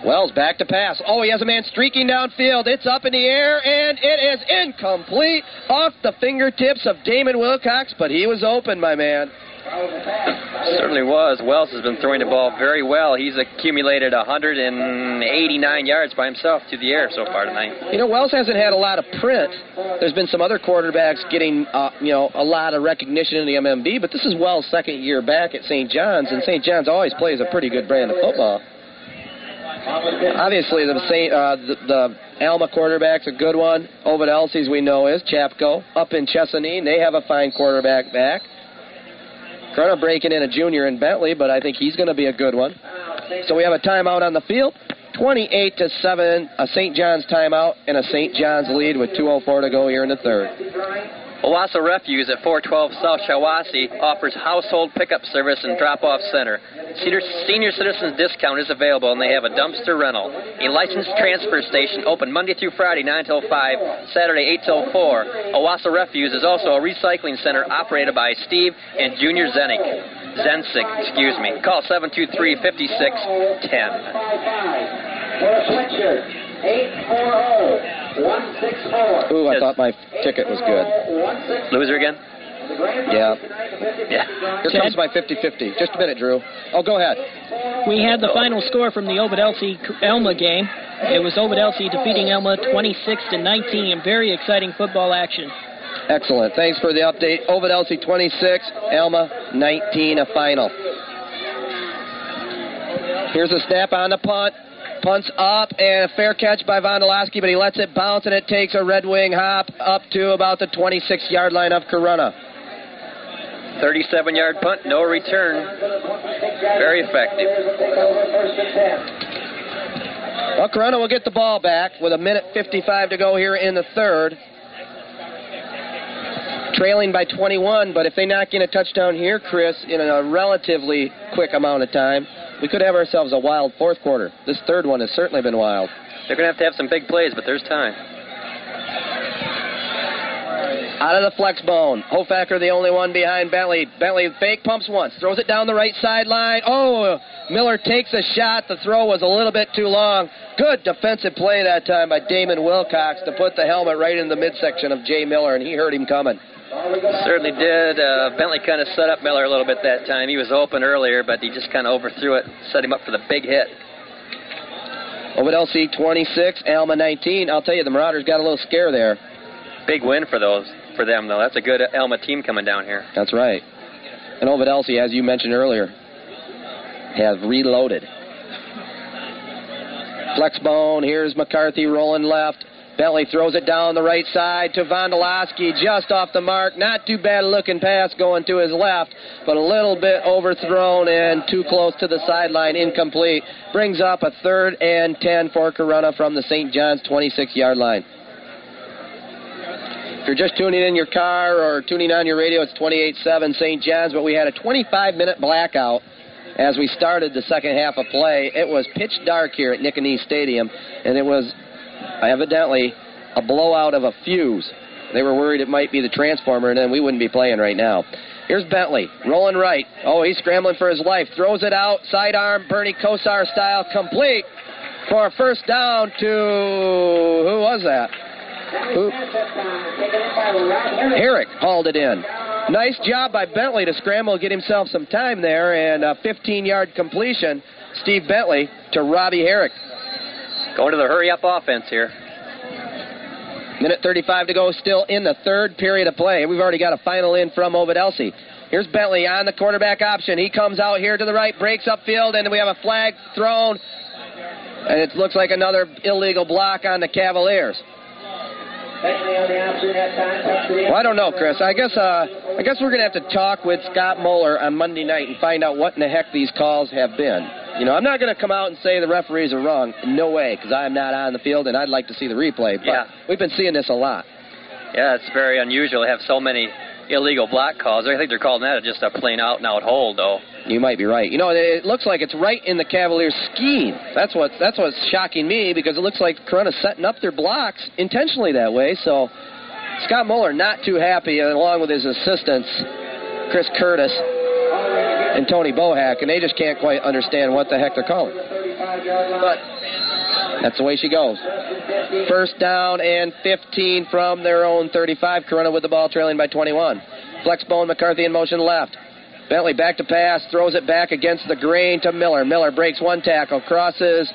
Wells back to pass. Oh, he has a man streaking downfield. It's up in the air, and it is incomplete off the fingertips of Damon Wilcox, but he was open, my man. Certainly was. Wells has been throwing the ball very well. He's accumulated 189 yards by himself to the air so far tonight. You know, Wells hasn't had a lot of print. There's been some other quarterbacks getting, uh, you know, a lot of recognition in the MMB, but this is Wells' second year back at St. John's, and St. John's always plays a pretty good brand of football. Obviously, the, uh, the, the Alma quarterback's a good one. Ovid Elsie's we know is Chapco. Up in Chesaning, they have a fine quarterback back. Corunna breaking in a junior in Bentley, but I think he's going to be a good one. So we have a timeout on the field. 28 to 7, a St. John's timeout, and a St. John's lead with 2.04 to go here in the third. Owosso Refuse at 412 South Shiawassee offers household pickup service and drop-off center. Senior, citizens discount is available, and they have a dumpster rental. A licensed transfer station open Monday through Friday, 9 till 5, Saturday, 8 till 4. Owosso Refuse is also a recycling center operated by Steve and Junior Zenik. Zensik, excuse me. Call 723 5610. Ooh, I thought my ticket was good. Loser again? Yeah. Yeah. Here comes my 50 50. Just a minute, Drew. Oh, go ahead. We had the final score from the Ovid Elsie Alma game. It was Ovid Elsie defeating Alma 26 to 19 in very exciting football action. Excellent. Thanks for the update. Ovid Elsie 26, Alma 19, a final. Here's a snap on the punt. Punts up and a fair catch by Vondolowski, but he lets it bounce and it takes a Red Wing hop up to about the 26 yard line of Corunna. 37 yard punt, no return. Very effective. Well, Corunna will get the ball back with a minute 55 to go here in the third. Trailing by 21, but if they knock in a touchdown here, Chris, in a relatively quick amount of time, we could have ourselves a wild fourth quarter. This third one has certainly been wild. They're going to have to have some big plays, but there's time. Out of the flex bone. Hofacker the only one behind Bentley. Bentley fake pumps once, throws it down the right sideline. Oh, Miller takes a shot. The throw was a little bit too long. Good defensive play that time by Damon Wilcox to put the helmet right in the midsection of Jay Miller, and he heard him coming. Certainly did. Uh, Bentley kind of set up Miller a little bit that time. He was open earlier, but he just kind of overthrew it, set him up for the big hit. Ovid Elsie 26, Alma 19. I'll tell you, the Marauders got a little scare there. Big win for those for them, though. That's a good Alma team coming down here. That's right. And Ovid Elsie, as you mentioned earlier, has reloaded. Flexbone. Here's McCarthy rolling left. Bentley throws it down the right side to Vondolowski, just off the mark. Not too bad looking pass going to his left, but a little bit overthrown and too close to the sideline, incomplete. Brings up a third and 10 for Corunna from the St. John's 26 yard line. If you're just tuning in your car or tuning on your radio, it's 28-7 St. John's, but we had a 25-minute blackout as we started the second half of play. It was pitch dark here at Nicanese Stadium, and it was evidently a blowout of a fuse. They were worried it might be the transformer, and then we wouldn't be playing right now. Here's Bentley, rolling right. Oh, he's scrambling for his life. Throws it out, sidearm, Bernie Kosar style, complete for a first down to who was that? Who? Herrick hauled it in. Nice job by Bentley to scramble get himself some time there, and a 15-yard completion. Steve Bentley to Robbie Herrick. Going to the hurry-up offense here. Minute 35 to go, still in the third period of play. We've already got a final in from Ovid Elsie. Here's Bentley on the quarterback option. He comes out here to the right, breaks upfield, and we have a flag thrown. And it looks like another illegal block on the Cavaliers. Well, I don't know, Chris. I guess uh, I guess we're gonna have to talk with Scott Moeller on Monday night and find out what in the heck these calls have been. You know, I'm not gonna come out and say the referees are wrong. No way, because I am not on the field and I'd like to see the replay. But Yeah. we've been seeing this a lot. Yeah, it's very unusual to have so many illegal block calls. I think they're calling that just a plain out and out hold, though. You might be right. You know, it looks like it's right in the Cavaliers' scheme. That's what that's what's shocking me because it looks like Corunna's setting up their blocks intentionally that way. So Scott Moeller not too happy, along with his assistants, Chris Curtis and Tony Bohack, and they just can't quite understand what the heck they're calling. But that's the way she goes. First down and 15 from their own 35. Corunna with the ball trailing by 21. Flexbone McCarthy in motion left. Bentley back to pass, throws it back against the grain to Miller. Miller breaks one tackle, crosses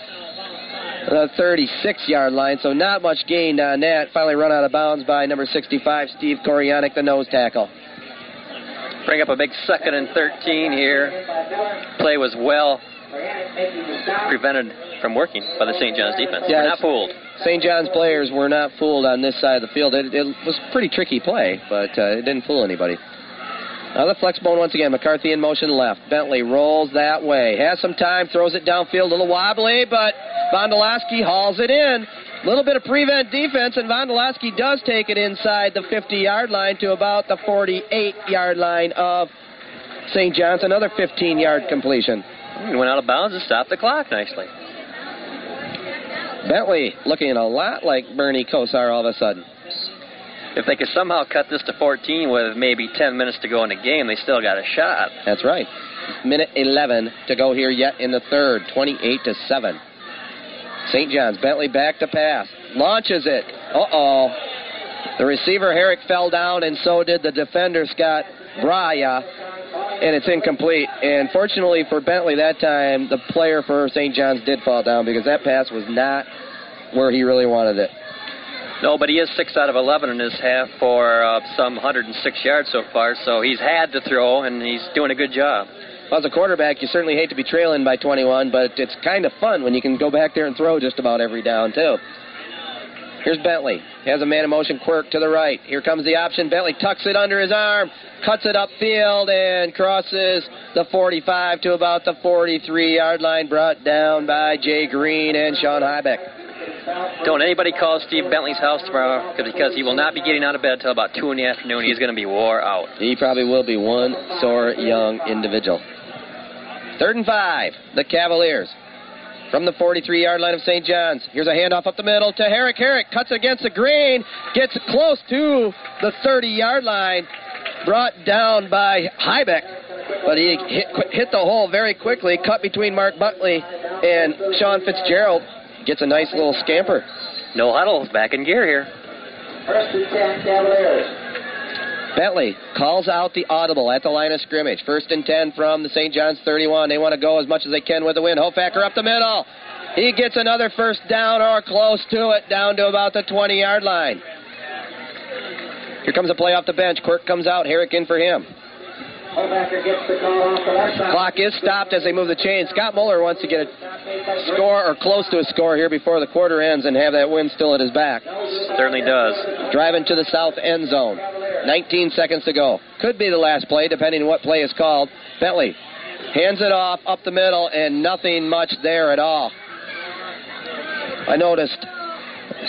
the 36 yard line, so not much gained on that. Finally run out of bounds by number 65, Steve Korianik, the nose tackle. Bring up a big second and 13 here. Play was well prevented from working by the St. John's defense. Yeah, not fooled. St. John's players were not fooled on this side of the field. It, it was pretty tricky play, but uh, it didn't fool anybody. Now the flex bone once again. McCarthy in motion left. Bentley rolls that way. Has some time, throws it downfield, a little wobbly, but Vondolowski hauls it in. A little bit of prevent defense, and Vondolowski does take it inside the 50 yard line to about the 48 yard line of St. John's. Another 15 yard completion. He went out of bounds and stopped the clock nicely. Bentley looking a lot like Bernie Kosar all of a sudden. If they could somehow cut this to 14 with maybe 10 minutes to go in the game, they still got a shot. That's right. Minute 11 to go here yet in the third. 28 to 7. St. John's. Bentley back to pass. Launches it. Uh oh. The receiver Herrick fell down, and so did the defender Scott Braya. And it's incomplete. And fortunately for Bentley that time, the player for St. John's did fall down because that pass was not where he really wanted it. No, but he is 6 out of 11 in his half for uh, some 106 yards so far, so he's had to throw, and he's doing a good job. Well, as a quarterback, you certainly hate to be trailing by 21, but it's kind of fun when you can go back there and throw just about every down, too. Here's Bentley. He has a man in motion quirk to the right. Here comes the option. Bentley tucks it under his arm, cuts it upfield, and crosses the 45 to about the 43 yard line, brought down by Jay Green and Sean Hybeck. Don't anybody call Steve Bentley's house tomorrow because he will not be getting out of bed till about 2 in the afternoon. He's going to be wore out. He probably will be one sore young individual. Third and five, the Cavaliers. From the 43 yard line of St. John's. Here's a handoff up the middle to Herrick. Herrick cuts against the green, gets close to the 30 yard line, brought down by Hybeck. But he hit, hit the hole very quickly, cut between Mark Buckley and Sean Fitzgerald. Gets a nice little scamper. No huddles, back in gear here. First and 10 Cavaliers. Bentley calls out the audible at the line of scrimmage. First and 10 from the St. John's 31. They want to go as much as they can with the win. Hofacker up the middle. He gets another first down or close to it, down to about the 20 yard line. Here comes a play off the bench. Quirk comes out. Herrick in for him. Clock is stopped as they move the chain. Scott Moeller wants to get a score or close to a score here before the quarter ends and have that win still at his back. Certainly does. Driving to the south end zone. 19 seconds to go. Could be the last play, depending on what play is called. Bentley hands it off up the middle, and nothing much there at all. I noticed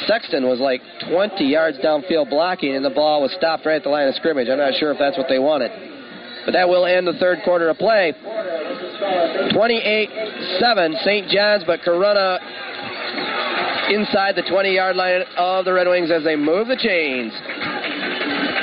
Sexton was like 20 yards downfield blocking, and the ball was stopped right at the line of scrimmage. I'm not sure if that's what they wanted. But that will end the third quarter of play. 28 7, St. John's, but Corunna inside the 20 yard line of the Red Wings as they move the chains.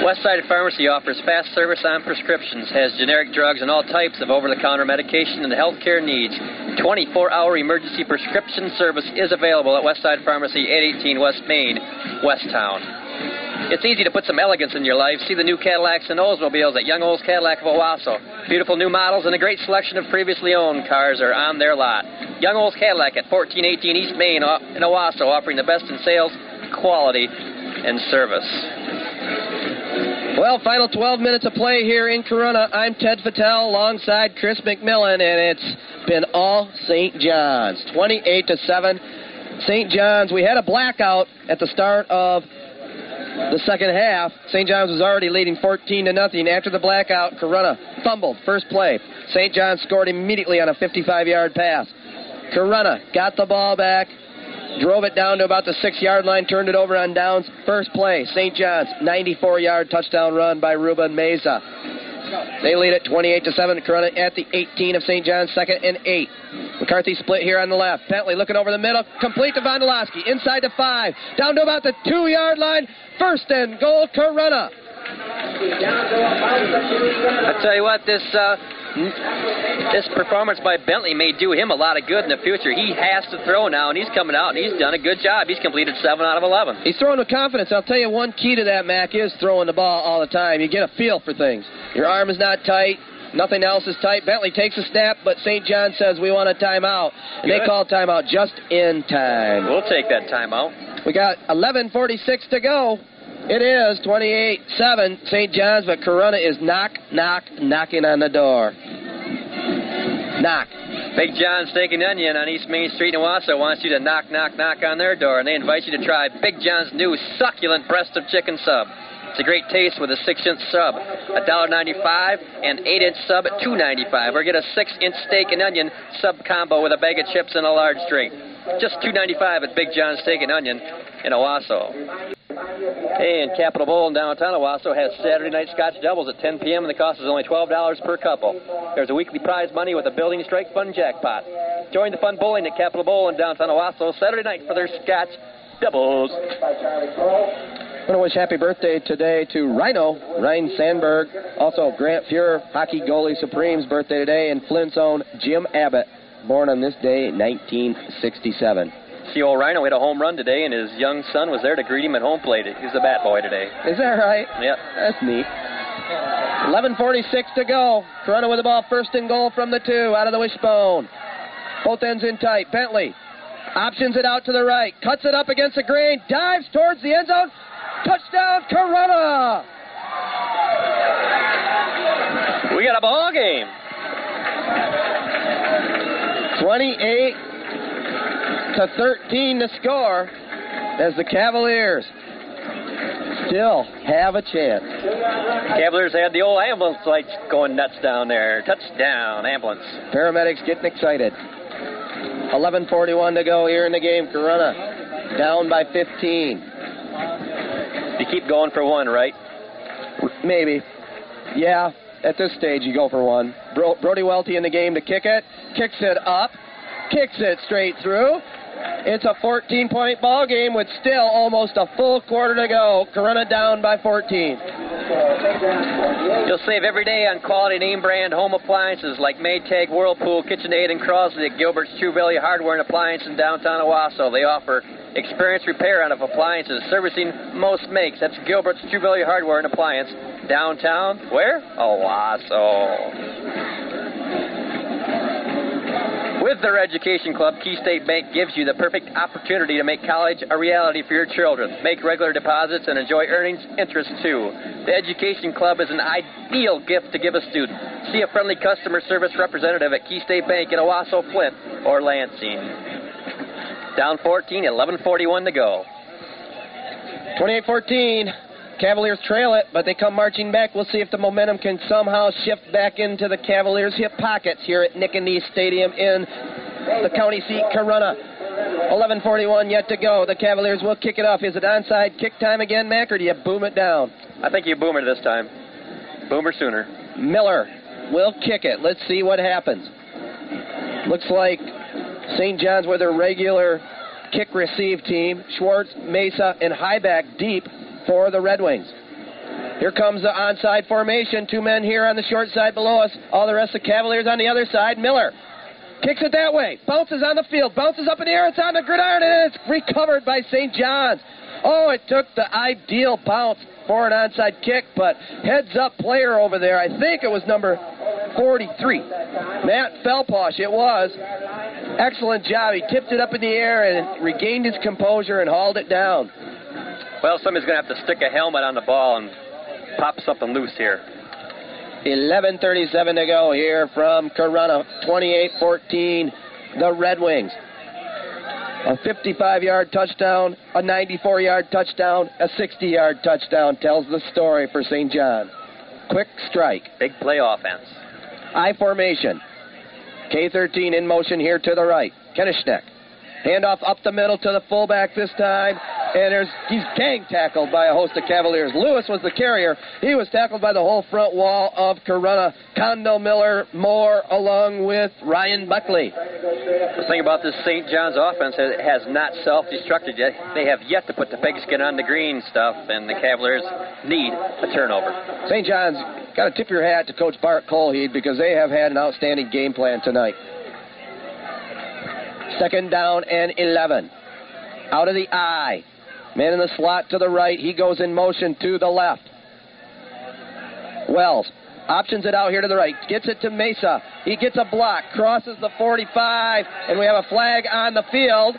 Westside Pharmacy offers fast service on prescriptions, has generic drugs and all types of over the counter medication and healthcare needs. 24 hour emergency prescription service is available at Westside Pharmacy, 818 West Main, Westtown. It's easy to put some elegance in your life. See the new Cadillacs and Oldsmobiles at Young Olds Cadillac of Owosso. Beautiful new models and a great selection of previously owned cars are on their lot. Young Olds Cadillac at 1418 East Main in Owosso, offering the best in sales, quality, and service. Well, final 12 minutes of play here in Corunna. I'm Ted Fattel alongside Chris McMillan, and it's been all St. John's. 28 to 7. St. John's, we had a blackout at the start of the second half. St. John's was already leading 14 to nothing. After the blackout, Corunna fumbled first play. St. John's scored immediately on a 55 yard pass. Corunna got the ball back, drove it down to about the six yard line, turned it over on downs. First play, St. John's, 94 yard touchdown run by Ruben Mesa. They lead it 28 to 7. Corunna at the 18 of St. John's, second and eight. McCarthy split here on the left. Bentley looking over the middle, complete to Vondolowski, inside to five, down to about the two yard line. First and goal, Corunna. I tell you what, this uh, this performance by Bentley may do him a lot of good in the future. He has to throw now, and he's coming out, and he's done a good job. He's completed seven out of eleven. He's throwing with confidence. I'll tell you one key to that, Mac, is throwing the ball all the time. You get a feel for things. Your arm is not tight. Nothing else is tight. Bentley takes a snap, but St. John says we want a timeout. And Good. they call timeout just in time. We'll take that timeout. We got 11.46 to go. It is 28-7 St. John's, but Corunna is knock, knock, knocking on the door. Knock. Big John's Steak and Onion on East Main Street in Owosso wants you to knock, knock, knock on their door, and they invite you to try Big John's new succulent breast of chicken sub. It's a great taste with a six-inch sub, $1.95, and eight-inch sub at $2.95, or get a six-inch steak and onion sub combo with a bag of chips and a large drink. Just $2.95 at Big John's Steak and Onion in Owosso. And Capitol Bowl in downtown Owosso has Saturday night Scotch doubles at 10 p.m. and the cost is only $12 per couple. There's a weekly prize money with a building strike fund jackpot. Join the fun bowling at Capitol Bowl in downtown Owosso Saturday night for their Scotch doubles. I want to wish happy birthday today to Rhino, Ryne Sandberg. Also, Grant Fuhr, hockey goalie Supreme's birthday today, and Flint's own Jim Abbott, born on this day, 1967. Old Rhino hit a home run today, and his young son was there to greet him at home plate. He's a bat boy today. Is that right? Yep. That's neat. 11.46 to go. Corunna with the ball, first and goal from the two, out of the wishbone. Both ends in tight. Bentley options it out to the right, cuts it up against the grain, dives towards the end zone. Touchdown, Corunna! We got a ball game. 28 to 13 to score as the Cavaliers still have a chance. Cavaliers had the old ambulance lights going nuts down there. Touchdown, ambulance. Paramedics getting excited. 11:41 to go here in the game. Corunna down by 15. You keep going for one, right? Maybe. Yeah, at this stage you go for one. Bro- Brody Welty in the game to kick it. Kicks it up. Kicks it straight through. It's a 14 point ball game with still almost a full quarter to go. Corunna down by 14. You'll save every day on quality name brand home appliances like Maytag, Whirlpool, KitchenAid, and Crosley at Gilbert's True Value Hardware and Appliance in downtown Owosso. They offer experienced repair on of appliances, servicing most makes. That's Gilbert's True Value Hardware and Appliance downtown. Where? Owosso. With their education club, Key State Bank gives you the perfect opportunity to make college a reality for your children. Make regular deposits and enjoy earnings interest too. The education club is an ideal gift to give a student. See a friendly customer service representative at Key State Bank in Owosso, Flint, or Lansing. Down 14, 11:41 to go. 28-14. Cavaliers trail it, but they come marching back. We'll see if the momentum can somehow shift back into the Cavaliers' hip pockets here at Nick and Stadium in the county seat, Corunna. 11:41 yet to go. The Cavaliers will kick it off. Is it onside kick time again, Mac, or do you boom it down? I think you boomer this time. Boomer sooner. Miller will kick it. Let's see what happens. Looks like St. John's with their regular kick receive team. Schwartz, Mesa, and Highback deep for the Red Wings. Here comes the onside formation. Two men here on the short side below us. All the rest of the Cavaliers on the other side. Miller kicks it that way. Bounces on the field. Bounces up in the air. It's on the gridiron and it's recovered by St. John's. Oh, it took the ideal bounce for an onside kick, but heads up player over there. I think it was number 43. Matt Felposh, it was. Excellent job. He tipped it up in the air and regained his composure and hauled it down. Well, somebody's going to have to stick a helmet on the ball and pop something loose here. 11.37 to go here from Corunna. 28-14, the Red Wings. A 55 yard touchdown, a 94 yard touchdown, a 60 yard touchdown tells the story for St. John. Quick strike. Big play offense. I formation. K13 in motion here to the right. Kenishnek. Handoff up the middle to the fullback this time. And there's he's gang tackled by a host of Cavaliers. Lewis was the carrier. He was tackled by the whole front wall of Corunna. Condo Miller, Moore, along with Ryan Buckley. The thing about this St. John's offense it has not self-destructed yet. They have yet to put the pigskin on the green stuff, and the Cavaliers need a turnover. St. John's got to tip your hat to Coach Bart Colheed because they have had an outstanding game plan tonight. Second down and 11. Out of the eye. Man in the slot to the right. He goes in motion to the left. Wells options it out here to the right. Gets it to Mesa. He gets a block. Crosses the 45. And we have a flag on the field.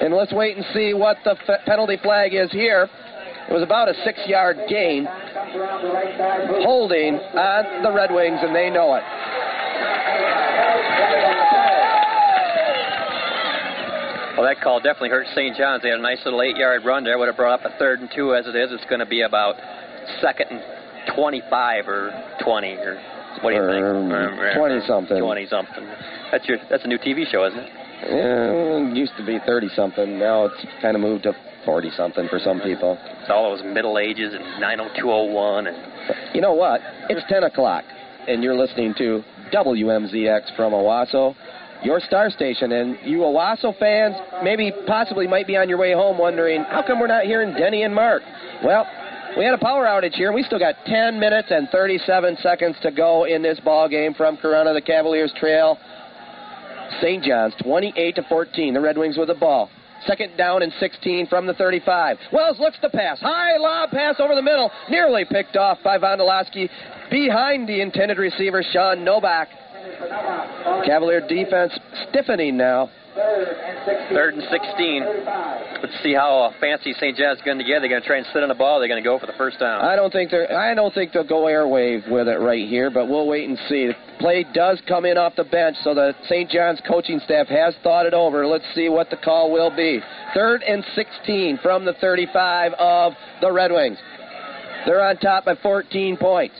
And let's wait and see what the f- penalty flag is here. It was about a six yard gain. Holding on the Red Wings, and they know it. Well, that call definitely hurt St. John's. They had a nice little eight-yard run there. Would have brought up a third and two as it is. It's going to be about second and 25 or 20 or what do you think? Um, 20 something. 20 something. That's your. That's a new TV show, isn't it? Yeah, it used to be 30 something. Now it's kind of moved to 40 something for some people. It's all those middle ages and 90201 and. You know what? It's 10 o'clock, and you're listening to WMZX from Owosso, your star station. And you Owosso fans, maybe possibly might be on your way home wondering, how come we're not hearing Denny and Mark? Well, we had a power outage here, and we still got 10 minutes and 37 seconds to go in this ball game from Corunna. The Cavaliers trail St. John's 28 to 14. The Red Wings with the ball. Second down and 16 from the 35. Wells looks to pass. High lob pass over the middle. Nearly picked off by Vondolowski behind the intended receiver, Sean Novak. Cavalier defense stiffening now. Third and 16. Let's see how uh, fancy St. John's going to get. They're going to try and sit on the ball. They're going to go for the first down. I don't think they're. I don't think they'll go airwave with it right here, but we'll wait and see. The play does come in off the bench, so the St. John's coaching staff has thought it over. Let's see what the call will be. Third and 16 from the 35 of the Red Wings. They're on top by 14 points.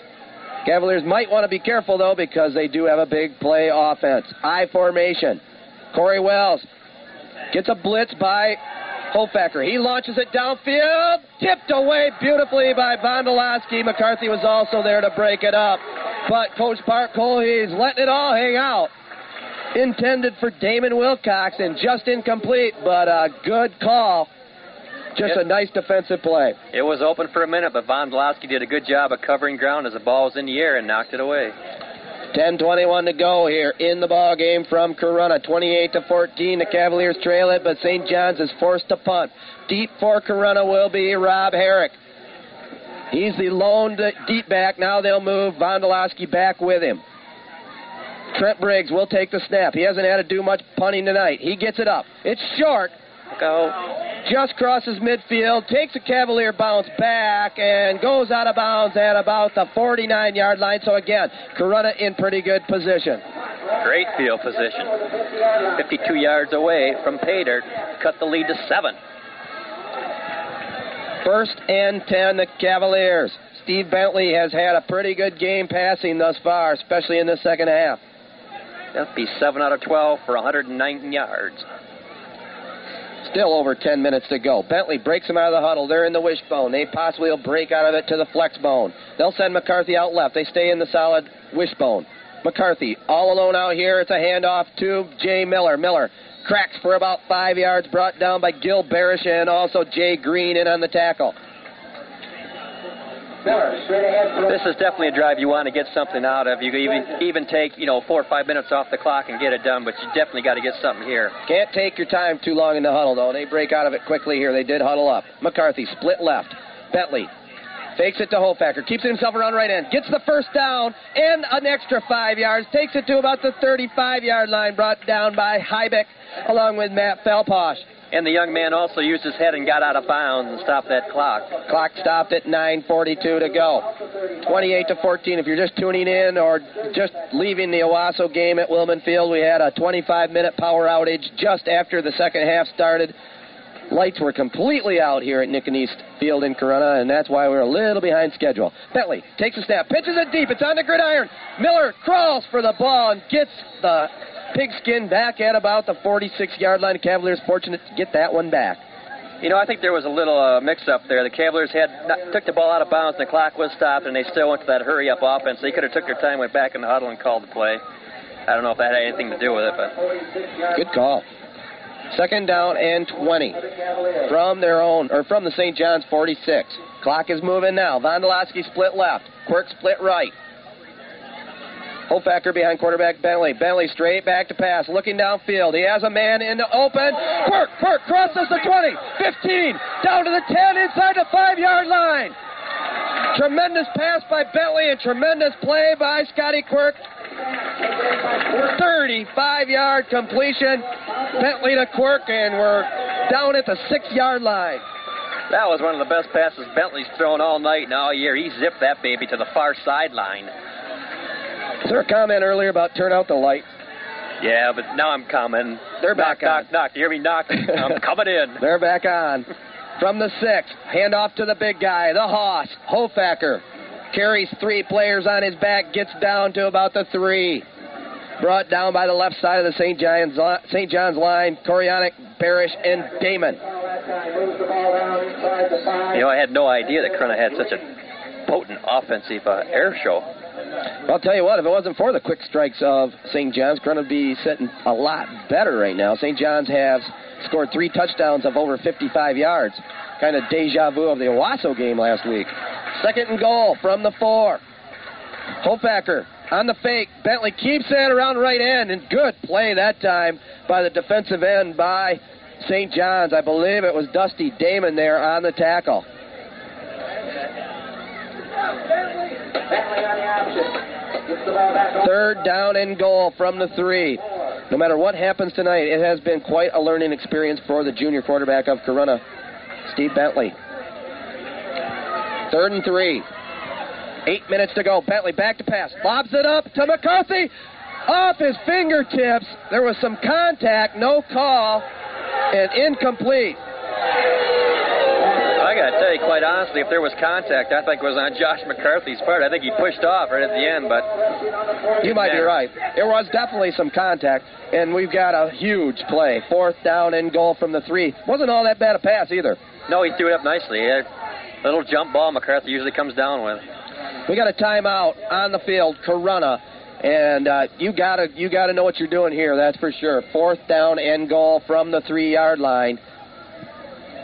Cavaliers might want to be careful though because they do have a big play offense. I formation. Corey Wells gets a blitz by Hofacker. He launches it downfield, tipped away beautifully by Vondolowski. McCarthy was also there to break it up. But Coach Park Cole, he's letting it all hang out. Intended for Damon Wilcox and just incomplete, but a good call. Just Yep. a nice defensive play. It was open for a minute, but Vondolowski did a good job of covering ground as the ball was in the air and knocked it away. 10-21 to go here in the ball game from Corunna. 28 to 14. The Cavaliers trail it, but St. John's is forced to punt. Deep for Corunna will be Rob Herrick. He's the lone deep back. Now they'll move Vondolowski back with him. Trent Briggs will take the snap. He hasn't had to do much punting tonight. He gets it up. It's short. Go. Just crosses midfield, takes a Cavalier bounce back, and goes out of bounds at about the 49 yard line. So again, Corunna in pretty good position. Great field position. 52 yards away from dirt. Cut the lead to seven. First and 10, the Cavaliers. Steve Bentley has had a pretty good game passing thus far, especially in the second half. That'd be 7 out of 12 for 109 yards. Still over 10 minutes to go. Bentley breaks them out of the huddle. They're in the wishbone. They possibly will break out of it to the flex bone. They'll send McCarthy out left. They stay in the solid wishbone. McCarthy all alone out here. It's a handoff to Jay Miller. Miller cracks for about five yards, brought down by Gil Barish and also Jay Green in on the tackle. This is definitely a drive you want to get something out of. You can even even take you know four or five minutes off the clock and get it done, but you definitely got to get something here. Can't take your time too long in the huddle though. They break out of it quickly here. They did huddle up. McCarthy split left. Bentley fakes it to Hofacker, keeps it himself around right end, gets the first down and an extra five yards, takes it to about the 35 yard line, brought down by Hybeck along with Matt Felposh. And the young man also used his head and got out of bounds and stopped that clock. Clock stopped at 9:42 to go. 28 to 14. If you're just tuning in or just leaving the Owosso game at Wilman Field, we had a 25-minute power outage just after the second half started. Lights were completely out here at Nicken East Field in Corunna, and that's why we're a little behind schedule. Bentley takes a snap, pitches it deep. It's on the gridiron. Miller crawls for the ball and gets the pigskin back at about the 46 yard line. Cavaliers fortunate to get that one back. You know, I think there was a little uh, mix-up there. The Cavaliers had not, took the ball out of bounds, and the clock was stopped, and they still went to that hurry-up offense. They could have took their time, went back in the huddle, and called the play. I don't know if that had anything to do with it, but good call. Second down and 20 from their own, or from the St. John's 46. Clock is moving now. Vondolowski split left. Quirk split right. Hofacker behind quarterback Bentley. Bentley straight back to pass, looking downfield. He has a man in the open. Quirk, Quirk crosses the 20, 15, down to the 10, inside the five yard line. Tremendous pass by Bentley and tremendous play by Scotty Quirk. 35 yard completion. Bentley to Quirk, and we're down at the six yard line. That was one of the best passes Bentley's thrown all night and all year. He zipped that baby to the far sideline. Is there a comment earlier about turn out the light? Yeah, but now I'm coming. They're knock, back knock, on. knock. Knock. You hear me knock? I'm coming in. They're back on. From the six, hand off to the big guy, the Hoss, Hofacker. Carries three players on his back, gets down to about the three. Brought down by the left side of the St. John's, St. John's line, Koryanic, Barish, and Damon. You know, I had no idea that Corunna had such a potent offensive uh, air show. I'll tell you what, if it wasn't for the quick strikes of St. John's, Corunna would be sitting a lot better right now. St. John's has scored three touchdowns of over 55 yards. Kind of deja vu of the Owosso game last week. Second and goal from the four. Hofacker on the fake. Bentley keeps it around right end, and good play that time by the defensive end by St. John's. I believe it was Dusty Damon there on the tackle. Third down and goal from the three. No matter what happens tonight, it has been quite a learning experience for the junior quarterback of Corunna, Steve Bentley. Third and three. Eight minutes to go. Bentley back to pass. Lobs it up to McCarthy. Off his fingertips. There was some contact, no call, and incomplete. I got to tell you, quite honestly, if there was contact, I think it was on Josh McCarthy's part. I think he pushed off right at the end, but. You might be right. There was definitely some contact, and we've got a huge play. Fourth down and goal from the three. Wasn't all that bad a pass either. No, he threw it up nicely. A little jump ball McCarthy usually comes down with. We got a timeout on the field, Corunna and uh, you gotta you gotta know what you're doing here. That's for sure. Fourth down and goal from the three yard line.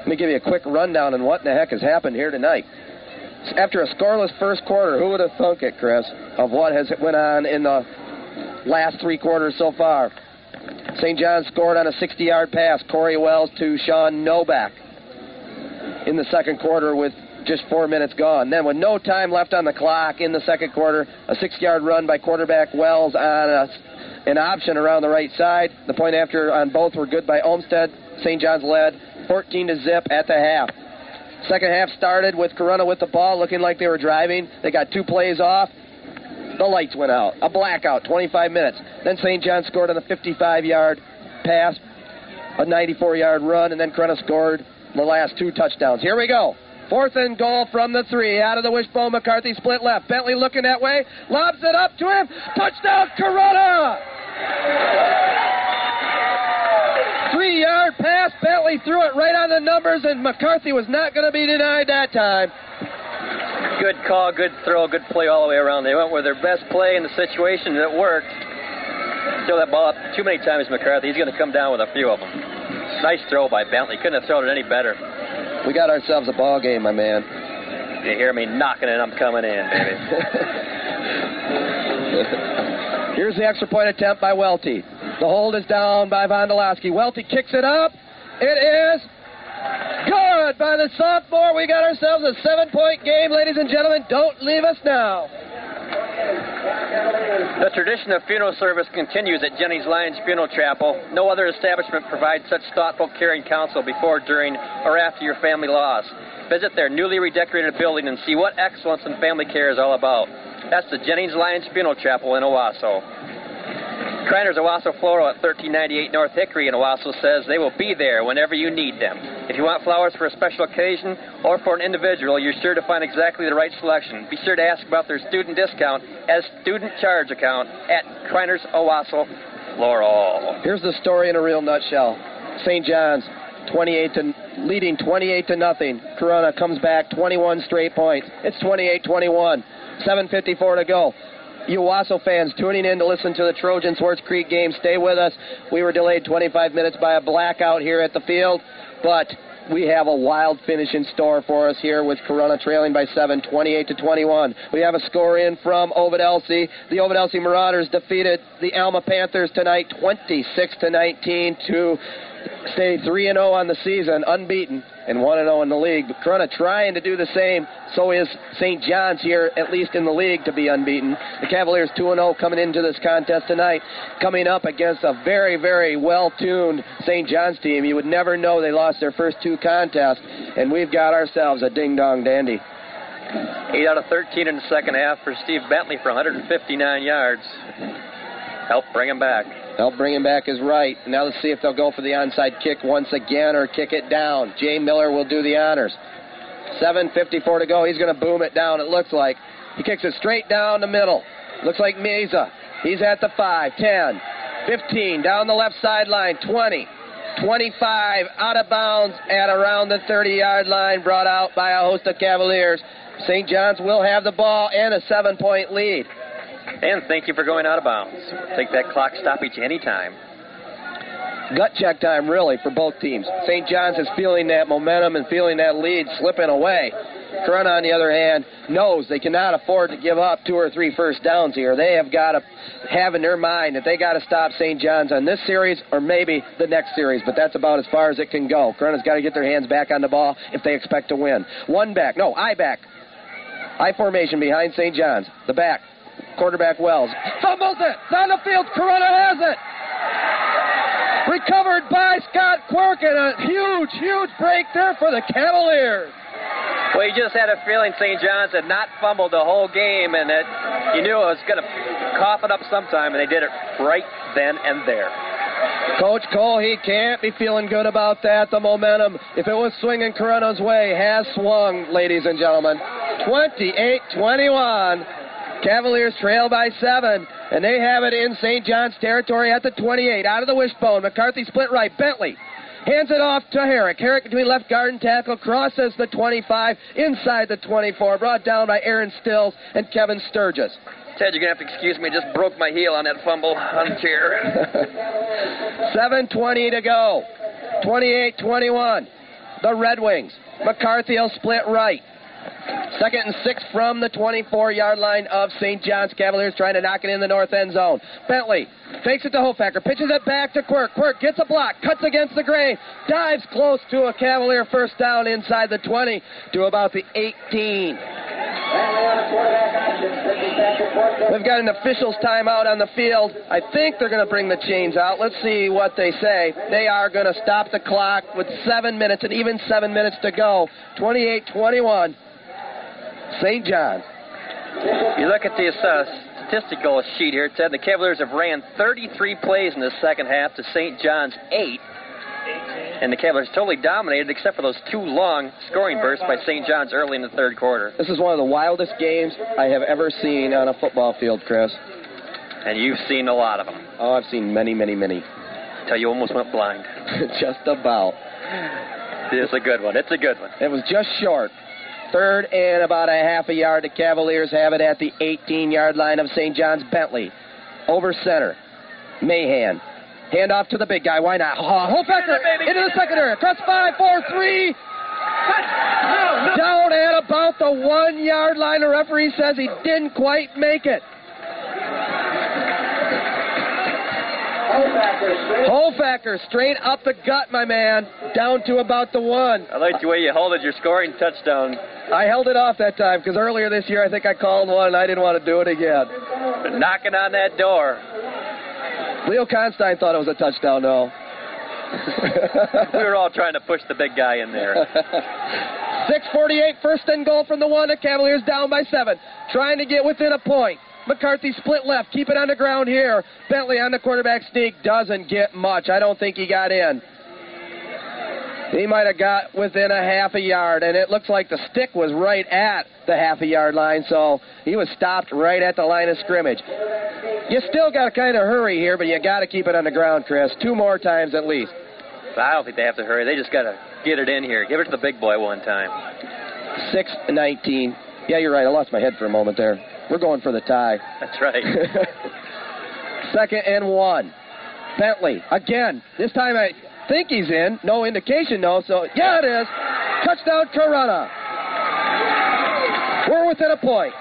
Let me give you a quick rundown on what in the heck has happened here tonight. After a scoreless first quarter, who would have thunk it, Chris, of what has went on in the last three quarters so far? St. John scored on a 60-yard pass, Corey Wells to Sean Novak in the second quarter with just four minutes gone. Then, with no time left on the clock in the second quarter, a six-yard run by quarterback Wells on a, an option around the right side. The point after on both were good by Olmstead. St. John's led 14 to zip at the half. Second half started with Corunna with the ball, looking like they were driving. They got two plays off. The lights went out. A blackout, 25 minutes. Then St. John scored on a 55-yard pass, a 94-yard run, and then Corunna scored the last two touchdowns. Here we go. Fourth and goal from the three. Out of the wishbone, McCarthy split left. Bentley looking that way. Lobs it up to him. Touchdown, Corunna! Three yard pass. Bentley threw it right on the numbers, and McCarthy was not going to be denied that time. Good call, good throw, good play all the way around. They went with their best play in the situation, and it worked. Throw that ball up too many times, McCarthy. He's going to come down with a few of them. Nice throw by Bentley. Couldn't have thrown it any better. We got ourselves a ball game, my man. You hear me knocking it, I'm coming in, baby. Here's the extra point attempt by Welty. The hold is down by Vondolowski. Welty kicks it up. It is good by the sophomore. We got ourselves a seven point game, ladies and gentlemen. Don't leave us now. The tradition of funeral service continues at Jennings Lions Funeral Chapel. No other establishment provides such thoughtful, caring counsel before, during, or after your family loss. Visit their newly redecorated building and see what excellence in family care is all about. That's the Jennings Lions Funeral Chapel in Owosso. Kreiner's Owosso Floral at 1398 North Hickory in Owosso says they will be there whenever you need them. If you want flowers for a special occasion or for an individual, you're sure to find exactly the right selection. Be sure to ask about their student discount as student charge account at Kreiner's Owosso Floral. Here's the story in a real nutshell. St. John's 28 to leading 28 to nothing. Corunna comes back 21 straight points. It's 28-21. 7:54 to go. You Owosso fans tuning in to listen to the Trojan Swartz Creek game, stay with us. We were delayed 25 minutes by a blackout here at the field, but we have a wild finish in store for us here with Corunna trailing by 7, 28 to 21. We have a score in from Ovid Elsie. The Ovid Elsie Marauders defeated the Alma Panthers tonight 26 to 19 to stay 3 and 0 on the season, unbeaten, and 1 and 0 in the league. But Corunna trying to do the same. So is St. John's here, at least in the league, to be unbeaten. The Cavaliers 2 and 0 coming into this contest tonight, coming up against a very, very well tuned St. John's team. You would never know they lost their first two contests, and we've got ourselves a ding dong dandy. 8 out of 13 in the second half for Steve Bentley for 159 yards. Help bring him back. Help bring him back his right. Now let's see if they'll go for the onside kick once again or kick it down. Jay Miller will do the honors. 7.54 to go. He's going to boom it down, it looks like. He kicks it straight down the middle. Looks like Mesa. He's at the 5, 10, 15, down the left sideline, 20, 25, out of bounds at around the 30 yard line, brought out by a host of Cavaliers. St. John's will have the ball and a seven point lead. And thank you for going out of bounds. Take that clock stoppage anytime. Gut check time, really, for both teams. St. John's is feeling that momentum and feeling that lead slipping away. Corunna, on the other hand, knows they cannot afford to give up two or three first downs here. They have got to have in their mind that they got to stop St. John's on this series or maybe the next series, but that's about as far as it can go. Corunna's got to get their hands back on the ball if they expect to win. One back, no, I back. I formation behind St. John's. The back, quarterback Wells. Fumbles it. It's on the field. Corunna has it. Recovered by Scott Quirk and a huge, huge break there for the Cavaliers. Well, you just had a feeling St. John's had not fumbled the whole game and that you knew it was going to cough it up sometime, and they did it right then and there. Coach Cole, he can't be feeling good about that. The momentum, if it was swinging Corunna's way, has swung, ladies and gentlemen. 28 21. Cavaliers trail by seven, and they have it in St. John's territory at the 28. Out of the wishbone. McCarthy split right. Bentley hands it off to Herrick. Herrick between left guard and tackle crosses the 25 inside the 24. Brought down by Aaron Stills and Kevin Sturgis. Ted, you're going to have to excuse me. I just broke my heel on that fumble on the chair. 7.20 to go. 28 21. The Red Wings. McCarthy will split right. Second and six from the 24 yard line of St. John's Cavaliers trying to knock it in the north end zone. Bentley fakes it to Hofacker, pitches it back to Quirk. Quirk gets a block, cuts against the grain, dives close to a Cavalier first down inside the 20 to about the 18. We've got an official's timeout on the field. I think they're going to bring the chains out. Let's see what they say. They are going to stop the clock with seven minutes and even seven minutes to go. 28 21. St. John. You look at the uh, statistical sheet here. It said the Cavaliers have ran 33 plays in the second half to St. John's 8. and the Cavaliers totally dominated except for those two long scoring bursts by St. John's early in the third quarter. This is one of the wildest games I have ever seen on a football field, Chris. And you've seen a lot of them. Oh, I've seen many, many, many. Till you almost went blind. just about. It's a good one. It's a good one. It was just short. Third and about a half a yard. The Cavaliers have it at the 18 yard line of St. John's Bentley. Over center. Mahan. Hand off to the big guy. Why not? Oh, Hofacker into the secondary. Across five, four, three. Down at about the one yard line. The referee says he didn't quite make it. Hofacker straight up the gut, my man, down to about the one. I like the way you held it, your scoring touchdown. I held it off that time because earlier this year I think I called one and I didn't want to do it again. Knocking on that door. Leo Constein thought it was a touchdown, though. we were all trying to push the big guy in there. 6:48, first and goal from the one. The Cavaliers down by seven, trying to get within a point. McCarthy split left, keep it on the ground here. Bentley on the quarterback sneak doesn't get much. I don't think he got in. He might have got within a half a yard, and it looks like the stick was right at the half a yard line, so he was stopped right at the line of scrimmage. You still got to kind of hurry here, but you got to keep it on the ground, Chris. Two more times at least. I don't think they have to hurry. They just got to get it in here. Give it to the big boy one time. 6 19. Yeah, you're right. I lost my head for a moment there. We're going for the tie. That's right. Second and one. Bentley again. This time I think he's in. No indication, though. So yeah, it is. Touchdown, Corunna. We're within a point.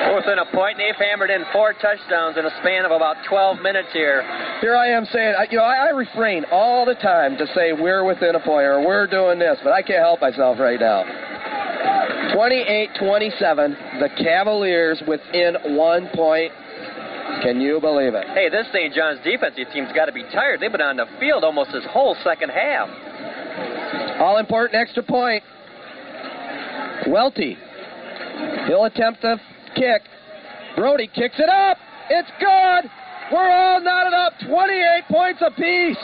We're within a point. They've hammered in four touchdowns in a span of about 12 minutes here. Here I am saying, you know, I, I refrain all the time to say we're within a point or we're doing this, but I can't help myself right now. 28 27. The Cavaliers within one point. Can you believe it? Hey, this St. John's defensive team's got to be tired. They've been on the field almost this whole second half. All important extra point. Welty. He'll attempt the kick. Brody kicks it up. It's good. We're all knotted up. 28 points apiece.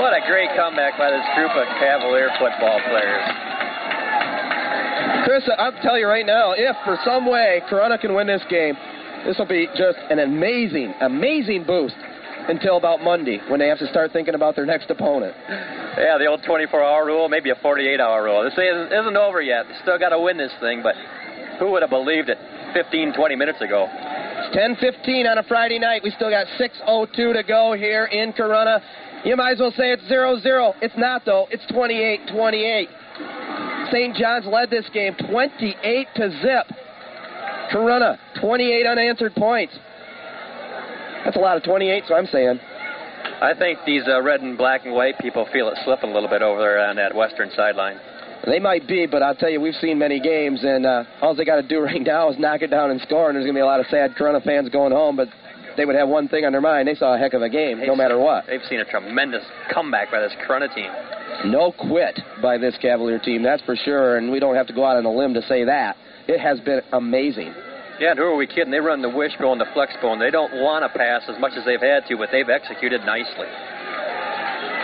What a great comeback by this group of Cavalier football players. Chris, I'll tell you right now, if for some way Corunna can win this game, this will be just an amazing, amazing boost until about Monday when they have to start thinking about their next opponent. Yeah, the old 24-hour rule, maybe a 48-hour rule. This isn't, isn't over yet. They still got to win this thing, but who would have believed it 15, 20 minutes ago? It's 10:15 on a Friday night. We still got 6:02 to go here in Corunna. You might as well say it's 0-0. It's not though. It's 28-28. St. John's led this game 28 to zip. Corunna, 28 unanswered points. That's a lot of 28, so I'm saying. I think these uh, red and black and white people feel it slipping a little bit over there on that western sideline. They might be, but I'll tell you, we've seen many games, and uh, all they got to do right now is knock it down and score, and there's going to be a lot of sad Corunna fans going home, but they would have one thing on their mind. They saw a heck of a game, They've no matter seen- what. They've seen a tremendous comeback by this Corunna team. No quit by this Cavalier team, that's for sure, and we don't have to go out on a limb to say that. It has been amazing. Yeah, and who are we kidding? They run the wishbone, the flexbone. They don't want to pass as much as they've had to, but they've executed nicely.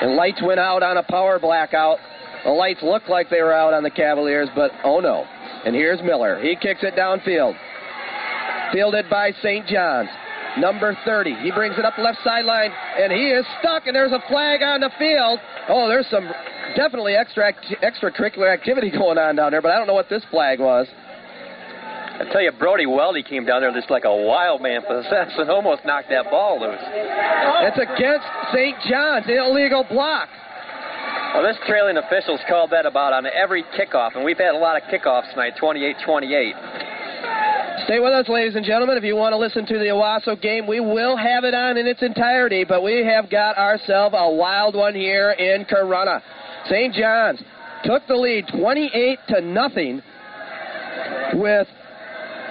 And lights went out on a power blackout. The lights looked like they were out on the Cavaliers, but oh no. And here's Miller. He kicks it downfield. Fielded by St. John's. Number 30. He brings it up left sideline, and he is stuck, and there's a flag on the field. Oh, there's some definitely extra act- extracurricular activity going on down there, but I don't know what this flag was. I tell you, Brody Welty came down there just like a wild man possessed and almost knocked that ball loose. It's against St. John's, illegal block. Well, this trailing official's called that about on every kickoff, and we've had a lot of kickoffs tonight, 28-28. Stay with us, ladies and gentlemen. If you want to listen to the Owosso game, we will have it on in its entirety, but we have got ourselves a wild one here in Corunna. St. John's took the lead 28 to nothing with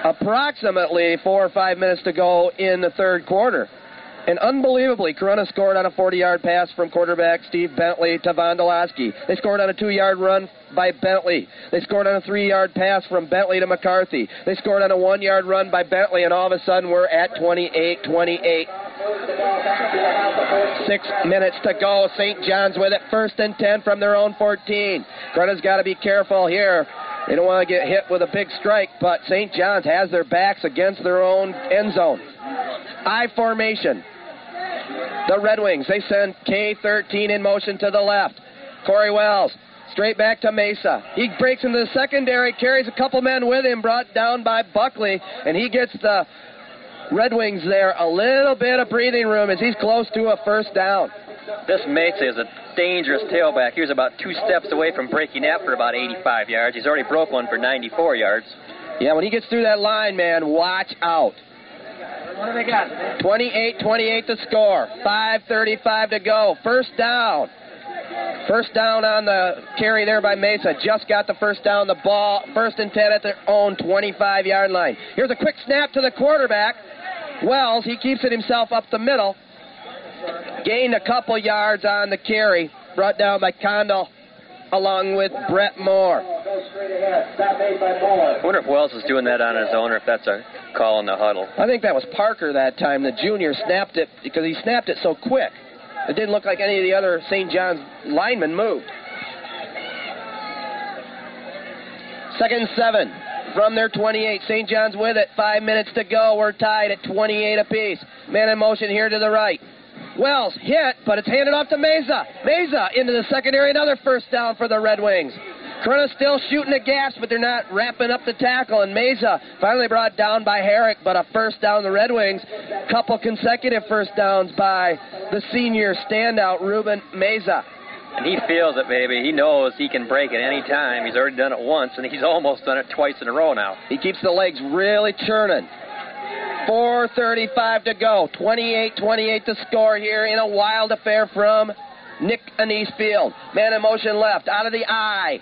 approximately four or five minutes to go in the third quarter. And unbelievably, Corunna scored on a 40-yard pass from quarterback Steve Bentley to Vondolowski. They scored on a two-yard run by Bentley. They scored on a three-yard pass from Bentley to McCarthy. They scored on a one-yard run by Bentley, and all of a sudden we're at 28-28. Six minutes to go. St. John's with it. First and 10 from their own 14. Corunna's got to be careful here. They don't want to get hit with a big strike, but St. John's has their backs against their own end zone. I formation. The Red Wings, they send K13 in motion to the left. Corey Wells, straight back to Mesa. He breaks into the secondary, carries a couple men with him, brought down by Buckley, and he gets the Red Wings there a little bit of breathing room as he's close to a first down. This Mesa is a dangerous tailback. He was about two steps away from breaking that for about 85 yards. He's already broke one for 94 yards. Yeah, when he gets through that line, man, watch out. What do they got? 28 28 to score. 5.35 to go. First down. First down on the carry there by Mesa. Just got the first down. The ball, first and 10 at their own 25 yard line. Here's a quick snap to the quarterback. Wells, he keeps it himself up the middle. Gained a couple yards on the carry. Brought down by Condell along with Brett Moore. Go straight ahead. Stop made by Moore. I wonder if Wells is doing that on his own or if that's a call in the huddle. I think that was Parker that time. The junior snapped it because he snapped it so quick. It didn't look like any of the other St. John's linemen moved. Second seven from their 28. St. John's with it. Five minutes to go. We're tied at 28 apiece. Man in motion here to the right. Wells hit, but it's handed off to Mesa. Mesa into the secondary. Another first down for the Red Wings. Corunna still shooting the gas, but they're not wrapping up the tackle. And Mesa finally brought down by Herrick, but a first down the Red Wings. Couple consecutive first downs by the senior standout Ruben Mesa. And he feels it, baby. He knows he can break it any time. He's already done it once, and he's almost done it twice in a row now. He keeps the legs really churning. 4.35 to go. 28 28 to score here in a wild affair from Nick Anise Field. Man in motion left, out of the eye.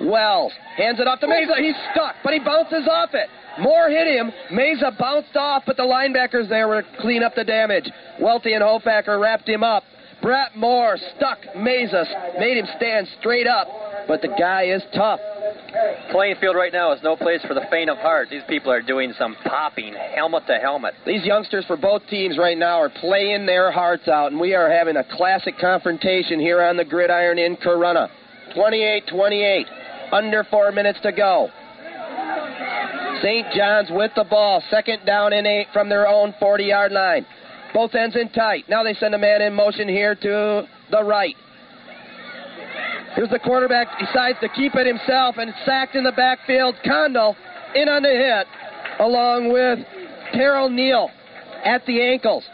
Wells hands it off to Mesa. He's stuck, but he bounces off it. Moore hit him. Mesa bounced off, but the linebackers there were to clean up the damage. Welty and Hofacker wrapped him up. Brett Moore stuck Mesa, made him stand straight up, but the guy is tough. Playing field right now is no place for the faint of heart. These people are doing some popping, helmet to helmet. These youngsters for both teams right now are playing their hearts out, and we are having a classic confrontation here on the gridiron in Corunna. 28 28. Under four minutes to go. St. John's with the ball. Second down and eight from their own 40 yard line. Both ends in tight. Now they send a man in motion here to the right. Here's the quarterback. Decides to keep it himself and sacked in the backfield. Condell in on the hit, along with Terrell Neal at the ankles.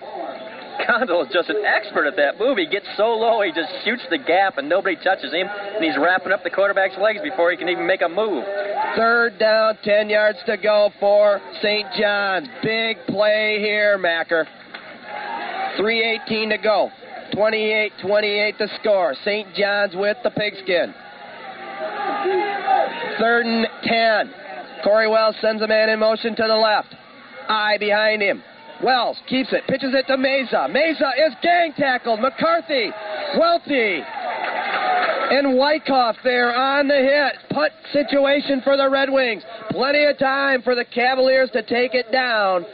Condell is just an expert at that move. He gets so low, he just shoots the gap, and nobody touches him, and he's wrapping up the quarterback's legs before he can even make a move. Third down, 10 yards to go for St. John's. Big play here, Macker. 3.18 to go. 28 28 to score. St. John's with the pigskin. Third and 10. Corey Wells sends a man in motion to the left. Eye behind him. Wells keeps it, pitches it to Mesa. Mesa is gang tackled. McCarthy, Welty, and Wyckoff there on the hit. Punt situation for the Red Wings. Plenty of time for the Cavaliers to take it down.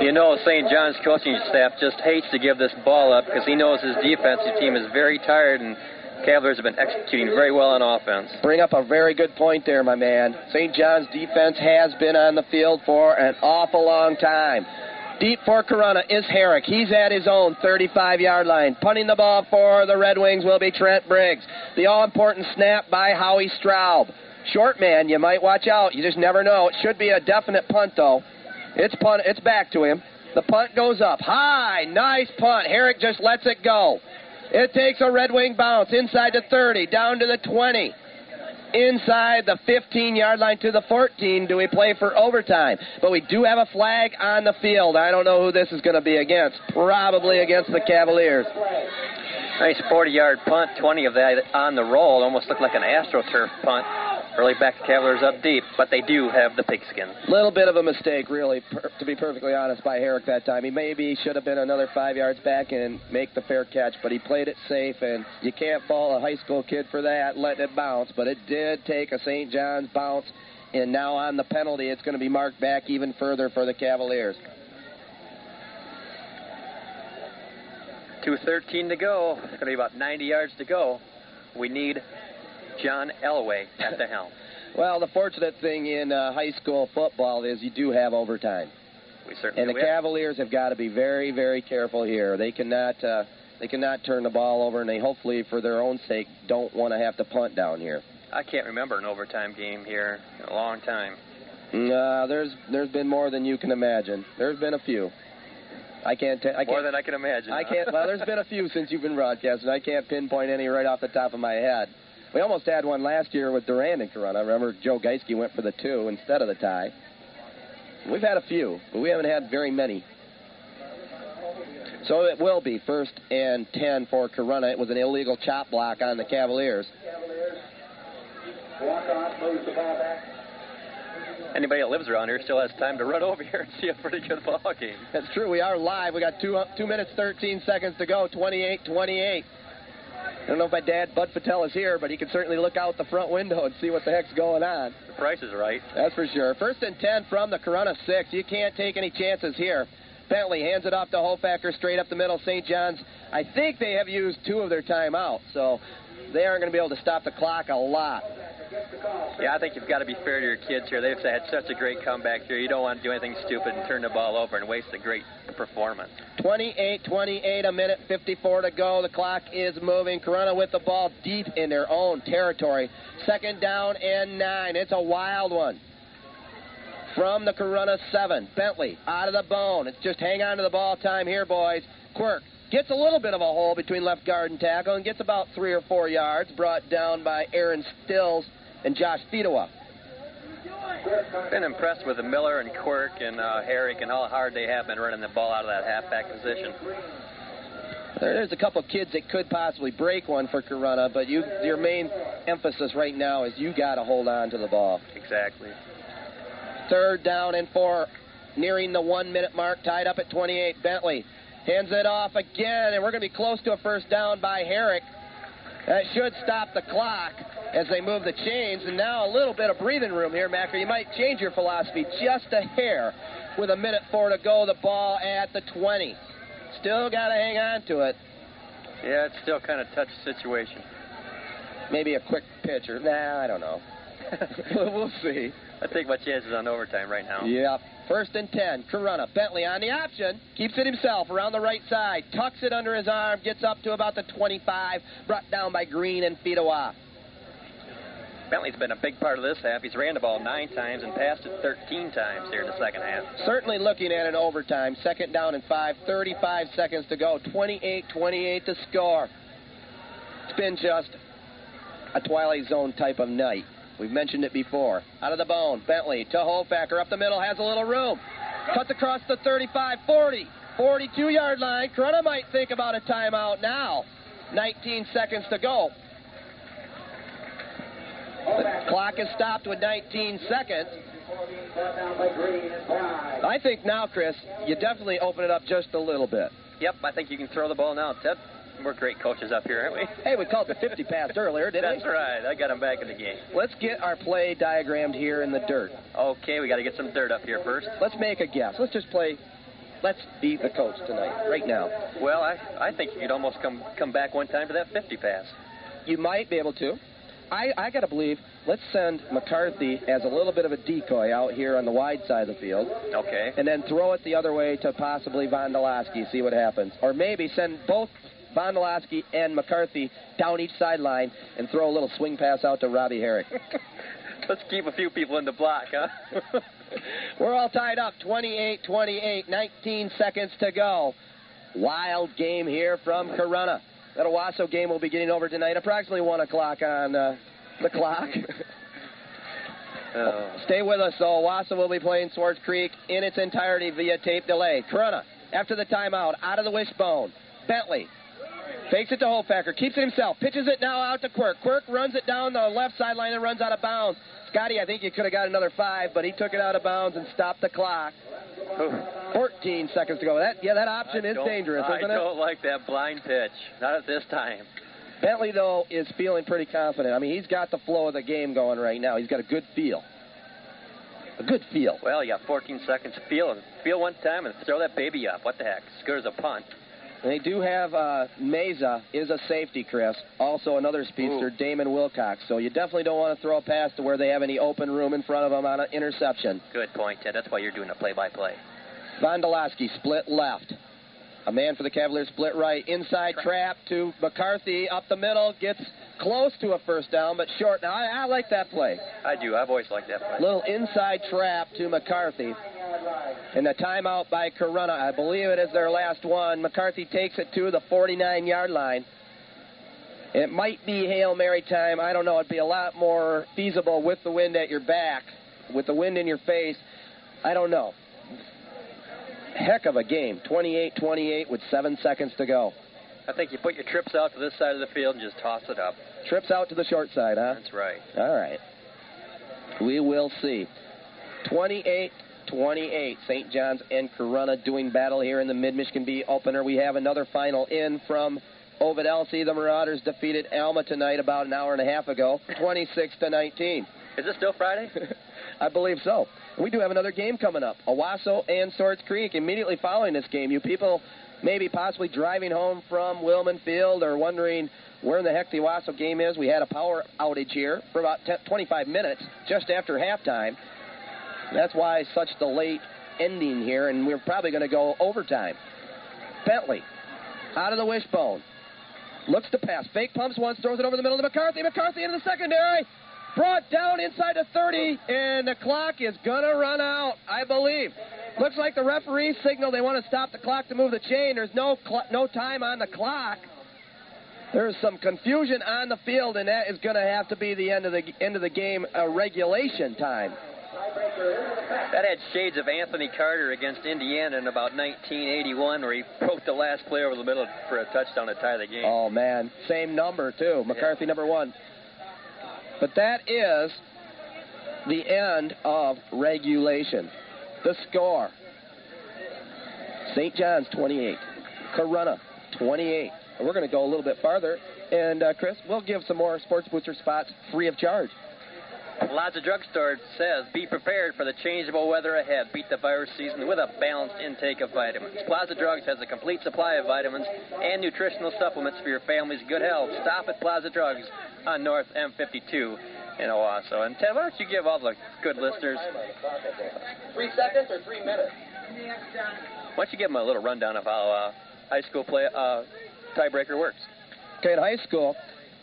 You know, St. John's coaching staff just hates to give this ball up because he knows his defensive team is very tired and Cavaliers have been executing very well on offense. Bring up a very good point there, my man. St. John's defense has been on the field for an awful long time. Deep for Corunna is Herrick. He's at his own 35 yard line. Punting the ball for the Red Wings will be Trent Briggs. The all important snap by Howie Straub. Short man, you might watch out. You just never know. It should be a definite punt, though. It's punt. It's back to him. The punt goes up high. Nice punt. Herrick just lets it go. It takes a Red Wing bounce inside the 30, down to the 20, inside the 15 yard line to the 14. Do we play for overtime? But we do have a flag on the field. I don't know who this is going to be against. Probably against the Cavaliers. Nice 40 yard punt, 20 of that on the roll. Almost looked like an AstroTurf punt. Early back the Cavaliers up deep, but they do have the pigskin. Little bit of a mistake, really, per, to be perfectly honest, by Herrick that time. He maybe should have been another five yards back and make the fair catch, but he played it safe, and you can't fault a high school kid for that, letting it bounce. But it did take a St. John's bounce And now on the penalty, it's going to be marked back even further for the Cavaliers. 2.13 to go. It's going to be about 90 yards to go. We need John Elway at the helm. Well, the fortunate thing in uh, high school football is you do have overtime. We certainly And the have- Cavaliers have got to be very, very careful here. They cannot, uh, they cannot turn the ball over, and they hopefully, for their own sake, don't want to have to punt down here. I can't remember an overtime game here in a long time. Uh, there's, there's been more than you can imagine. There's been a few. I can't. ta- I can't. more than I can imagine. I can't. Well, there's been a few since you've been broadcasting. I can't pinpoint any right off the top of my head. We almost had one last year with Durand and Corunna. I remember Joe Geisky went for the two instead of the tie. We've had a few, but we haven't had very many. So it will be first and ten for Corunna. It was an illegal chop block on the Cavaliers. Walk off, moves the ball back. Anybody that lives around here still has time to run over here and see a pretty good ball game. That's true. We are live. We got two uh, two minutes thirteen seconds to go. 28-28. I don't know if my dad Bud Patel is here, but he can certainly look out the front window and see what the heck's going on. The price is right. That's for sure. First and ten from the Corunna six. You can't take any chances here. Bentley hands it off to Hofacker straight up the middle. St. John's. I think they have used two of their timeouts, so they aren't going to be able to stop the clock a lot. Yeah, I think you've got to be fair to your kids here. They've had such a great comeback here. You don't want to do anything stupid and turn the ball over and waste a great performance. 28-28, a minute 54 to go. The clock is moving. Corunna with the ball deep in their own territory. Second down and nine. It's a wild one. From the Corunna seven, Bentley out of the bone. It's just hang on to the ball time here, boys. Quirk gets a little bit of a hole between left guard and tackle and gets about three or four yards. Brought down by Aaron Stills and Josh Fedewa. Been impressed with the Miller and Quirk and uh, Herrick and how hard they have been running the ball out of that halfback position. There's a couple of kids that could possibly break one for Corunna, but you, your main emphasis right now is you got to hold on to the ball. Exactly. Third down and four, nearing the one minute mark, tied up at 28. Bentley hands it off again, and we're going to be close to a first down by Herrick. That should stop the clock as they move the chains, and now a little bit of breathing room here, Macker. You might change your philosophy just a hair with a minute four to go. The ball at the 20. Still got to hang on to it. Yeah, it's still kind of touch situation. Maybe a quick pitch or nah, I don't know. we'll see. I take my chances on overtime right now. Yep. First and ten. Corunna. Bentley on the option. Keeps it himself around the right side. Tucks it under his arm. Gets up to about the 25. Brought down by Green and Fedewa. Bentley's been a big part of this half. He's ran the ball nine times and passed it 13 times here in the second half. Certainly looking at an overtime. Second down and five. 35 seconds to go. 28-28 to score. It's been just a Twilight Zone type of night. We've mentioned it before. Out of the bone. Bentley to Hofacker. Up the middle. Has a little room. Cuts across the 35, 40, 42 yard line. Corunna might think about a timeout now. 19 seconds to go. The clock is stopped with 19 seconds. I think now, Chris, you definitely open it up just a little bit. Yep, I think you can throw the ball now, Ted. We're great coaches up here, aren't we? Hey, we called the 50 pass earlier, didn't That's we? That's right. I got him back in the game. Let's get our play diagrammed here in the dirt. Okay, we got to get some dirt up here first. Let's make a guess. Let's just play. Let's be the coach tonight, right now. Well, I, I think you could almost come come back one time to that 50 pass. You might be able to. I, I got to believe, let's send McCarthy as a little bit of a decoy out here on the wide side of the field, Okay. and then throw it the other way to possibly Vondolowski, see what happens. Or maybe send both Vondolowski and McCarthy down each sideline and throw a little swing pass out to Robbie Herrick. Let's keep a few people in the block, huh? We're all tied up, 28 28, 19 seconds to go. Wild game here from Corunna. That Owosso game will be getting over tonight, approximately 1 o'clock on uh, the clock. oh. Stay with us, though. Owosso will be playing Swartz Creek in its entirety via tape delay. Corunna, after the timeout, out of the wishbone. Bentley fakes it to Hofacker, keeps it himself, pitches it now out to Quirk. Quirk runs it down the left sideline and runs out of bounds. Scotty, I think you could have got another five, but he took it out of bounds and stopped the clock. 14 seconds to go. That yeah, that option I is dangerous, I isn't it? I don't like that blind pitch. Not at this time. Bentley though is feeling pretty confident. I mean, he's got the flow of the game going right now. He's got a good feel. a good feel. Well, you got 14 seconds. to Feel feel one time and throw that baby up. What the heck? As a punt. They do have uh, Meza is a safety, Chris. Also another speedster, Ooh. Damon Wilcox. So you definitely don't want to throw a pass to where they have any open room in front of them on an interception. Good point, Ted. That's why you're doing a play-by-play. Vondolowski split left. A man for the Cavaliers split right. Inside trap to McCarthy up the middle. Gets close to a first down, but short. Now, I, I like that play. I do. I've always liked that play. Little inside trap to McCarthy. And the timeout by Corunna. I believe it is their last one. McCarthy takes it to the 49 yard line. It might be Hail Mary time. I don't know. It'd be a lot more feasible with the wind at your back, with the wind in your face. I don't know. Heck of a game. 28 28 with seven seconds to go. I think you put your trips out to this side of the field and just toss it up. Trips out to the short side, huh? That's right. All right. We will see. 28 28. St. John's and Corunna doing battle here in the Mid Michigan B opener. We have another final in from Ovid Elsie. The Marauders defeated Alma tonight about an hour and a half ago, 26 to 19. Is it still Friday? I believe so. We do have another game coming up. Owosso and Swartz Creek. Immediately following this game, you people maybe possibly driving home from Wilman Field or wondering where in the heck the Owosso game is. We had a power outage here for about 10, 25 minutes just after halftime. That's why such the late ending here, and we're probably going to go overtime. Bentley out of the wishbone. Looks to pass. Fake pumps once, throws it over the middle to McCarthy. McCarthy into the secondary. Brought down inside the 30, and the clock is going to run out, I believe. Looks like the referee signaled they want to stop the clock to move the chain. There's no cl- no time on the clock. There's some confusion on the field, and that is going to have to be the end of the end of the game, uh, regulation time. That had shades of Anthony Carter against Indiana in about 1981, where he poked the last play over the middle for a touchdown to tie the game. Oh man, same number too. McCarthy number one. But that is the end of regulation. The score: St. John's 28, Corunna 28. And We're going to go a little bit farther, and uh, Chris, we'll give some more sports booster spots free of charge. Plaza Drugstore says, be prepared for the changeable weather ahead. Beat the virus season with a balanced intake of vitamins. Plaza Drugs has a complete supply of vitamins and nutritional supplements for your family's good health. Stop at Plaza Drugs on North M52 in Owosso. And Ted, why don't you give all the good listeners, Three seconds or three minutes? why don't you give them a little rundown of how uh, high school play uh, tiebreaker works? Okay, in high school,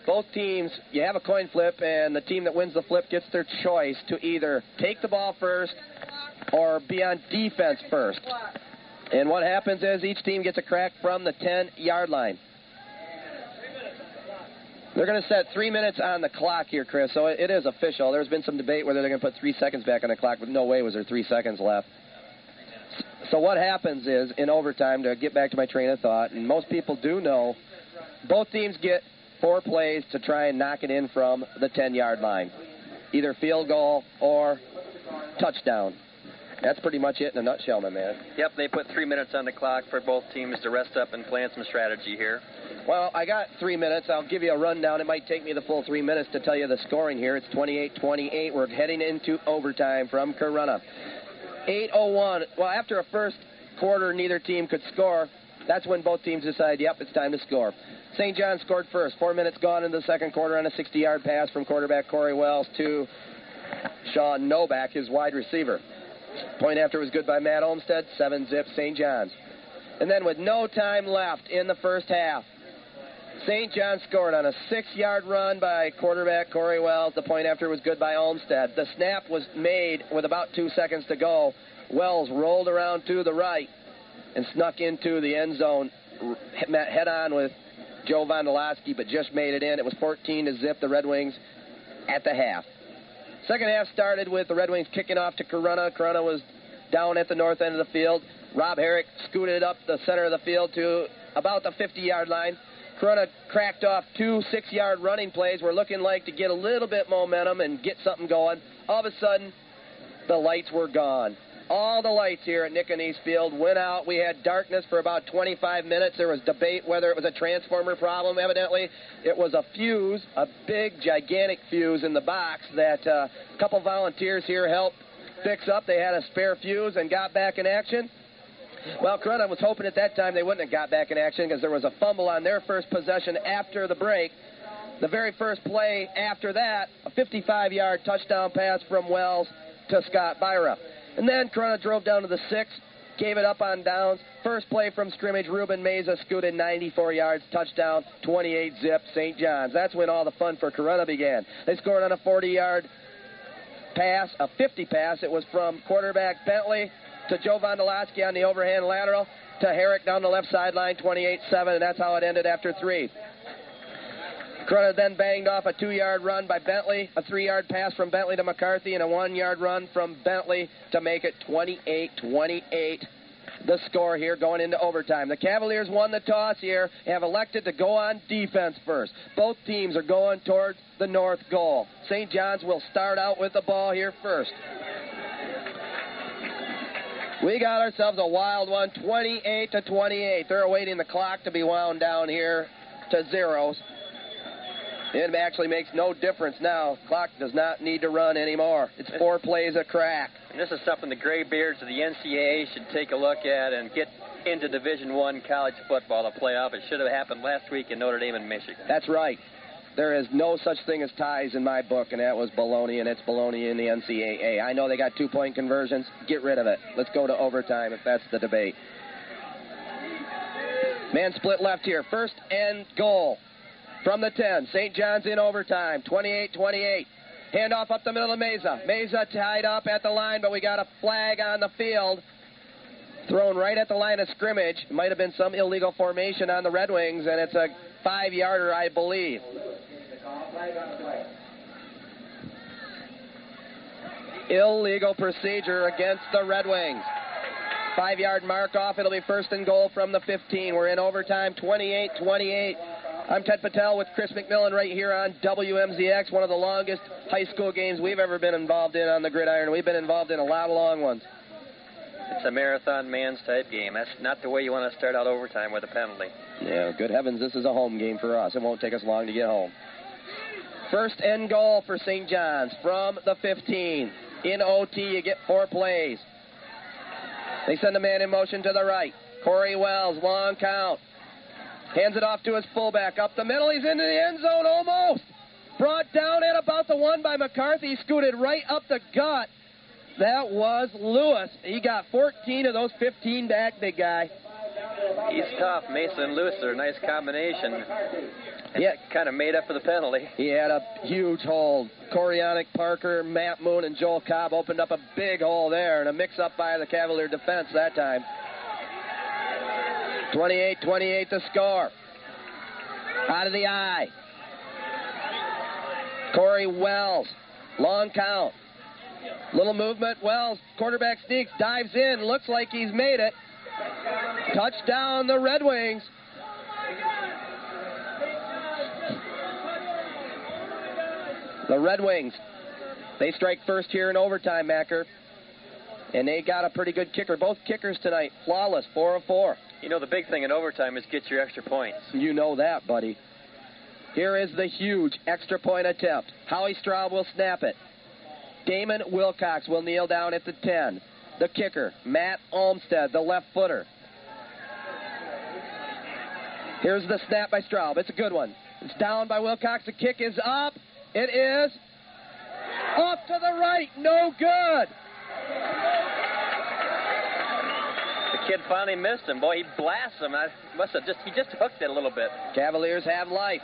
both teams, you have a coin flip, and the team that wins the flip gets their choice to either take the ball first or be on defense first. And what happens is each team gets a crack from the 10 yard line. They're going to set three minutes on the clock here, Chris, so it is official. There's been some debate whether they're going to put three seconds back on the clock, but no way was there three seconds left. So what happens is in overtime, to get back to my train of thought, and most people do know, both teams get four plays to try and knock it in from the 10 yard line, either field goal or touchdown. That's pretty much it in a nutshell, my man. Yep, they put three minutes on the clock for both teams to rest up and plan some strategy here. Well, I got three minutes. I'll give you a rundown. It might take me the full three minutes to tell you the scoring here. It's 28 28. We're heading into overtime from Corunna. 8.01. Well, after a first quarter, neither team could score. That's when both teams decide, yep, it's time to score. St. John scored first. Four minutes gone in the second quarter on a 60 yard pass from quarterback Corey Wells to Sean Novak, his wide receiver. Point after was good by Matt Olmstead, 7 zip St. John's. And then with no time left in the first half, St. John scored on a six yard run by quarterback Corey Wells. The point after was good by Olmstead. The snap was made with about two seconds to go. Wells rolled around to the right and snuck into the end zone, met head on with Joe Vondolowski, but just made it in. It was 14 to zip the Red Wings at the half. Second half started with the Red Wings kicking off to Corunna. Corunna was down at the north end of the field. Rob Herrick scooted up the center of the field to about the 50 yard line. Corunna cracked off two six yard running plays. We're looking like to get a little bit momentum and get something going. All of a sudden, the lights were gone. All the lights here at Nick and Field went out. We had darkness for about 25 minutes. There was debate whether it was a transformer problem. Evidently, it was a fuse, a big, gigantic fuse in the box that uh, a couple volunteers here helped fix up. They had a spare fuse and got back in action. Well, Corunna was hoping at that time they wouldn't have got back in action because there was a fumble on their first possession after the break. The very first play after that, a 55 yard touchdown pass from Wells to Scott Byra. And then Corunna drove down to the six, gave it up on downs. First play from scrimmage, Ruben Meza scooted 94 yards, touchdown, 28 zip, St. John's. That's when all the fun for Corunna began. They scored on a 40 yard pass, a 50 pass. It was from quarterback Bentley to Joe Vondolowski on the overhand lateral to Herrick down the left sideline, 28 7, and that's how it ended after three. Corunna then banged off a two yard run by Bentley, a three yard pass from Bentley to McCarthy, and a one yard run from Bentley to make it 28 28. The score here going into overtime. The Cavaliers won the toss here, and have elected to go on defense first. Both teams are going towards the north goal. St. John's will start out with the ball here first. We got ourselves a wild one, 28 to 28. They're awaiting the clock to be wound down here to zeros. It actually makes no difference now. Clock does not need to run anymore. It's four plays a crack. And this is something the graybeards of the NCAA should take a look at and get into Division One college football to play off. It should have happened last week in Notre Dame and Michigan. That's right. There is no such thing as ties in my book, and that was baloney, and it's baloney in the NCAA. I know they got two point conversions. Get rid of it. Let's go to overtime if that's the debate. Man split left here. First and goal from the 10. St. John's in overtime. 28 28. Handoff up the middle of Meza. Meza tied up at the line, but we got a flag on the field. Thrown right at the line of scrimmage. Might have been some illegal formation on the Red Wings, and it's a five yarder, I believe. Illegal procedure against the Red Wings. Five yard mark off. It'll be first and goal from the 15. We're in overtime 28 28. I'm Ted Patel with Chris McMillan right here on WMZX, one of the longest high school games we've ever been involved in on the gridiron. We've been involved in a lot of long ones. It's a marathon man's type game. That's not the way you want to start out overtime with a penalty. Yeah, good heavens, this is a home game for us. It won't take us long to get home. First end goal for St. John's from the 15. In OT, you get four plays. They send a man in motion to the right. Corey Wells, long count. Hands it off to his fullback. Up the middle, he's into the end zone almost. Brought down at about the one by McCarthy. Scooted right up the gut. That was Lewis. He got 14 of those 15 back, big guy. He's tough. Mason and Lewis are a nice combination. Yeah. Kind of made up for the penalty. He had a huge hole. Corionic Parker, Matt Moon, and Joel Cobb opened up a big hole there, and a mix up by the Cavalier defense that time. 28 28 the score. Out of the eye. Corey Wells. Long count. Little movement. Wells, quarterback sneaks, dives in. Looks like he's made it. Touchdown, the Red Wings. The Red Wings. They strike first here in overtime, Macker. And they got a pretty good kicker. Both kickers tonight, flawless, 4 of 4. You know, the big thing in overtime is get your extra points. You know that, buddy. Here is the huge extra point attempt. Howie Straub will snap it. Damon Wilcox will kneel down at the 10. The kicker, Matt Olmstead, the left footer. Here's the snap by Straub. It's a good one. It's down by Wilcox. The kick is up. It is off to the right. No good. Kid finally missed him. Boy, he blasted him. I must have just he just hooked it a little bit. Cavaliers have life.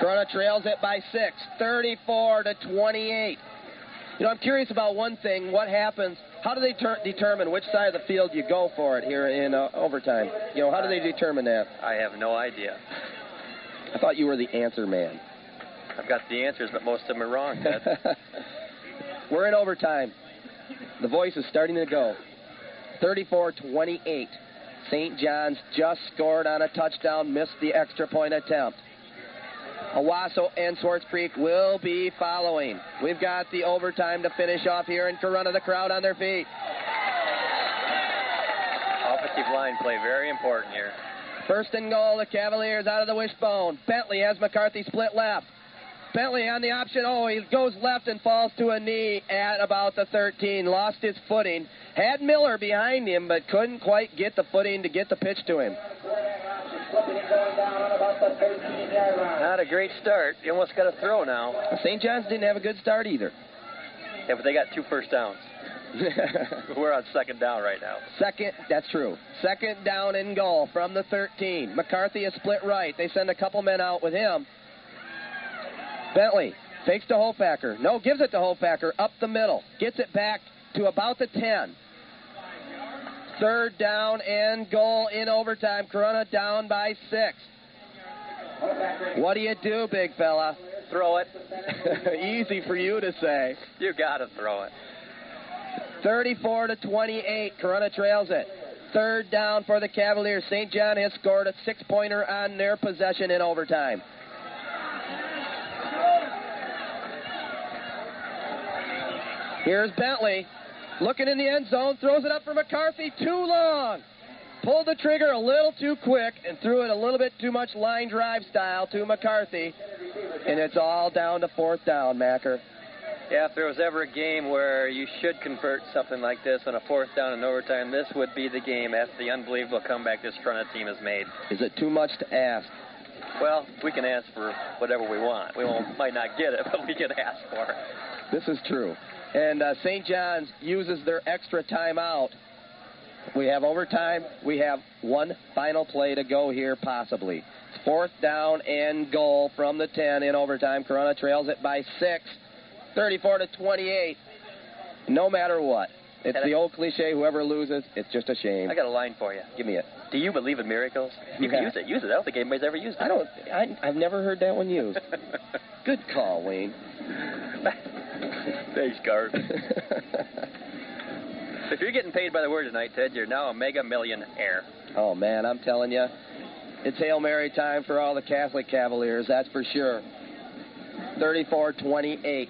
Corunna trails it by six, 34 to 28. You know, I'm curious about one thing. What happens? How do they ter- determine which side of the field you go for it here in uh, overtime? You know, how do they determine that? I have no idea. I thought you were the answer man. I've got the answers, but most of them are wrong. We're in overtime. The voice is starting to go. 34 28. St. John's just scored on a touchdown, missed the extra point attempt. Owosso and Swartz Creek will be following. We've got the overtime to finish off here in Corunna. The crowd on their feet. Offensive line play very important here. First and goal, the Cavaliers out of the wishbone. Bentley has McCarthy split left. Bentley on the option. Oh, he goes left and falls to a knee at about the 13. Lost his footing. Had Miller behind him, but couldn't quite get the footing to get the pitch to him. Not a great start. You almost got a throw now. St. John's didn't have a good start either. Yeah, but they got two first downs. We're on second down right now. Second, that's true. Second down and goal from the 13. McCarthy is split right. They send a couple men out with him. Bentley fakes to Hofacker. No, gives it to Hofacker up the middle. Gets it back to about the 10. Third down and goal in overtime. Corunna down by six. What do you do, big fella? Throw it. Easy for you to say. You got to throw it. 34 to 28. Corunna trails it. Third down for the Cavaliers. St. John has scored a six pointer on their possession in overtime. Here's Bentley. Looking in the end zone, throws it up for McCarthy. Too long. Pulled the trigger a little too quick and threw it a little bit too much line drive style to McCarthy. And it's all down to fourth down, Macker. Yeah, if there was ever a game where you should convert something like this on a fourth down in overtime, this would be the game after the unbelievable comeback this Corunna team has made. Is it too much to ask? Well, we can ask for whatever we want. We won't, might not get it, but we can ask for it. This is true. And uh, St. John's uses their extra timeout. We have overtime. We have one final play to go here, possibly. Fourth down and goal from the 10 in overtime. Corunna trails it by six, 34 to 28. No matter what. It's And the old cliche whoever loses, it's just a shame. I got a line for you. Give me it. Do you believe in miracles? You can use it. Use it. I don't think anybody's ever used it. I don't, I, I've never heard that one used. Good call, Wayne. Thanks, Garth. if you're getting paid by the word tonight, Ted, you're now a mega millionaire. Oh man, I'm telling you, it's Hail Mary time for all the Catholic Cavaliers, that's for sure. 34-28.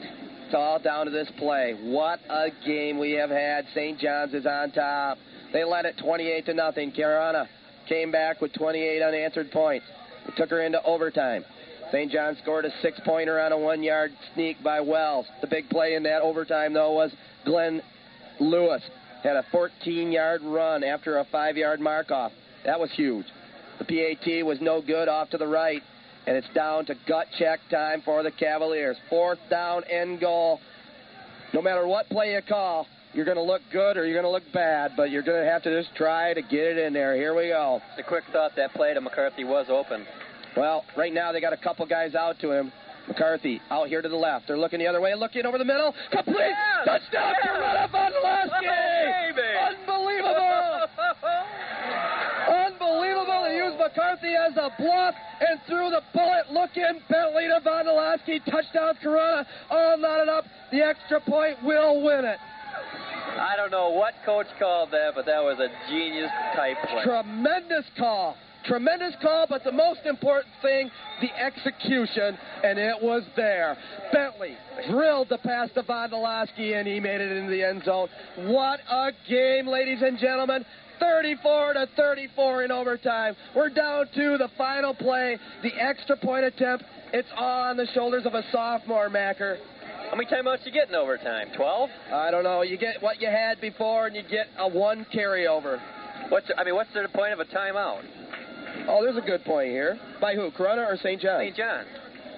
It's all down to this play. What a game we have had. St. John's is on top. They led it 28 to nothing. Corunna came back with 28 unanswered points. It took her into overtime. St. John scored a six-pointer on a one-yard sneak by Wells. The big play in that overtime, though, was Glenn Lewis had a 14-yard run after a five-yard mark-off. That was huge. The PAT was no good off to the right, and it's down to gut check time for the Cavaliers. Fourth down end goal. No matter what play you call, you're going to look good or you're going to look bad, but you're going to have to just try to get it in there. Here we go. The quick thought that play to McCarthy was open. Well, right now they got a couple guys out to him. McCarthy out here to the left. They're looking the other way, looking over the middle. Complete Yeah! touchdown Vondolowski! Oh! Unbelievable! Unbelievable. They used McCarthy as a bluff and threw the bullet. Looking Bentley to Vondolowski. Touchdown Corunna. All knotted up. The extra point will win it. I don't know what coach called that, but that was a genius type play. Tremendous call. Tremendous call, but the most important thing, the execution, and it was there. Bentley drilled the pass to Vondolowski, and he made it into the end zone. What a game, ladies and gentlemen. 34 to 34 in overtime. We're down to the final play, the extra point attempt. It's on the shoulders of a sophomore, Macker. How many timeouts you get in overtime? Twelve? I don't know. You get what you had before, and you get a one carryover. What's I mean, what's the point of a timeout? Oh, there's a good point here. By who, Corunna or St. John? St. John.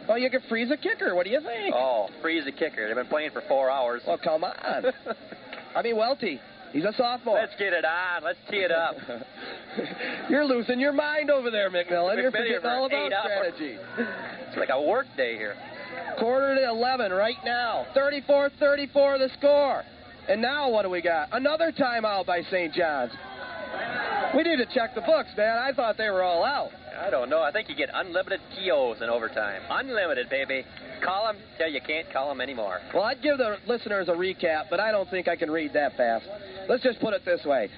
Oh, you could freeze a kicker. What do you think? Oh, freeze a kicker. They've been playing for four hours. Well, come on. I mean, Welty. He's a sophomore. Let's get it on. Let's tee it up. You're losing your mind over there, McMillan. You're forgetting all about strategy. It's like a work day here. Quarter to 11 right now. 34 34 the score. And now what do we got? Another timeout by St. John's. We need to check the books, man. I thought they were all out. I don't know. I think you get unlimited TOs in overtime. Unlimited, baby. Call them till you can't call them anymore. Well, I'd give the listeners a recap, but I don't think I can read that fast. Let's just put it this way.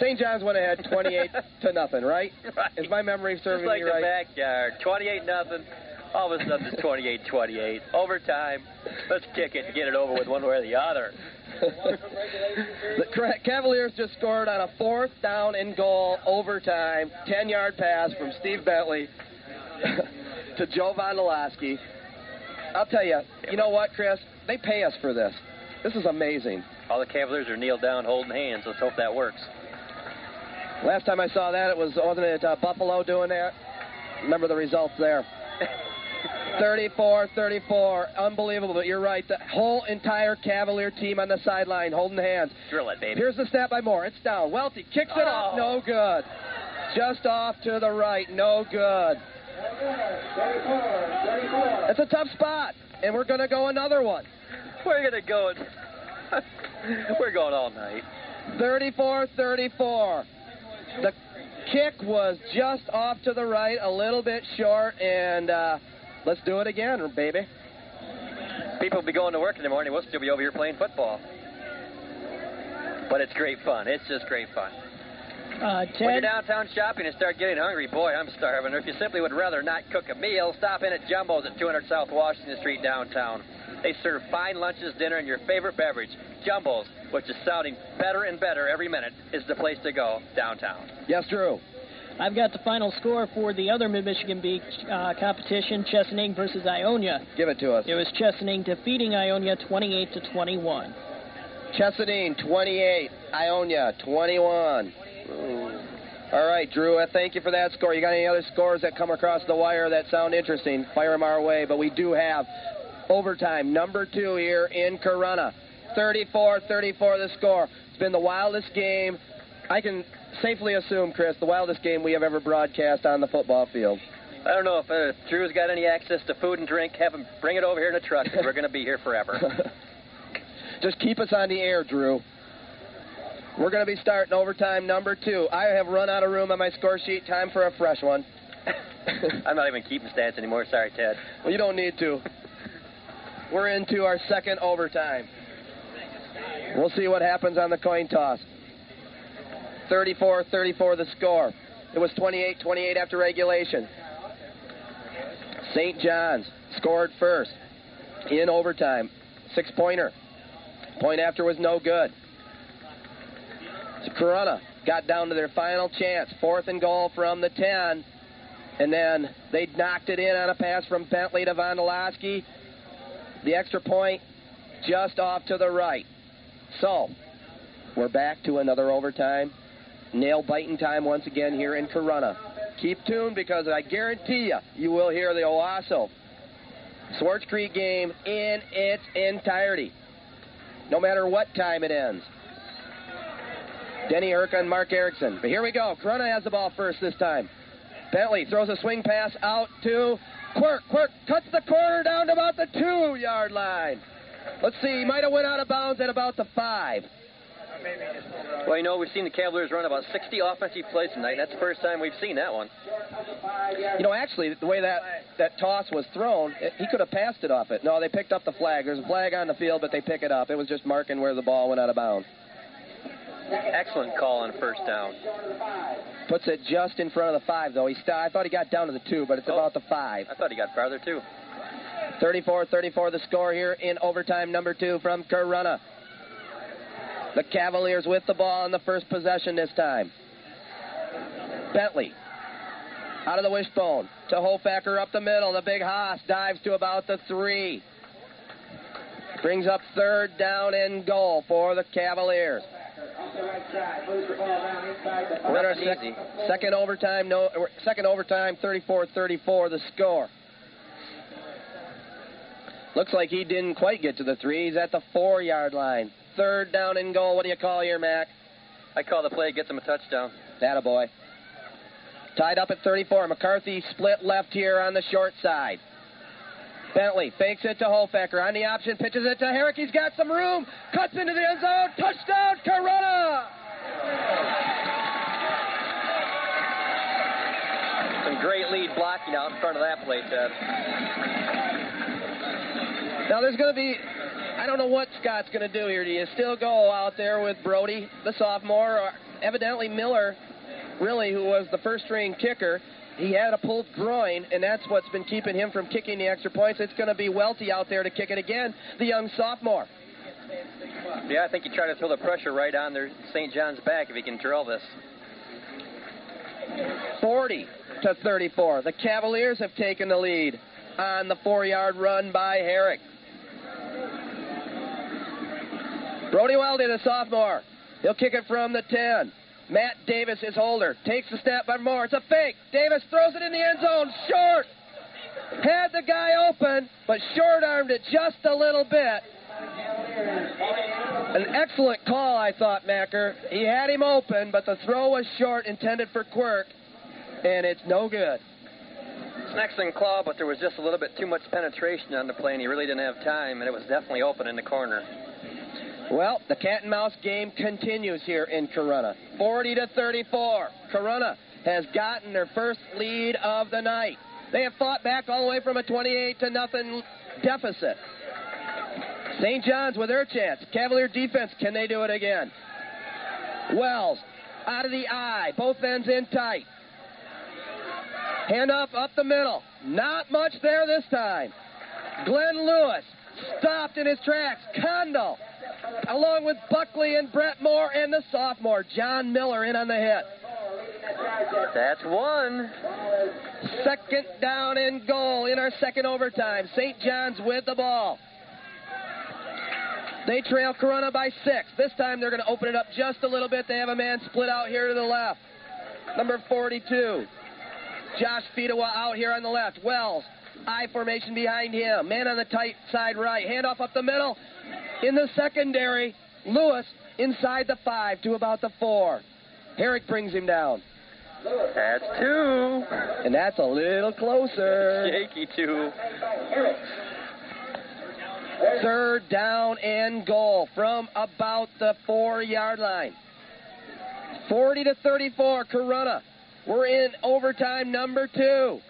St. John's went ahead 28 to nothing, right? Right. Is my memory serving Just like me the right? backyard. 28 nothing. All of a sudden it's 28 28. Overtime. Let's kick it and get it over with one way or the other. the Cavaliers just scored on a fourth down and goal overtime, 10 yard pass from Steve Bentley to Joe Vondolowski. I'll tell you, you know what, Chris? They pay us for this. This is amazing. All the Cavaliers are kneeled down holding hands. Let's hope that works. Last time I saw that, it was wasn't it uh, Buffalo doing that? Remember the results there. 34 34. Unbelievable, but you're right. The whole entire Cavalier team on the sideline holding hands. Drill it, baby. Here's the snap by Moore. It's down. Welty kicks it up. Oh. No good. Just off to the right. No good. 34, 34. It's a tough spot, and we're going to go another one. We're gonna go. We're going all night. 34 34. The kick was just off to the right, a little bit short, and uh, let's do it again, baby. People will be going to work in the morning. We'll still be over here playing football. But it's great fun. It's just great fun. Uh, When you're downtown shopping and start getting hungry, boy, I'm starving. Or if you simply would rather not cook a meal, stop in at Jumbo's at 200 South Washington Street downtown. They serve fine lunches, dinner, and your favorite beverage. Jumbo's, which is sounding better and better every minute, is the place to go downtown. Yes, Drew. I've got the final score for the other Mid Michigan Beach uh, competition, Chesaning versus Ionia. Give it to us. It was Chesaning defeating Ionia 28 to 21. Chesaning 28. Ionia, 21. All right, Drew, uh, thank you for that score. You got any other scores that come across the wire that sound interesting? Fire them our way. But we do have overtime, number two here in Corunna. 34 34 the score. It's been the wildest game. I can safely assume, Chris, the wildest game we have ever broadcast on the football field. I don't know if uh, Drew's got any access to food and drink. Have him bring it over here in a truck we're going to be here forever. Just keep us on the air, Drew. We're going to be starting overtime number two. I have run out of room on my score sheet. Time for a fresh one. I'm not even keeping stats anymore. Sorry, Ted. Well, you don't need to. We're into our second overtime. We'll see what happens on the coin toss. 34 34 the score. It was 28 28 after regulation. St. John's scored first in overtime. Six pointer. Point after was no good. Corunna got down to their final chance. Fourth and goal from the 10. And then they knocked it in on a pass from Bentley to Vondolowski. The extra point just off to the right. So, we're back to another overtime. Nail biting time once again here in Corunna. Keep tuned because I guarantee you, you will hear the Owosso Swartz Creek game in its entirety, no matter what time it ends. Denny Herka and Mark Erickson. But here we go. Corunna has the ball first this time. Bentley throws a swing pass out to Quirk. Quirk cuts the corner down to about the two yard line. Let's see, he might have went out of bounds at about the five. Well, you know, we've seen the Cavaliers run about 60 offensive plays tonight. That's the first time we've seen that one. You know, actually, the way that, that toss was thrown, it, he could have passed it off it. No, they picked up the flag. There's a flag on the field, but they pick it up. It was just marking where the ball went out of bounds. Excellent call on first down. Puts it just in front of the five, though. He st- I thought he got down to the two, but it's Oh. about the five. I thought he got farther, too. 34 34 the score here in overtime number two from Corunna. The Cavaliers with the ball on the first possession this time. Bentley out of the wishbone to Hofacker up the middle. The big Haas dives to about the three. Brings up third down and goal for the Cavaliers. Off the right side. Moves the ball down inside the We're in our sec- second overtime. No, second overtime. 34-34 the score. Looks like he didn't quite get to the three. He's at the four-yard line. Third down and goal. What do you call here, Mac? I call the play, gets him a touchdown. That a boy. Tied up at 34. McCarthy split left here on the short side. Bentley fakes it to Hofacker on the option, pitches it to Herrick. He's got some room, cuts into the end zone. Touchdown, Corunna! Some great lead blocking out in front of that play, Ted. Now there's going to be, I don't know what Scott's going to do here. Do you still go out there with Brody, the sophomore? Or evidently Miller, really, who was the first string kicker, he had a pulled groin, and that's what's been keeping him from kicking the extra points. It's going to be Welty out there to kick it again, the young sophomore. Yeah, I think you try to throw the pressure right on their St. John's back if he can drill this. 40 to 34. The Cavaliers have taken the lead on the four yard run by Herrick. Brody Welty, the sophomore. He'll kick it from the 10. Matt Davis is holder. Takes the snap by Moore. It's a fake. Davis throws it in the end zone. Short. Had the guy open, but short armed it just a little bit. An excellent call, I thought, Macker. He had him open, but the throw was short, intended for Quirk, and it's no good. It's an excellent claw, but there was just a little bit too much penetration on the play, and he really didn't have time, and it was definitely open in the corner. Well, the cat and mouse game continues here in Corunna. 40 to 34. Corunna has gotten their first lead of the night. They have fought back all the way from a 28 to nothing deficit. St. John's with their chance. Cavalier defense, can they do it again? Wells out of the eye, both ends in tight. Hand up, up the middle. Not much there this time. Glenn Lewis stopped in his tracks. Condell, along with Buckley and Brett Moore and the sophomore, John Miller, in on the hit. That's one. Second down and goal in our second overtime. St. John's with the ball. They trail Corunna by six. This time they're going to open it up just a little bit. They have a man split out here to the left. Number 42. Josh Fedewa out here on the left. Wells, I formation behind him. Man on the tight side right. Handoff up the middle. In the secondary, Lewis inside the five to about the four. Herrick brings him down. That's two. And that's a little closer. Shaky two. Third down and goal from about the four yard line. 40 to 34, Corunna. We're in overtime number two.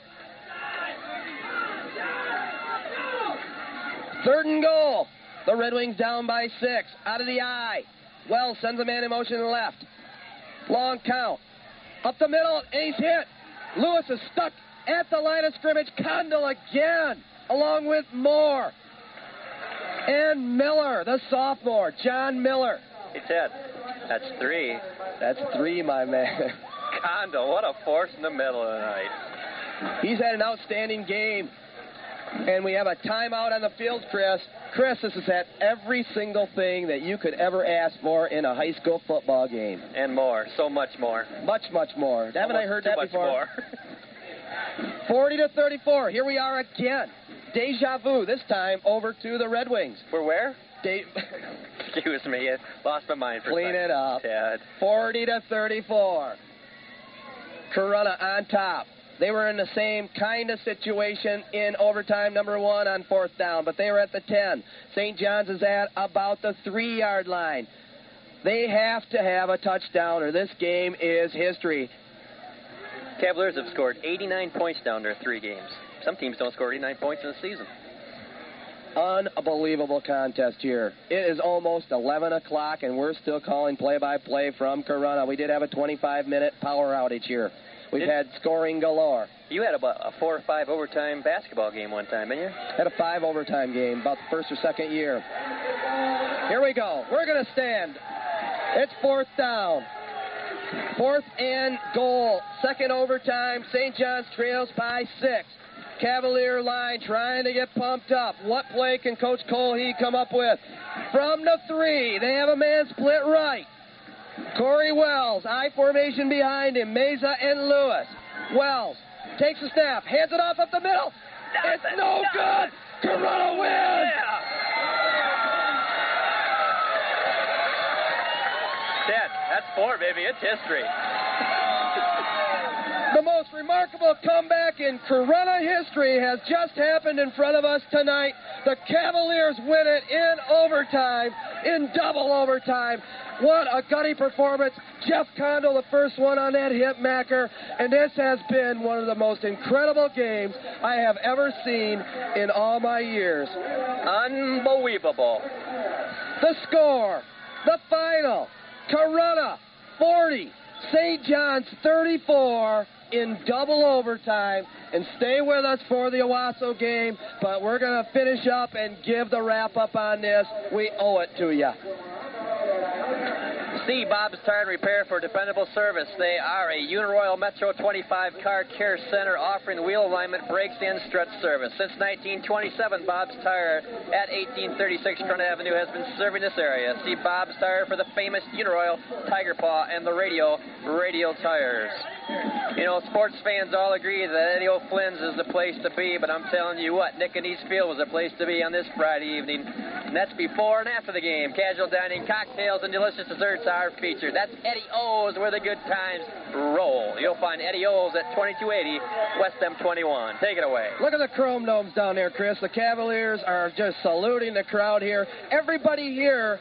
Third and goal. The Red Wings down by six. Out of the eye. Wells sends a man in motion to the left. Long count. Up the middle, and he's hit. Lewis is stuck at the line of scrimmage. Condell again, along with Moore. And Miller, the sophomore, John Miller. He said, that's three. That's three, my man. Condo, what a force in the middle of the night. He's had an outstanding game. And we have a timeout on the field, Chris. Chris, this is at every single thing that you could ever ask for in a high school football game. And more, so much more. Much, much more. Haven't I heard that much before? more. 40 to 34. Here we are again. Deja vu, this time over to the Red Wings. We're where? De- Excuse me, I lost my mind for a Clean it up. Ted. 40 to 34. Corunna on top. They were in the same kind of situation in overtime number one on fourth down, but they were at the 10. St. John's is at about the three yard line. They have to have a touchdown, or this game is history. Cavaliers have scored 89 points down their three games. Some teams don't score 89 points in a season. Unbelievable contest here. It is almost 11 o'clock, and we're still calling play by play from Corunna. We did have a 25 minute power outage here. We've Did- had scoring galore. You had about a four or five overtime basketball game one time, didn't you? Had a five overtime game, about the first or second year. Here we go. We're going to stand. It's fourth down. Fourth and goal. Second overtime. St. John's trails by six. Cavalier line trying to get pumped up. What play can Coach Cole he come up with? From the three, they have a man split right. Corey Wells, I formation behind him. Meza and Lewis. Wells takes a snap, hands it off up the middle. It's no good. Corunna wins. Ted, that's four, baby. It's history. The most remarkable comeback in Corunna history has just happened in front of us tonight. The Cavaliers win it in overtime, in double overtime. What a gutty performance. Jeff Condell, the first one on that hit macker. And this has been one of the most incredible games I have ever seen in all my years. Unbelievable. The score, the final, Corunna 40, St. John's 34 in double overtime. And stay with us for the Owosso game, but we're going to finish up and give the wrap up on this. We owe it to you. See Bob's Tire and Repair for dependable service. They are a Uniroyal Metro 25 car care center offering wheel alignment, brakes, and stretch service. Since 1927, Bob's Tire at 1836 Corunna Avenue has been serving this area. See Bob's Tire for the famous Uniroyal Tiger Paw and the Radio Radial Tires. You know, sports fans all agree that Eddie O'Flynn's is the place to be, but I'm telling you what, Nick and Eastfield was the place to be on this Friday evening. And that's before and after the game. Casual dining, cocktails, and delicious desserts are featured. That's Eddie O's where the good times roll. You'll find Eddie O's at 2280 West M21. Take it away. Look at the chrome domes down there, Chris. The Cavaliers are just saluting the crowd here. Everybody here,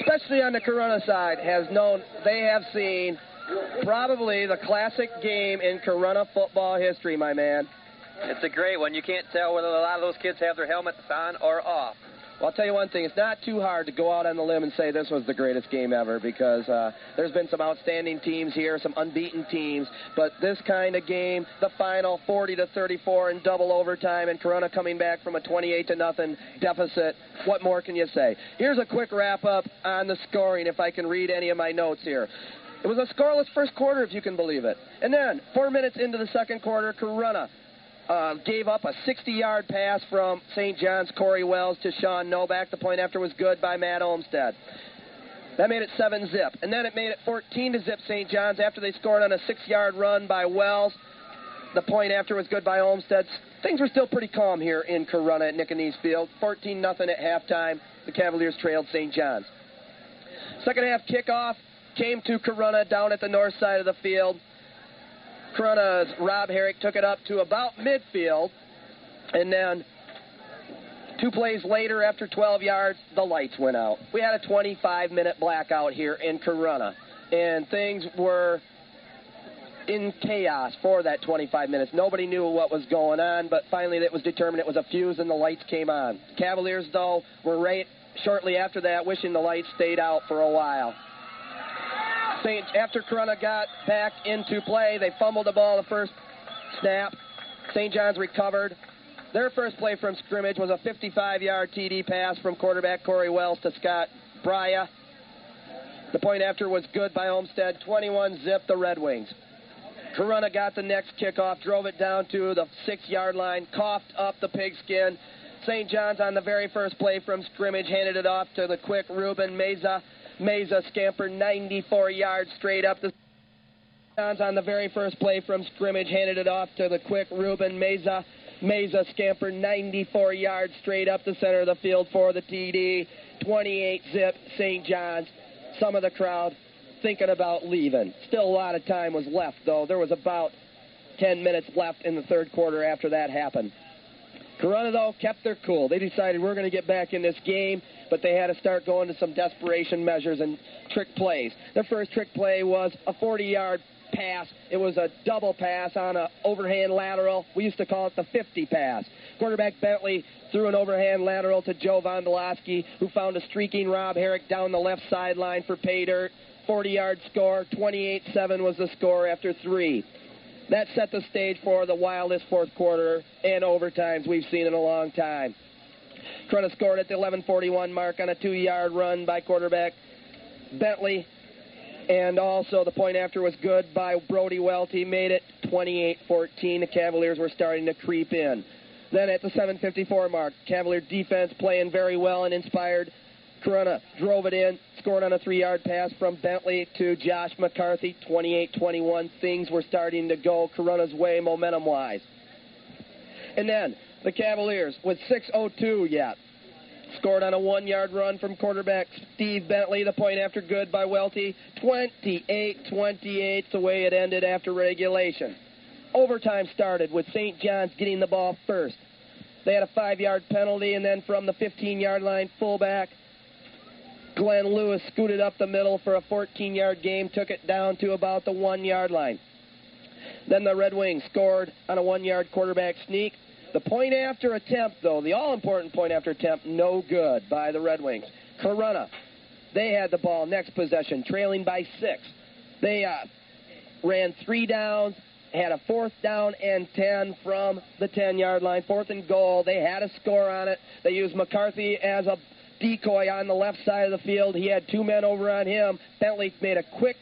especially on the Corunna side, has known they have seen probably the classic game in Corunna football history, my man. It's a great one. You can't tell whether a lot of those kids have their helmets on or off. Well, I'll tell you one thing. It's not too hard to go out on the limb and say this was the greatest game ever because uh, there's been some outstanding teams here, some unbeaten teams, but this kind of game, the final 40 to 34 in double overtime, and Corunna coming back from a 28 to nothing deficit. What more can you say? Here's a quick wrap up on the scoring, if I can read any of my notes here. It was a scoreless first quarter, if you can believe it. And then, four minutes into the second quarter, Corunna uh, gave up a 60-yard pass from St. John's Corey Wells to Sean Novak. The point after was good by Matt Olmstead. That made it 7 zip. And then it made it 14 to zip St. John's after they scored on a six-yard run by Wells. The point after was good by Olmstead. Things were still pretty calm here in Corunna at Nicanese Field. 14 nothing at halftime. The Cavaliers trailed St. John's. Second half kickoff came to Corunna down at the north side of the field. Corunna's Rob Herrick took it up to about midfield, and then two plays later, after 12 yards, the lights went out. We had a 25 minute blackout here in Corunna, and things were in chaos for that 25 minutes. Nobody knew what was going on, but finally it was determined it was a fuse and the lights came on. Cavaliers, though, were right shortly after that wishing the lights stayed out for a while. After Corunna got back into play, they fumbled the ball the first snap. St. John's recovered. Their first play from scrimmage was a 55-yard TD pass from quarterback Corey Wells to Scott Brya. The point after was good by Olmstead. 21 zip the Red Wings. Corunna got the next kickoff, drove it down to the six-yard line, coughed up the pigskin. St. John's on the very first play from scrimmage handed it off to the quick Ruben Meza. Meza scampered 94 yards straight up the on the very first play from scrimmage handed it off to the quick Ruben Meza. Meza scampered 94 yards straight up the center of the field for the TD. 28 zip St. John's. Some of the crowd thinking about leaving. Still a lot of time was left though. There was about 10 minutes left in the third quarter after that happened. Corunna, though, kept their cool. They decided we're going to get back in this game, but they had to start going to some desperation measures and trick plays. Their first trick play was a 40 yard pass. It was a double pass on an overhand lateral. We used to call it the 50 pass. Quarterback Bentley threw an overhand lateral to Joe Vondolowski, who found a streaking Rob Herrick down the left sideline for pay dirt. 40 yard score. 28 7 was the score after three. That set the stage for the wildest fourth quarter and overtimes we've seen in a long time. Corunna scored at the 11:41 mark on a two-yard run by quarterback Bentley, and also the point after was good by Brody Welty. Made it 28-14. The Cavaliers were starting to creep in. Then at the 7:54 mark, Cavalier defense playing very well and inspired. Corunna drove it in, scored on a three-yard pass from Bentley to Josh McCarthy, 28-21. Things were starting to go Corunna's way momentum-wise. And then the Cavaliers with 6.02 yet. Scored on a one yard run from quarterback Steve Bentley. The point after good by Welty. 28 28 the way it ended after regulation. Overtime started with St. John's getting the ball first. They had a five yard penalty, and then from the 15 yard line, fullback Glenn Lewis scooted up the middle for a 14 yard game, took it down to about the one yard line. Then the Red Wings scored on a one yard quarterback sneak. The point after attempt, though, the all important point after attempt, no good by the Red Wings. Corunna, they had the ball next possession, trailing by six. They uh, ran three downs, had a fourth down and 10 from the 10 yard line, fourth and goal. They had a score on it. They used McCarthy as a decoy on the left side of the field. He had two men over on him. Bentley made a quick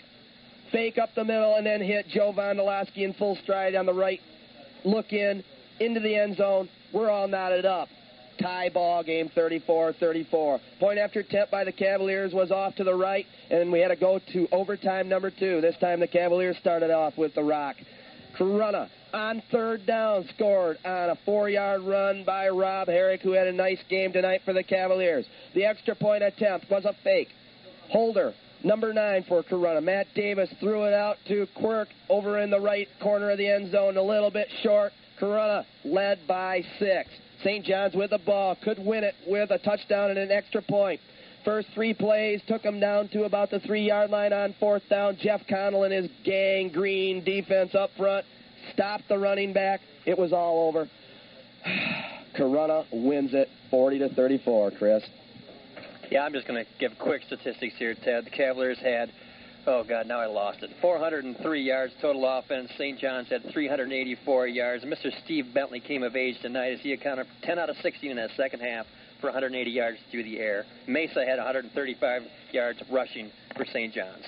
fake up the middle and then hit Joe Vondolowski in full stride on the right. Look in, into the end zone. We're all knotted up. Tie ball game 34-34. Point after attempt by the Cavaliers was off to the right, and we had to go to overtime number two. This time the Cavaliers started off with the rock. Corunna on third down scored on a four-yard run by Rob Herrick, who had a nice game tonight for the Cavaliers. The extra point attempt was a fake. Holder, number nine for Corunna. Matt Davis threw it out to Quirk over in the right corner of the end zone, a little bit short. Corunna led by six. St. John's with the ball, could win it with a touchdown and an extra point. First three plays took them down to about the three yard line on fourth down. Jeff Connell and his gang green defense up front stopped the running back. It was all over. Corunna wins it 40 to 34, Chris. Yeah, I'm just going to give quick statistics here, Ted. The Cavaliers had, oh God, now I lost it. 403 yards total offense. St. John's had 384 yards. Mr. Steve Bentley came of age tonight as he accounted for 10 out of 16 in that second half for 180 yards through the air. Meza had 135 yards rushing for St. John's.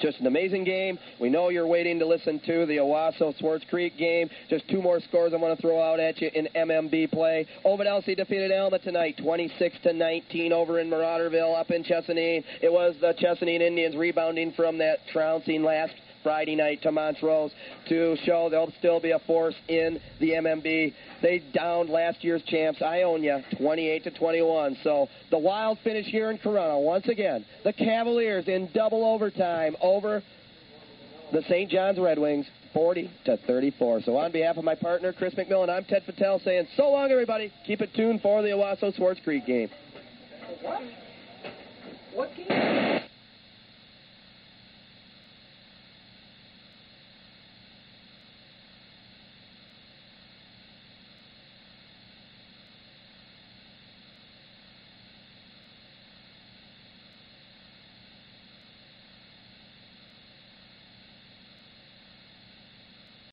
Just an amazing game. We know you're waiting to listen to the Owosso Swartz Creek game. Just two more scores I want to throw out at you in MMB play. Ovid Elsie defeated Alma tonight, 26 to 19 over in Marauderville up in Chesaning. It was the Chesaning Indians rebounding from that trouncing last Friday night to Montrose to show they'll still be a force in the MMB. They downed last year's champs, Ionia, 28 to 21. So the wild finish here in Corunna Once again, the Cavaliers in double overtime over the St. John's Red Wings, 40 to 34. So on behalf of my partner Chris McMillan, I'm Ted Patel saying so long, everybody. Keep it tuned for the Owosso Swartz Creek game. What? What game?